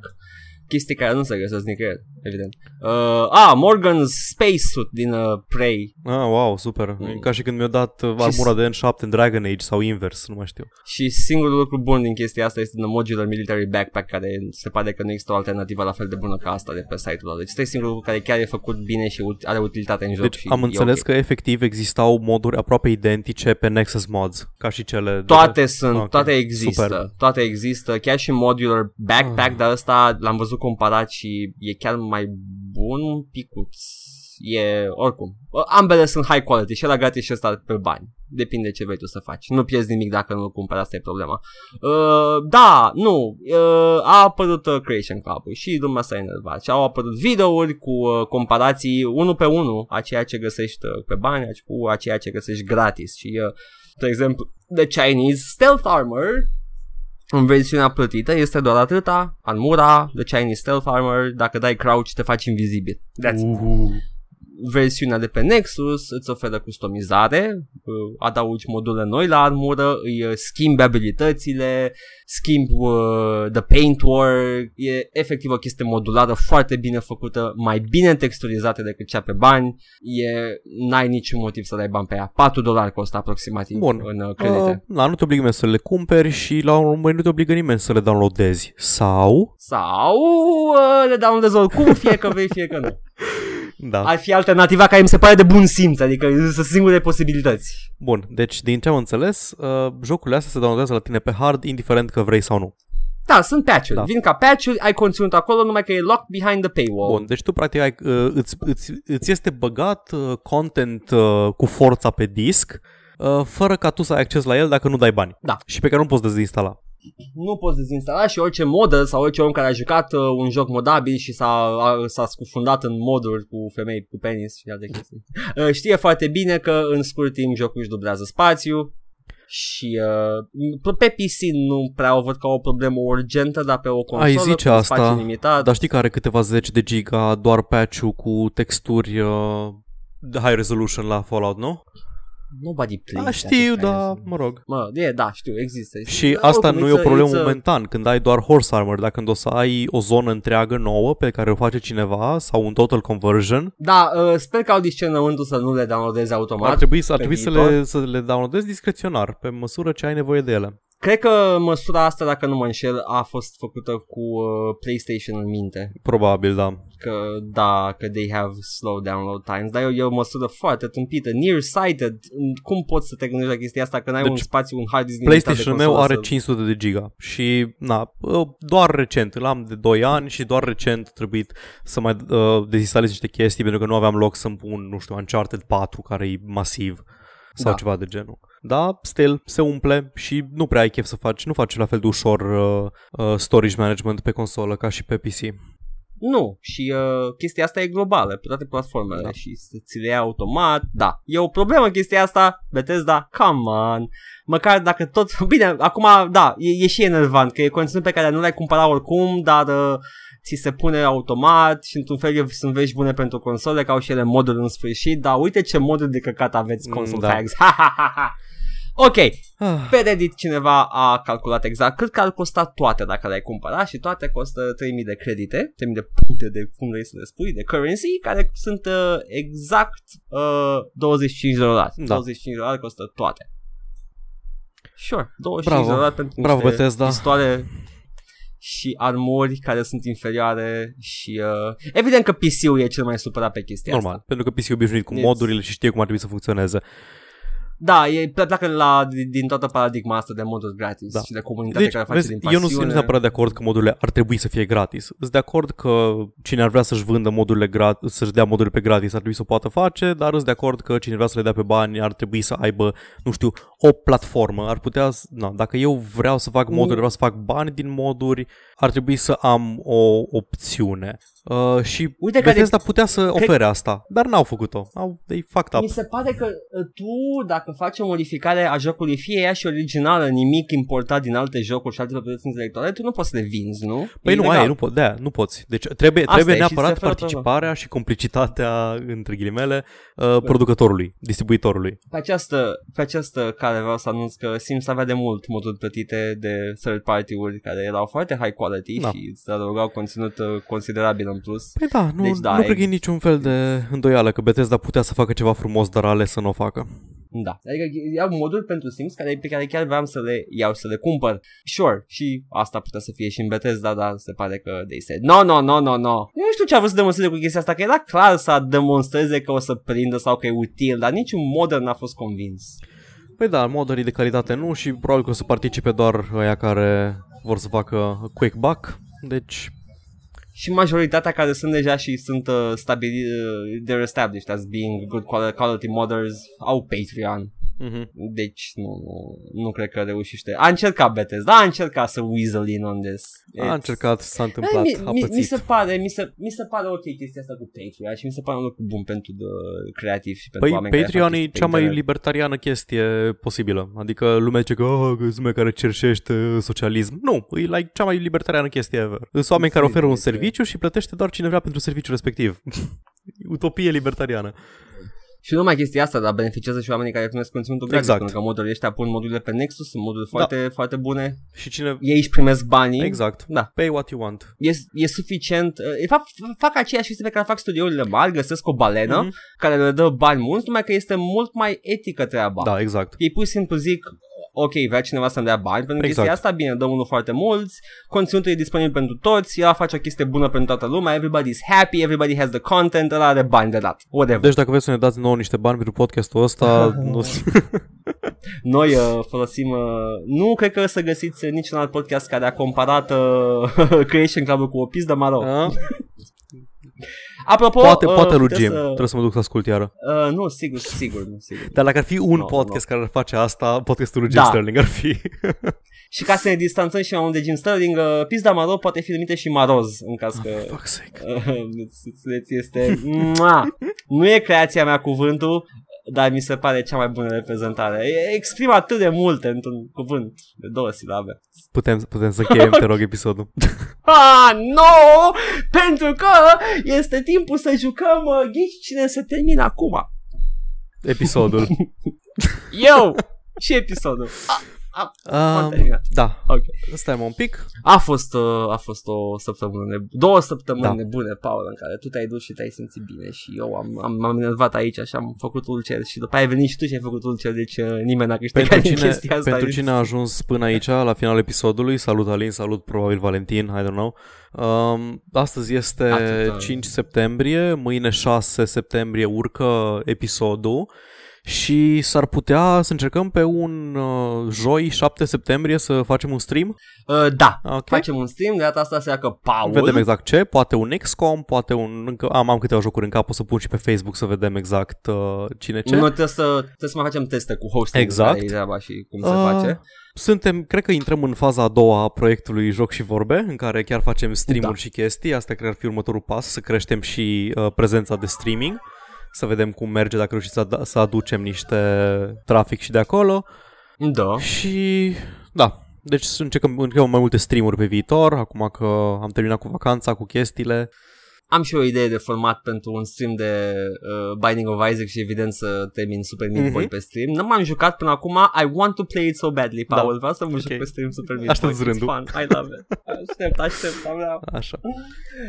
Speaker 1: chestii care nu se găsesc nicăieri, evident. Uh, ah, Morgan's Space Suit din uh, Prey
Speaker 2: Ah, wow, super.
Speaker 1: Mm.
Speaker 2: E Ca și când mi-a dat uh,
Speaker 1: Și
Speaker 2: armura de N7 în Dragon Age sau invers, nu mai știu.
Speaker 1: și singurul lucru bun din chestia asta este The Modular Military Backpack care se pare că nu există o alternativă la fel de bună ca asta de pe site-ul lor. Deci este singurul lucru care chiar e făcut bine și ut- are utilitate în joc.
Speaker 2: Deci
Speaker 1: și
Speaker 2: am
Speaker 1: e
Speaker 2: înțeles
Speaker 1: ok.
Speaker 2: că efectiv existau moduri aproape identice pe Nexus Mods, ca și cele de...
Speaker 1: Toate sunt,
Speaker 2: Ok,
Speaker 1: toate există,
Speaker 2: super.
Speaker 1: toate există, chiar și modular backpack,
Speaker 2: Ah.
Speaker 1: dar ăsta l-am văzut comparat și e chiar mai bun un picuț. E, oricum, ambele sunt high quality și la gratis și ăsta pe bani. Depinde ce vrei tu să faci. Nu pierzi nimic dacă nu cumperi, asta e problema. Uh, da, nu, uh, a apărut uh, Creation Club și lumea s-a enervat și au apărut videouri cu uh, comparații unul pe unul a ceea ce găsești uh, pe bani cu a ceea ce găsești gratis și uh, de exemplu, The Chinese Stealth Armor în versiunea plătită este doar atâta, armura, The Chinese Stealth Armor, dacă dai crouch te faci invizibil. That's it.
Speaker 2: Uhu.
Speaker 1: Versiunea de pe Nexus îți oferă customizare, uh, adaugi module noi la armură, îi uh, schimbi abilitățile, schimbi uh, the paintwork, e efectiv o chestie modulară foarte bine făcută, mai bine texturizată decât cea pe bani, e, n-ai niciun motiv să dai bani pe ea. 4 dolari costă aproximativ
Speaker 2: Bun.
Speaker 1: în uh, credite.
Speaker 2: Uh, na, nu te obligă nimeni să le cumperi și la un moment nu te obligă nimeni să le downloadezi. Sau...
Speaker 1: Sau uh, le downloadezi oricum, fie că vrei, fie că nu.
Speaker 2: Da.
Speaker 1: Ar fi alternativa care mi se pare de bun simț, adică sunt singure posibilități.
Speaker 2: Bun, deci din ce am înțeles, uh, jocurile astea se downloadează la tine pe hard, indiferent că vrei sau nu.
Speaker 1: Da, sunt patch-uri.
Speaker 2: Da.
Speaker 1: Vin ca patch-uri, ai conținut acolo, numai că e locked behind the paywall.
Speaker 2: Bun, deci tu practic ai, uh, îți, îți, îți este băgat uh, content uh, cu forța pe disc, uh, fără ca tu să ai acces la el dacă nu dai bani.
Speaker 1: Da.
Speaker 2: Și pe care nu poți dezinstala.
Speaker 1: Nu poți dezinstala și orice model sau orice om care a jucat uh, un joc modabil și s-a, a, s-a scufundat în moduri cu femei cu penis și alte chestii. Uh, știe foarte bine că în scurt timp jocul își dublează spațiu și uh, pe PC nu prea o văd ca o problemă urgentă, dar pe o consolă
Speaker 2: Ai zice
Speaker 1: cu
Speaker 2: asta,
Speaker 1: spațiu limitat.
Speaker 2: Dar știi că are câteva zeci de giga doar patch-ul cu texturi uh, de high resolution la Fallout, nu?
Speaker 1: Nobody plays
Speaker 2: Da,
Speaker 1: that
Speaker 2: știu,
Speaker 1: kind
Speaker 2: da,
Speaker 1: of-
Speaker 2: mă rog.
Speaker 1: Mă, e, da, știu, există.
Speaker 2: Și
Speaker 1: Da,
Speaker 2: asta
Speaker 1: oricum,
Speaker 2: nu e o
Speaker 1: it's a-
Speaker 2: problemă
Speaker 1: it's a-
Speaker 2: momentan, când ai doar horse armor, dacă când o să ai o zonă întreagă nouă pe care o face cineva sau un total conversion,
Speaker 1: Da, uh, sper că au discernământul să nu le downloadeze automat.
Speaker 2: ar trebui, să, ar
Speaker 1: pe
Speaker 2: trebui să,
Speaker 1: viitor.
Speaker 2: le, să le downloadezi discreționar, pe măsură ce ai nevoie de ele.
Speaker 1: Cred că măsura asta, dacă nu mă înșel, a fost făcută cu uh, PlayStation în minte.
Speaker 2: Probabil, da.
Speaker 1: Că da, că they have slow download times, dar e, e o măsură foarte tâmpită, nearsighted. Cum poți să te gândești la chestia asta când ai
Speaker 2: Deci,
Speaker 1: un spațiu, un hard disk limitat de
Speaker 2: PlayStation-ul meu
Speaker 1: consolă
Speaker 2: are
Speaker 1: să-
Speaker 2: 500 de giga și na, uh, doar recent, îl am de 2 ani și doar recent trebuit să mai uh, dezinstalez niște chestii pentru că nu aveam loc să-mi pun, nu știu, Uncharted 4 care e masiv sau
Speaker 1: Da.
Speaker 2: ceva de genul. Da, still, se umple și nu prea ai chef să faci, nu faci la fel de ușor uh, uh, storage management pe consolă ca și pe PC.
Speaker 1: Nu, și uh, chestia asta e globală pe toate platformele
Speaker 2: Da.
Speaker 1: și să ți le ia automat, da. E o problemă chestia asta, Bethesda, come on. Măcar dacă tot, bine, acum, da, e, e și enervant că e conținut pe care nu l-ai cumpărat oricum, dar uh, ți se pune automat și într-un fel e- sunt vești bune pentru console, că au și ele moduri în sfârșit, dar uite ce moduri de căcat aveți
Speaker 2: Mm,
Speaker 1: console
Speaker 2: da.
Speaker 1: tags. Ha, ha, ha, ha. Ok,
Speaker 2: Ah,
Speaker 1: pe Reddit cineva a calculat exact cât că ar costa toate dacă le-ai cumpăra și toate costă 3000 de credite, 3000 de puncte de cum vrei să le spui, de currency, care sunt uh, exact uh, 25 de dolari.
Speaker 2: Da.
Speaker 1: 25 de dolari costă toate. Sure, 25
Speaker 2: Bravo.
Speaker 1: de dolari pentru
Speaker 2: Bravo,
Speaker 1: niște
Speaker 2: Bethesda.
Speaker 1: pistoale și armuri care sunt inferioare și uh, evident că PC-ul e cel mai supărat pe chestia
Speaker 2: normal,
Speaker 1: asta.
Speaker 2: pentru că PC e obișnuit cu
Speaker 1: It's-
Speaker 2: modurile și știe cum ar trebui să funcționeze.
Speaker 1: Da, e pleacă la, din toată paradigma asta de moduri gratis da. și de comunitate
Speaker 2: deci,
Speaker 1: care face
Speaker 2: vezi,
Speaker 1: din pasiune.
Speaker 2: eu nu sunt neapărat de acord că modurile ar trebui să fie gratis. Sunt de acord că cine ar vrea să-și vândă modurile gratis, să-și dea modurile pe gratis ar trebui să o poată face, dar sunt de acord că cine vrea să le dea pe bani ar trebui să aibă, nu știu, o platformă. Ar putea, na, dacă eu vreau să fac moduri, vreau să fac bani din moduri, ar trebui să am o opțiune. Uh, și Uite Bethesda de... putea să ofere asta, dar n-au făcut-o. Au, they fucked up.
Speaker 1: Mi se pare că uh, tu, dacă faci o modificare a jocului, fie ea și originală, nimic importat din alte jocuri și alte proprietăți intelectuale, tu nu poți să le vinzi, nu?
Speaker 2: Păi e nu, aia, nu, po- da, nu poți. Deci trebuie, Asta trebuie neapărat participarea și complicitatea, între ghilimele, uh, păi. producătorului, distribuitorului.
Speaker 1: Pe această, pe această care vreau să anunț că Sims avea de mult moduri plătite de third party-uri care erau foarte high quality da. și îți adăugau conținut uh, considerabil în plus.
Speaker 2: Păi da, nu, deci, da, nu cred că e niciun fel de îndoială că Bethesda putea să facă ceva frumos, dar ales să nu o facă.
Speaker 1: Da, adică iau moduri pentru Sims care, pe care chiar vreau să le iau să le cumpăr. Sure, și asta putea să fie și în Bethesda, dar se pare că they said no, no, no, no, no. Eu nu știu ce a vrut să demonstreze cu chestia asta, că era clar să demonstreze că o să prindă sau că e util, dar niciun model n-a fost convins.
Speaker 2: Păi da, moderii de calitate nu și probabil că o să participe doar ăia care vor să facă quick buck, deci
Speaker 1: și majoritatea care sunt deja și sunt uh, stabili, uh, they're established as being good quality modders au Patreon. Mm-hmm. Deci nu, nu, nu cred că reușește. A încercat Bethesda, a încercat să weasel in on this.
Speaker 2: It's... A încercat, s-a întâmplat, mi,
Speaker 1: a mi, mi, se pare, mi, se, mi se pare ok chestia asta cu Patreon și mi se pare un lucru bun pentru de creativ și pentru
Speaker 2: păi
Speaker 1: oameni
Speaker 2: Patreon e cea mai libertariană chestie posibilă. Adică lumea zice că oh, lumea care cerșește socialism. Nu, e like cea mai libertariană chestie ever. Sunt oameni care oferă un serviciu și plătește doar cine vrea pentru serviciul respectiv. Utopie libertariană.
Speaker 1: Și nu numai chestia asta, dar beneficiază și oamenii care primesc conținutul gratis, exact. pentru că modurile ăștia pun modurile pe Nexus, sunt moduri da. foarte, foarte bune. Și cine... Ei își primesc banii.
Speaker 2: Exact.
Speaker 1: Da.
Speaker 2: Pay what you want.
Speaker 1: E, e suficient. Uh, de fapt, fac aceeași chestie pe care fac studiourile mari, găsesc o balenă mm-hmm. care le dă bani mulți, numai că este mult mai etică treaba.
Speaker 2: Da, exact.
Speaker 1: Ei pur și simplu zic, ok, vrea cineva să-mi dea bani pentru exact. chestia asta, bine, dăm unul foarte mulți, conținutul e disponibil pentru toți, ea face o chestie bună pentru toată lumea, everybody's happy, everybody has the content, ăla are bani de dat, whatever.
Speaker 2: Deci dacă vreți să ne dați nouă niște bani pentru podcastul ăsta, nu...
Speaker 1: Noi uh, folosim, uh, nu cred că o să găsiți niciun alt podcast care a comparat uh, Creation Club cu o pizdă maro. Apropo,
Speaker 2: poate, uh, poate lui Jim. Să... Trebuie să mă duc să ascult iară.
Speaker 1: Uh, nu, sigur, sigur, nu, sigur.
Speaker 2: Dar dacă ar fi un no, podcast no. care ar face asta, podcastul lui Jim da. Sterling ar fi.
Speaker 1: și ca să ne distanțăm și mai mult de Jim Sterling, uh, Pizda Maro poate fi numită și Maroz, în caz că...
Speaker 2: Oh, fuck's sake. Uh,
Speaker 1: este... nu e creația mea cuvântul, dar mi se pare cea mai bună reprezentare. Exprimă atât de multe într-un cuvânt de două silabe.
Speaker 2: Putem, putem să cheiem, te rog, episodul.
Speaker 1: ah, no! Pentru că este timpul să jucăm uh, Ghici cine se termină acum.
Speaker 2: Episodul.
Speaker 1: Eu! Și episodul. Ah. A,
Speaker 2: uh, da.
Speaker 1: Ok.
Speaker 2: Stai un pic.
Speaker 1: A fost, uh, a fost o săptămână, ne- două săptămâni da. nebune, Paul, în care tu te-ai dus și te-ai simțit bine și eu am, am, m-am enervat aici și am făcut ulcer și după aia ai venit și tu și ai făcut ulcer, deci uh, nimeni n-a câștigat pentru cine, chestia asta.
Speaker 2: Pentru cine a ajuns până aici, la finalul episodului, salut Alin, salut probabil Valentin, I don't know. Um, astăzi este Atâta. 5 septembrie, mâine 6 septembrie urcă episodul și s-ar putea să încercăm pe un uh, joi 7 septembrie să facem un stream?
Speaker 1: Uh, da, okay. facem un stream, de data asta se că Paul.
Speaker 2: Vedem exact ce, poate un XCOM, poate un... Încă, am, am câteva jocuri în cap, o să pun și pe Facebook să vedem exact uh, cine ce.
Speaker 1: Noi trebuie să, trebuie să mai facem teste cu hosting
Speaker 2: exact.
Speaker 1: treaba și cum uh, se face.
Speaker 2: Suntem, cred că intrăm în faza a doua a proiectului Joc și Vorbe, în care chiar facem stream-uri da. și chestii. Asta cred că ar fi următorul pas, să creștem și uh, prezența de streaming să vedem cum merge dacă reușim să, să aducem niște trafic și de acolo.
Speaker 1: Da.
Speaker 2: Și da, deci încercăm, încercăm mai multe streamuri pe viitor, acum că am terminat cu vacanța, cu chestiile.
Speaker 1: Am și o idee de format pentru un stream de uh, Binding of Isaac și evident să termin Super Meat Boy mm-hmm. pe stream. Nu m-am jucat până acum. I want to play it so badly, da. Paul. Da. Vreau să mă okay. juc pe stream Super Meat Boy. Aștept
Speaker 2: rândul.
Speaker 1: fun. I love it. Aștept, aștept. Am
Speaker 2: Așa.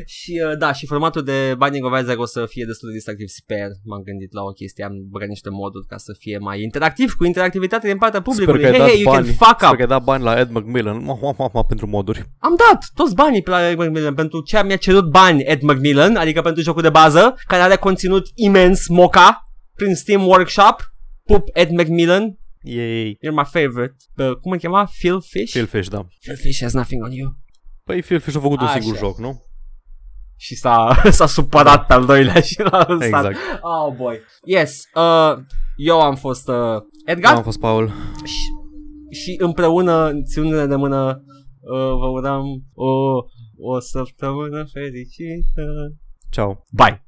Speaker 1: Și uh, da, și formatul de Binding of Isaac o să fie destul de distractiv. Sper, m-am gândit la o chestie. Am băgat niște moduri ca să fie mai interactiv cu interactivitate din partea publicului.
Speaker 2: Sper că
Speaker 1: hey, hey, you
Speaker 2: bani,
Speaker 1: can fuck up.
Speaker 2: Sper că ai dat bani la Ed McMillan ma, ma, ma, ma, pentru moduri.
Speaker 1: Am dat toți banii pe la Ed McMillan pentru ce mi-a cerut bani Ed McMillan, adică pentru jocul de bază, care are conținut imens moca prin Steam Workshop Pup Ed McMillan.
Speaker 2: Yay.
Speaker 1: You're my favorite. Uh, cum îl chema? Phil Fish?
Speaker 2: Phil Fish, da.
Speaker 1: Phil Fish has nothing on you.
Speaker 2: Păi Phil Fish a făcut un
Speaker 1: Așa.
Speaker 2: singur joc, nu?
Speaker 1: Și s-a, s-a supărat pe al doilea și l-a lăsat.
Speaker 2: Exact.
Speaker 1: Oh boy. Yes. Uh, eu am fost uh,
Speaker 2: Eu
Speaker 1: Edgar
Speaker 2: am fost Paul.
Speaker 1: și, și împreună, ținându-ne de mână, uh, vă urăm o, o săptămână fericită.
Speaker 2: Ciao.
Speaker 1: Bye.